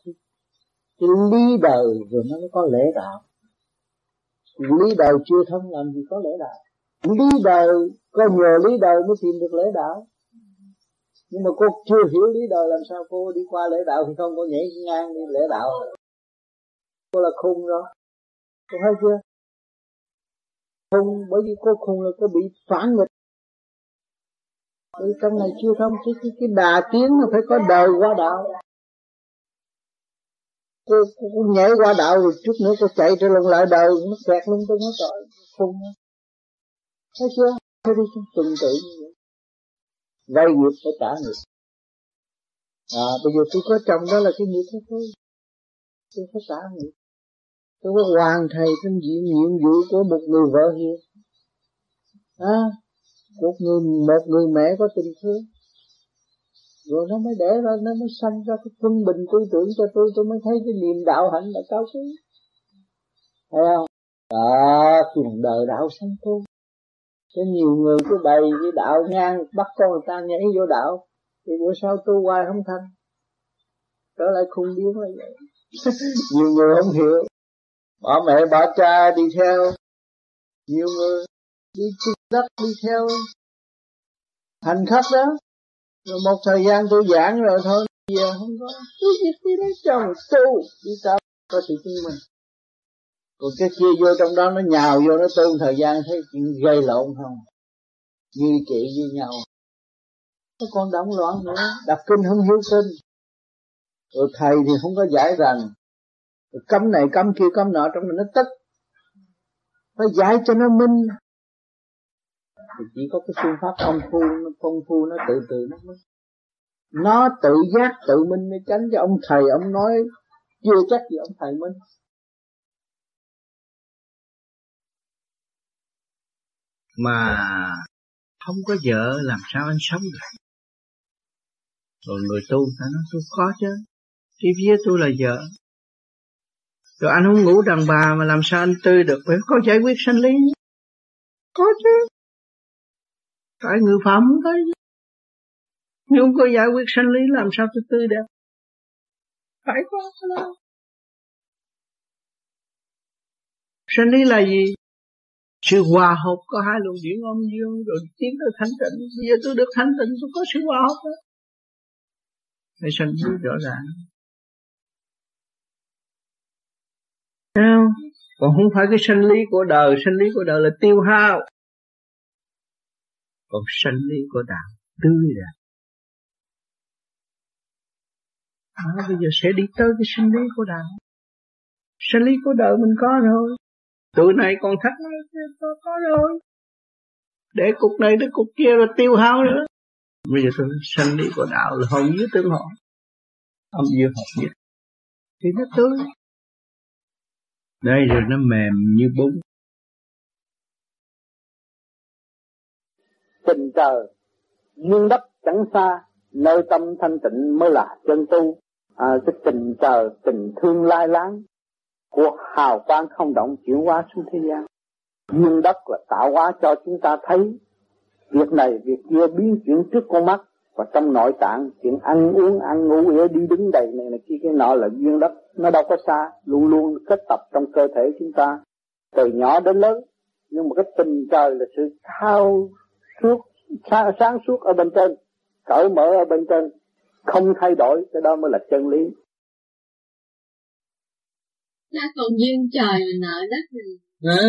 Cái lý đời rồi nó mới có lễ đạo. Lý đời chưa thông làm gì có lễ đạo. Lý đời, Có nhờ lý đời mới tìm được lễ đạo. Nhưng mà cô chưa hiểu lý đời làm sao cô đi qua lễ đạo thì không cô nhảy ngang đi lễ đạo. Cô là khùng rồi cô thấy chưa? Khùng bởi vì cô khùng là cô bị phản nghịch ừ, trong này chưa thông cái cái, cái đà tiến nó phải có đời qua đạo. Cô, cô, cô nhảy qua đạo rồi chút nữa cô chạy trở lần lại đời nó kẹt luôn, tôi nói trời khùng. Thấy chưa? Thấy đi tuần tự như vậy. Vay nghiệp phải trả nghiệp. À bây giờ tôi có chồng đó là cái nghiệp của tôi. Tôi phải trả nghiệp. Tôi có hoàn thành cái diện nhiệm vụ của một người vợ hiền. À, một người một người mẹ có tình thương. Rồi nó mới để ra, nó mới sanh ra cái quân bình tư tưởng cho tôi. Tôi mới thấy cái niềm đạo hạnh là cao quý. Thấy không? À, Đó cuộc đời đạo sanh tu có nhiều người cứ bày cái đạo ngang, bắt con người ta nhảy vô đạo. Thì bữa sau tu hoài không thành. Trở lại khung điên là vậy. Nhiều người không hiểu. Bỏ mẹ bỏ cha đi theo. Nhiều người đi đất đi theo hành khách đó. Rồi một thời gian tôi giảng rồi thôi giờ không có cứ việc đi lấy chồng tu đi tao có sự chứng minh còn cái kia vô trong đó, nó nhào vô, nó tương thời gian, thấy chuyện gây lộn không? Như kỵ với nhau. Nó còn động loạn nữa, đọc kinh không hiếu kinh rồi thầy thì không có giải rằng rồi cấm này cấm kia, cấm nọ, trong mình nó tức. Phải giải cho nó minh thì chỉ có cái phương pháp công phu nó công phu nó tự từ nó mới nó tự giác, tự minh mới tránh cho ông thầy, ông nói chưa chắc gì ông thầy minh. Mà không có vợ làm sao anh sống được rồi người tu ta nói, tôi có chứ cái vía tôi là vợ. Rồi anh không ngủ đàn bà mà làm sao anh tươi được? Phải có giải quyết sanh lý có chứ tại người phạm không thấy nhưng không có giải quyết sanh lý làm sao tôi tươi đẹp, phải có cái đó. Sanh lý là gì? Sự hòa hợp có hai luồng điển âm dương rồi tiến tới thanh tịnh. Bây giờ tôi được thanh tịnh tôi có sự hòa hợp đó. Phải sanh lý rõ ràng. Không? còn không phải cái sanh lý của đời. Sanh lý của đời là tiêu hao còn sanh lý của đạo tươi ra à, bây giờ sẽ đi tới cái sinh lý của đạo. Sinh lý của đời mình có rồi. Tụi này còn thắc mắc có, có rồi. Để cục này tới cục kia là tiêu hao nữa. Bây giờ tôi sanh lý của đạo là hồng như tương họ âm dương hợp nhất thì nó tươi đây rồi nó mềm như bún. Tình trời duyên đất chẳng xa nơi tâm thanh tịnh mới là chân tu. À, cái tình trời tình thương lai láng. Của hào quang không động chuyển hóa xuống thế gian. Duyên đất là tạo hóa cho chúng ta thấy. Việc này việc kia biến chuyển trước con mắt. Và trong nội tạng chuyện ăn uống ăn ngủ để đi đứng đầy này này kia cái nọ là duyên đất. Nó đâu có xa luôn luôn kết tập trong cơ thể chúng ta. Từ nhỏ đến lớn nhưng mà cái tình trời là sự thao suốt sáng, sáng suốt ở bên trên cởi mở ở bên trên không thay đổi cái đó mới là chân lý Đã còn duyên trời là nợ đất này. Hả?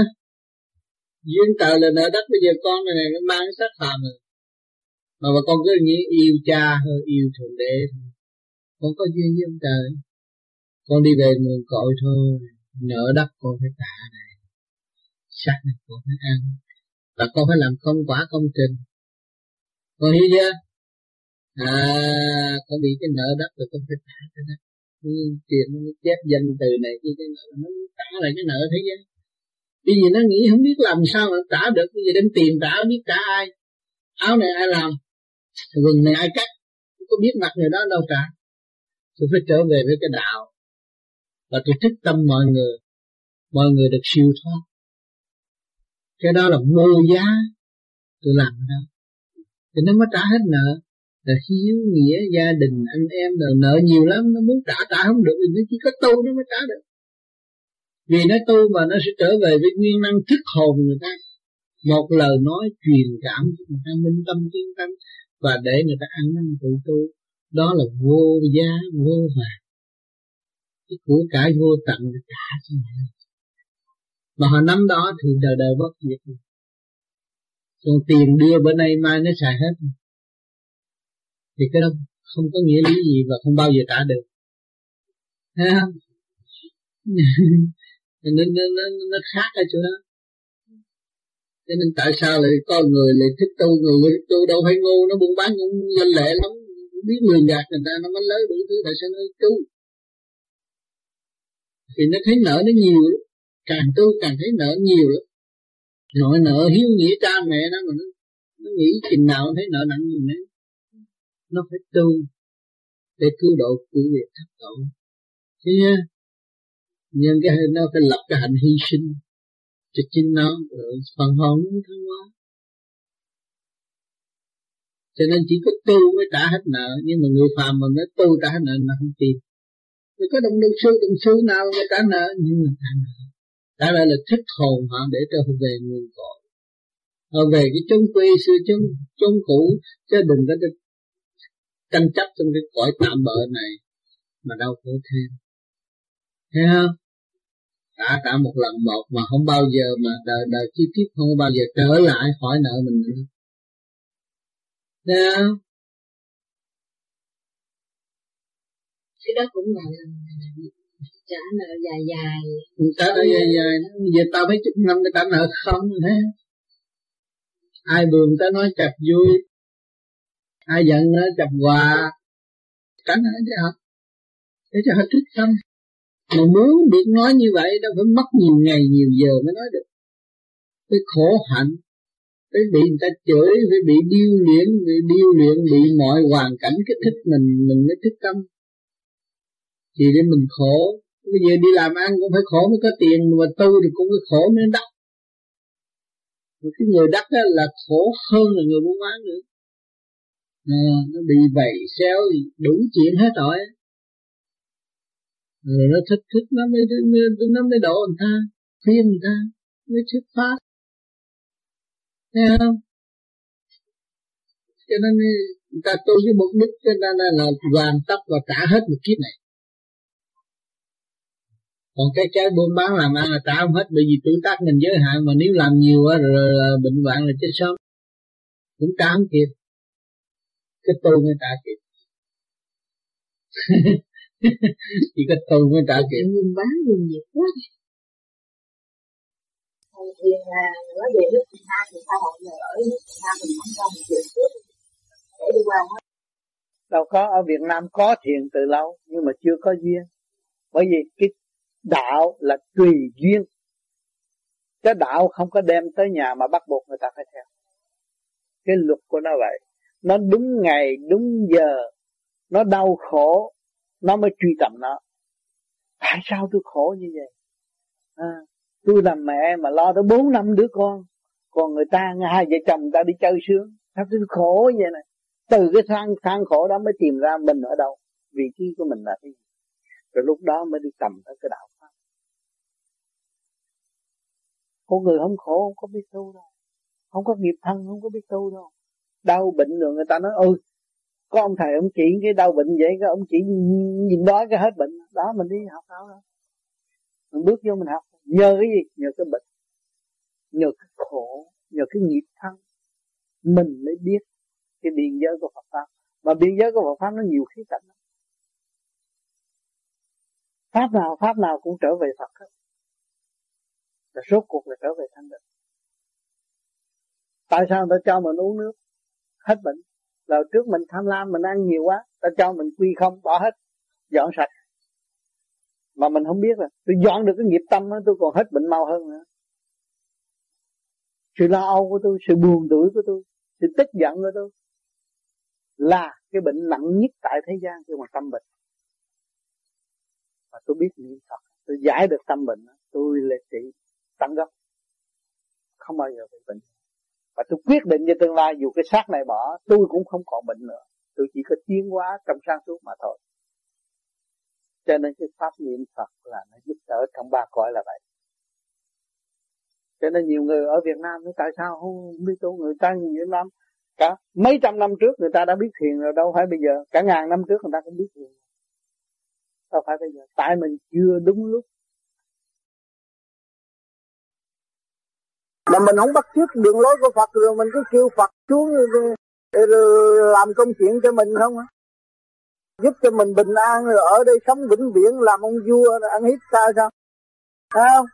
Duyên trời là nợ đất bây giờ con này, này nó mang sắc phàm rồi. Mà mà con cứ nghĩ yêu cha hơn yêu thượng đế Con có duyên với ông trời. Con đi về nguồn cội thôi. Nợ đất con phải trả này. xác này con phải ăn và con phải làm công quả công trình. Con hiểu chưa? À con bị cái nợ đất rồi con phải trả cái đất. Chuyện nó chép danh từ này kia, cái nợ nó trả lại cái nợ thế giới bây giờ nó nghĩ không biết làm sao mà trả được bây giờ đem tiền trả không biết trả ai. Áo này ai làm? Quần này ai cắt? Không có biết mặt người đó đâu cả. Tôi phải trở về với cái đạo và tôi thích tâm mọi người. Mọi người được siêu thoát cái đó là vô giá tôi làm cái đó. Thì nó mới trả hết nợ. Là hiếu nghĩa gia đình, anh em, là nợ nhiều lắm, nó muốn trả trả không được vì nó chỉ có tu nó mới trả được. Vì nó tu mà nó sẽ trở về với nguyên năng thức hồn người ta. Một lời nói truyền cảm cho người ta, minh tâm tiến tâm, và để người ta ăn năn tự tu. Đó là vô giá, vô vàng cái của cải vô tận để trả cho người ta mà họ nắm đó thì đời đời bất diệt. Còn tiền đưa bữa nay mai nó xài hết. Thì cái đó không có nghĩa lý gì và không bao giờ trả được. Thấy không? Nên nó, nó, nó khác ở chỗ đó. Cho nên tại sao lại có người lại thích tu? Người, thích tu đâu phải ngu nó buôn bán cũng danh lệ lắm. Biết lường gạt người ta nó mới lấy đủ thứ tại sao nó tu. Thì nó thấy nợ nó nhiều lắm càng tu càng thấy nợ nhiều lắm. Nội nợ hiếu nghĩa cha mẹ nó mà nó, nó nghĩ chừng nào nó thấy nợ nặng gì nữa nó phải tu để cứu độ cứu việc thất tội. Thế nha. Nhưng cái nó phải lập cái hạnh hy sinh cho chính nó rồi phần hồn nó thăng hoa. Cho nên chỉ có tu mới trả hết nợ nhưng mà người phàm mà nói tu trả hết nợ nó không tin rồi có đồng đồng sư đồng sư nào mà trả nợ nhưng mà trả nợ đã là là thức hồn họ để trở về nguồn cội. Họ về cái chốn quê xưa chốn chốn cũ, chứ đừng có tranh chấp trong cái cõi tạm bợ này mà đau khổ thêm. Thấy không? Đã trả một lần một mà không bao giờ mà đời đời chi tiếp không bao giờ trở lại hỏi nợ mình nữa. Thấy không? Cái đó cũng là trả nợ dài dài. Trả nợ dài dài giờ tao mấy chục năm mới trả nợ không thế ai buồn ta nói chặt vui. Ai giận nó chặt quà trả nợ cho họ. Để cho họ thích tâm mà muốn được nói như vậy, đâu phải mất nhiều ngày nhiều giờ mới nói được. Cái khổ hạnh. Phải bị người ta chửi, phải bị điêu luyện, bị điêu luyện bị mọi hoàn cảnh kích thích mình mình mới thích tâm. Thì để mình khổ bây giờ đi làm ăn cũng phải khổ mới có tiền mà tu thì cũng phải khổ mới đắc. Mà cái người đắc đó là khổ hơn là người buôn bán nữa. À, nó bị vầy xéo đủ chuyện hết rồi rồi nó thích thích nó mới nó mới đổ người ta khuyên người ta mới xuất phát thấy không? Cho nên người ta tu với mục đích cho nên là, là hoàn tất và trả hết một kiếp này còn cái cái buôn bán làm ăn là trả không hết bởi vì tuổi tác mình giới hạn mà nếu làm nhiều á rồi, rồi bệnh hoạn là chết sớm. Cũng trả không kịp. Cái tu mới trả kịp. Chỉ có tu mới trả kịp. Buôn bán nhiều nhiều quá. Thì là nói về nước Việt Nam thì sao họ nhờ ở nước Việt Nam mình không cho chuyện trước? Để đi qua hết. Đâu có ở Việt Nam có thiền từ lâu nhưng mà chưa có duyên. Bởi vì cái đạo là tùy duyên. Cái đạo không có đem tới nhà mà bắt buộc người ta phải theo. Cái luật của nó vậy. Nó đúng ngày đúng giờ. Nó đau khổ. Nó mới truy tầm nó. Tại sao tôi khổ như vậy? À, tôi làm mẹ mà lo tới bốn năm đứa con. Còn người ta hai vợ chồng người ta đi chơi sướng. Sao tôi khổ vậy này? Từ cái than than khổ đó mới tìm ra mình ở đâu. Vị trí của mình là cái gì? Rồi lúc đó mới đi tầm tới cái đạo pháp con người không khổ, không có biết tu đâu. Không có nghiệp thân, không có biết tu đâu. Đau bệnh rồi người ta nói ôi có ông thầy ông chỉ cái đau bệnh vậy, cái ông chỉ nhìn đó cái hết bệnh. Đó, mình đi học đâu đó. Mình bước vô mình học, nhờ cái gì? Nhờ cái bệnh. Nhờ cái khổ, nhờ cái nghiệp thân. Mình mới biết cái biên giới của Phật pháp. Mà biên giới của Phật pháp nó nhiều khía cạnh pháp nào pháp nào cũng trở về Phật hết rồi rốt cuộc là trở về thanh định tại sao người ta cho mình uống nước? Hết bệnh. Là trước mình tham lam mình ăn nhiều quá ta cho mình quy không bỏ hết dọn sạch. Mà mình không biết là tôi dọn được cái nghiệp tâm đó, tôi còn hết bệnh mau hơn nữa. Sự lo âu của tôi sự buồn tuổi của tôi sự tức giận của tôi là cái bệnh nặng nhất tại thế gian khi mà tâm bệnh. Và tôi biết niệm Phật tôi giải được tâm bệnh tôi là trị tăng gốc. Không bao giờ bị bệnh. Và tôi quyết định cho tương lai, dù cái xác này bỏ, tôi cũng không còn bệnh nữa. Tôi chỉ có tiến hóa trong sáng suốt mà thôi. Cho nên cái pháp niệm Phật là nó giúp đỡ trong ba cõi là vậy. Cho nên nhiều người ở Việt Nam nói, tại sao không biết tu người ta nhiều lắm cả mấy trăm năm trước người ta đã biết thiền rồi, đâu phải bây giờ. Cả ngàn năm trước người ta cũng biết thiền. Đâu phải bây giờ. Tại mình chưa đúng lúc. Mà mình không bắt chước, đường lối của Phật rồi mình cứ kêu Phật xuống làm công chuyện cho mình không giúp cho mình bình an rồi ở đây sống vĩnh viễn, làm ông vua, ăn hiếp ta sao? Thấy không?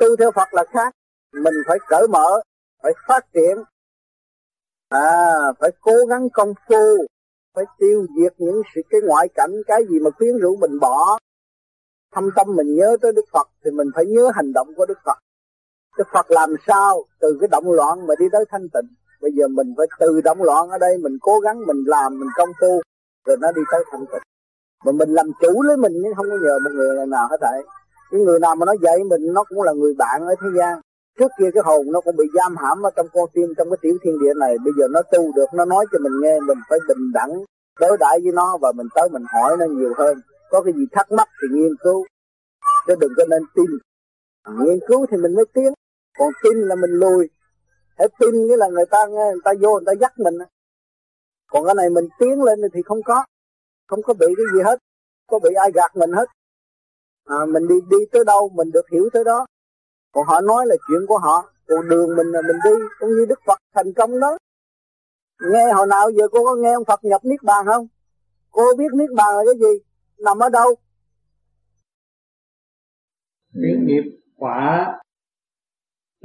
Tu theo Phật là khác. Mình phải cởi mở, phải phát triển. À phải cố gắng công phu, phải tiêu diệt những sự cái ngoại cảnh, cái gì mà khuyến rũ mình bỏ. Thâm tâm mình nhớ tới Đức Phật thì mình phải nhớ hành động của Đức Phật. Đức Phật làm sao? Từ cái động loạn mà đi tới thanh tịnh. Bây giờ mình phải từ động loạn ở đây, mình cố gắng, mình làm, mình công phu, rồi nó đi tới thanh tịnh. Mà mình làm chủ lấy mình nhưng không có nhờ một người nào hết thảy. Cái người nào mà nó dạy mình, nó cũng là người bạn ở thế gian. Trước kia cái hồn nó cũng bị giam hãm ở trong con tim, trong cái tiểu thiên địa này. Bây giờ nó tu được, nó nói cho mình nghe, mình phải bình đẳng, đối đãi với nó và mình tới mình hỏi nó nhiều hơn. Có cái gì thắc mắc thì nghiên cứu. Chứ đừng có nên tin. Nghiên cứu thì mình mới tiến còn tin là mình lùi. Hãy tin nghĩa là người ta nghe người ta vô người ta dắt mình. Còn cái này mình tiến lên thì không có. Không có bị cái gì hết. Có bị ai gạt mình hết. À, mình đi đi tới đâu mình được hiểu tới đó. Còn họ nói là chuyện của họ. Còn đường mình là mình đi cũng như đức phật thành công đó. Nghe hồi nào giờ cô có nghe ông phật nhập niết bàn không? Cô biết niết bàn là cái gì? Nằm ở đâu? Cái nghiệp quả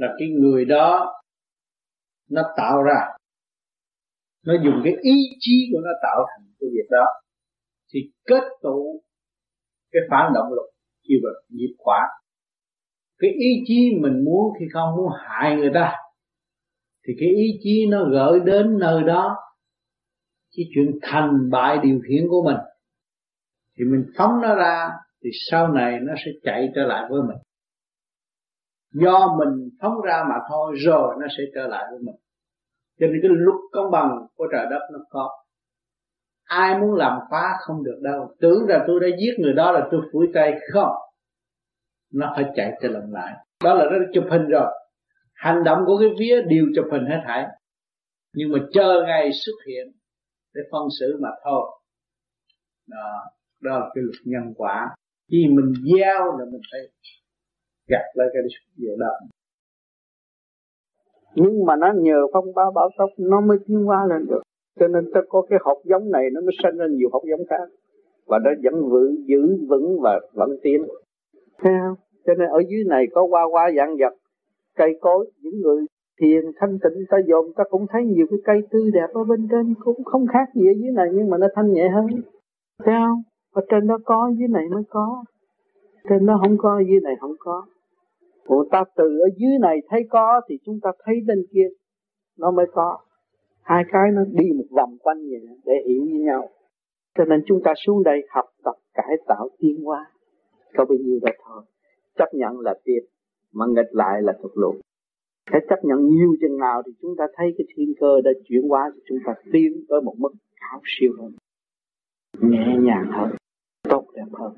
là cái người đó nó tạo ra. Nó dùng cái ý chí của nó tạo thành cái việc đó. Thì kết tụ cái phản động lực kêu là nghiệp quả cái ý chí mình muốn khi không muốn hại người ta, thì cái ý chí nó gửi đến nơi đó cái chuyện thành bại điều khiển của mình. Thì mình phóng nó ra, thì sau này nó sẽ chạy trở lại với mình do mình phóng ra mà thôi rồi nó sẽ trở lại với mình. Cho nên cái luật công bằng của trời đất nó có. Ai muốn làm phá không được đâu. Tưởng là tôi đã giết người đó là tôi phủi tay. Không. Nó phải chạy trở lần lại. Đó là nó chụp hình rồi. Hành động của cái vía đều chụp hình hết thảy. Nhưng mà chờ ngày xuất hiện để phân xử mà thôi. Đó, đó là cái luật nhân quả. Khi mình gieo là mình phải gạt lại cái việc đó nhưng mà nó nhờ phong ba bảo tốc, nó mới tiến hóa lên được. Cho nên ta có cái hộp giống này, nó mới sinh ra nhiều hộp giống khác. Và nó vẫn vững, giữ vững và vẫn tiến. Thấy không? Cho nên ở dưới này có hoa hoa dạng vật, cây cối, những người thiền, thanh tịnh, ta dồn, ta cũng thấy nhiều cái cây tươi đẹp ở bên trên, cũng không khác gì ở dưới này, nhưng mà nó thanh nhẹ hơn. Thấy không? Ở trên đó có, dưới này mới có. Trên đó không có, dưới này không có. Còn ta từ ở dưới này thấy có thì chúng ta thấy bên kia. Nó mới có. Hai cái nó đi một vòng quanh vậy để hiểu với nhau. Cho nên chúng ta xuống đây học tập cải tạo tiến hóa. Có bao nhiêu đó thôi. Chấp nhận là tiền, mà nghịch lại là thuộc lụt hãy chấp nhận nhiều chừng nào thì chúng ta thấy cái thiên cơ đã chuyển hóa thì chúng ta tiến tới một mức cao siêu hơn. Nhẹ nhàng hơn. Tốt đẹp hơn.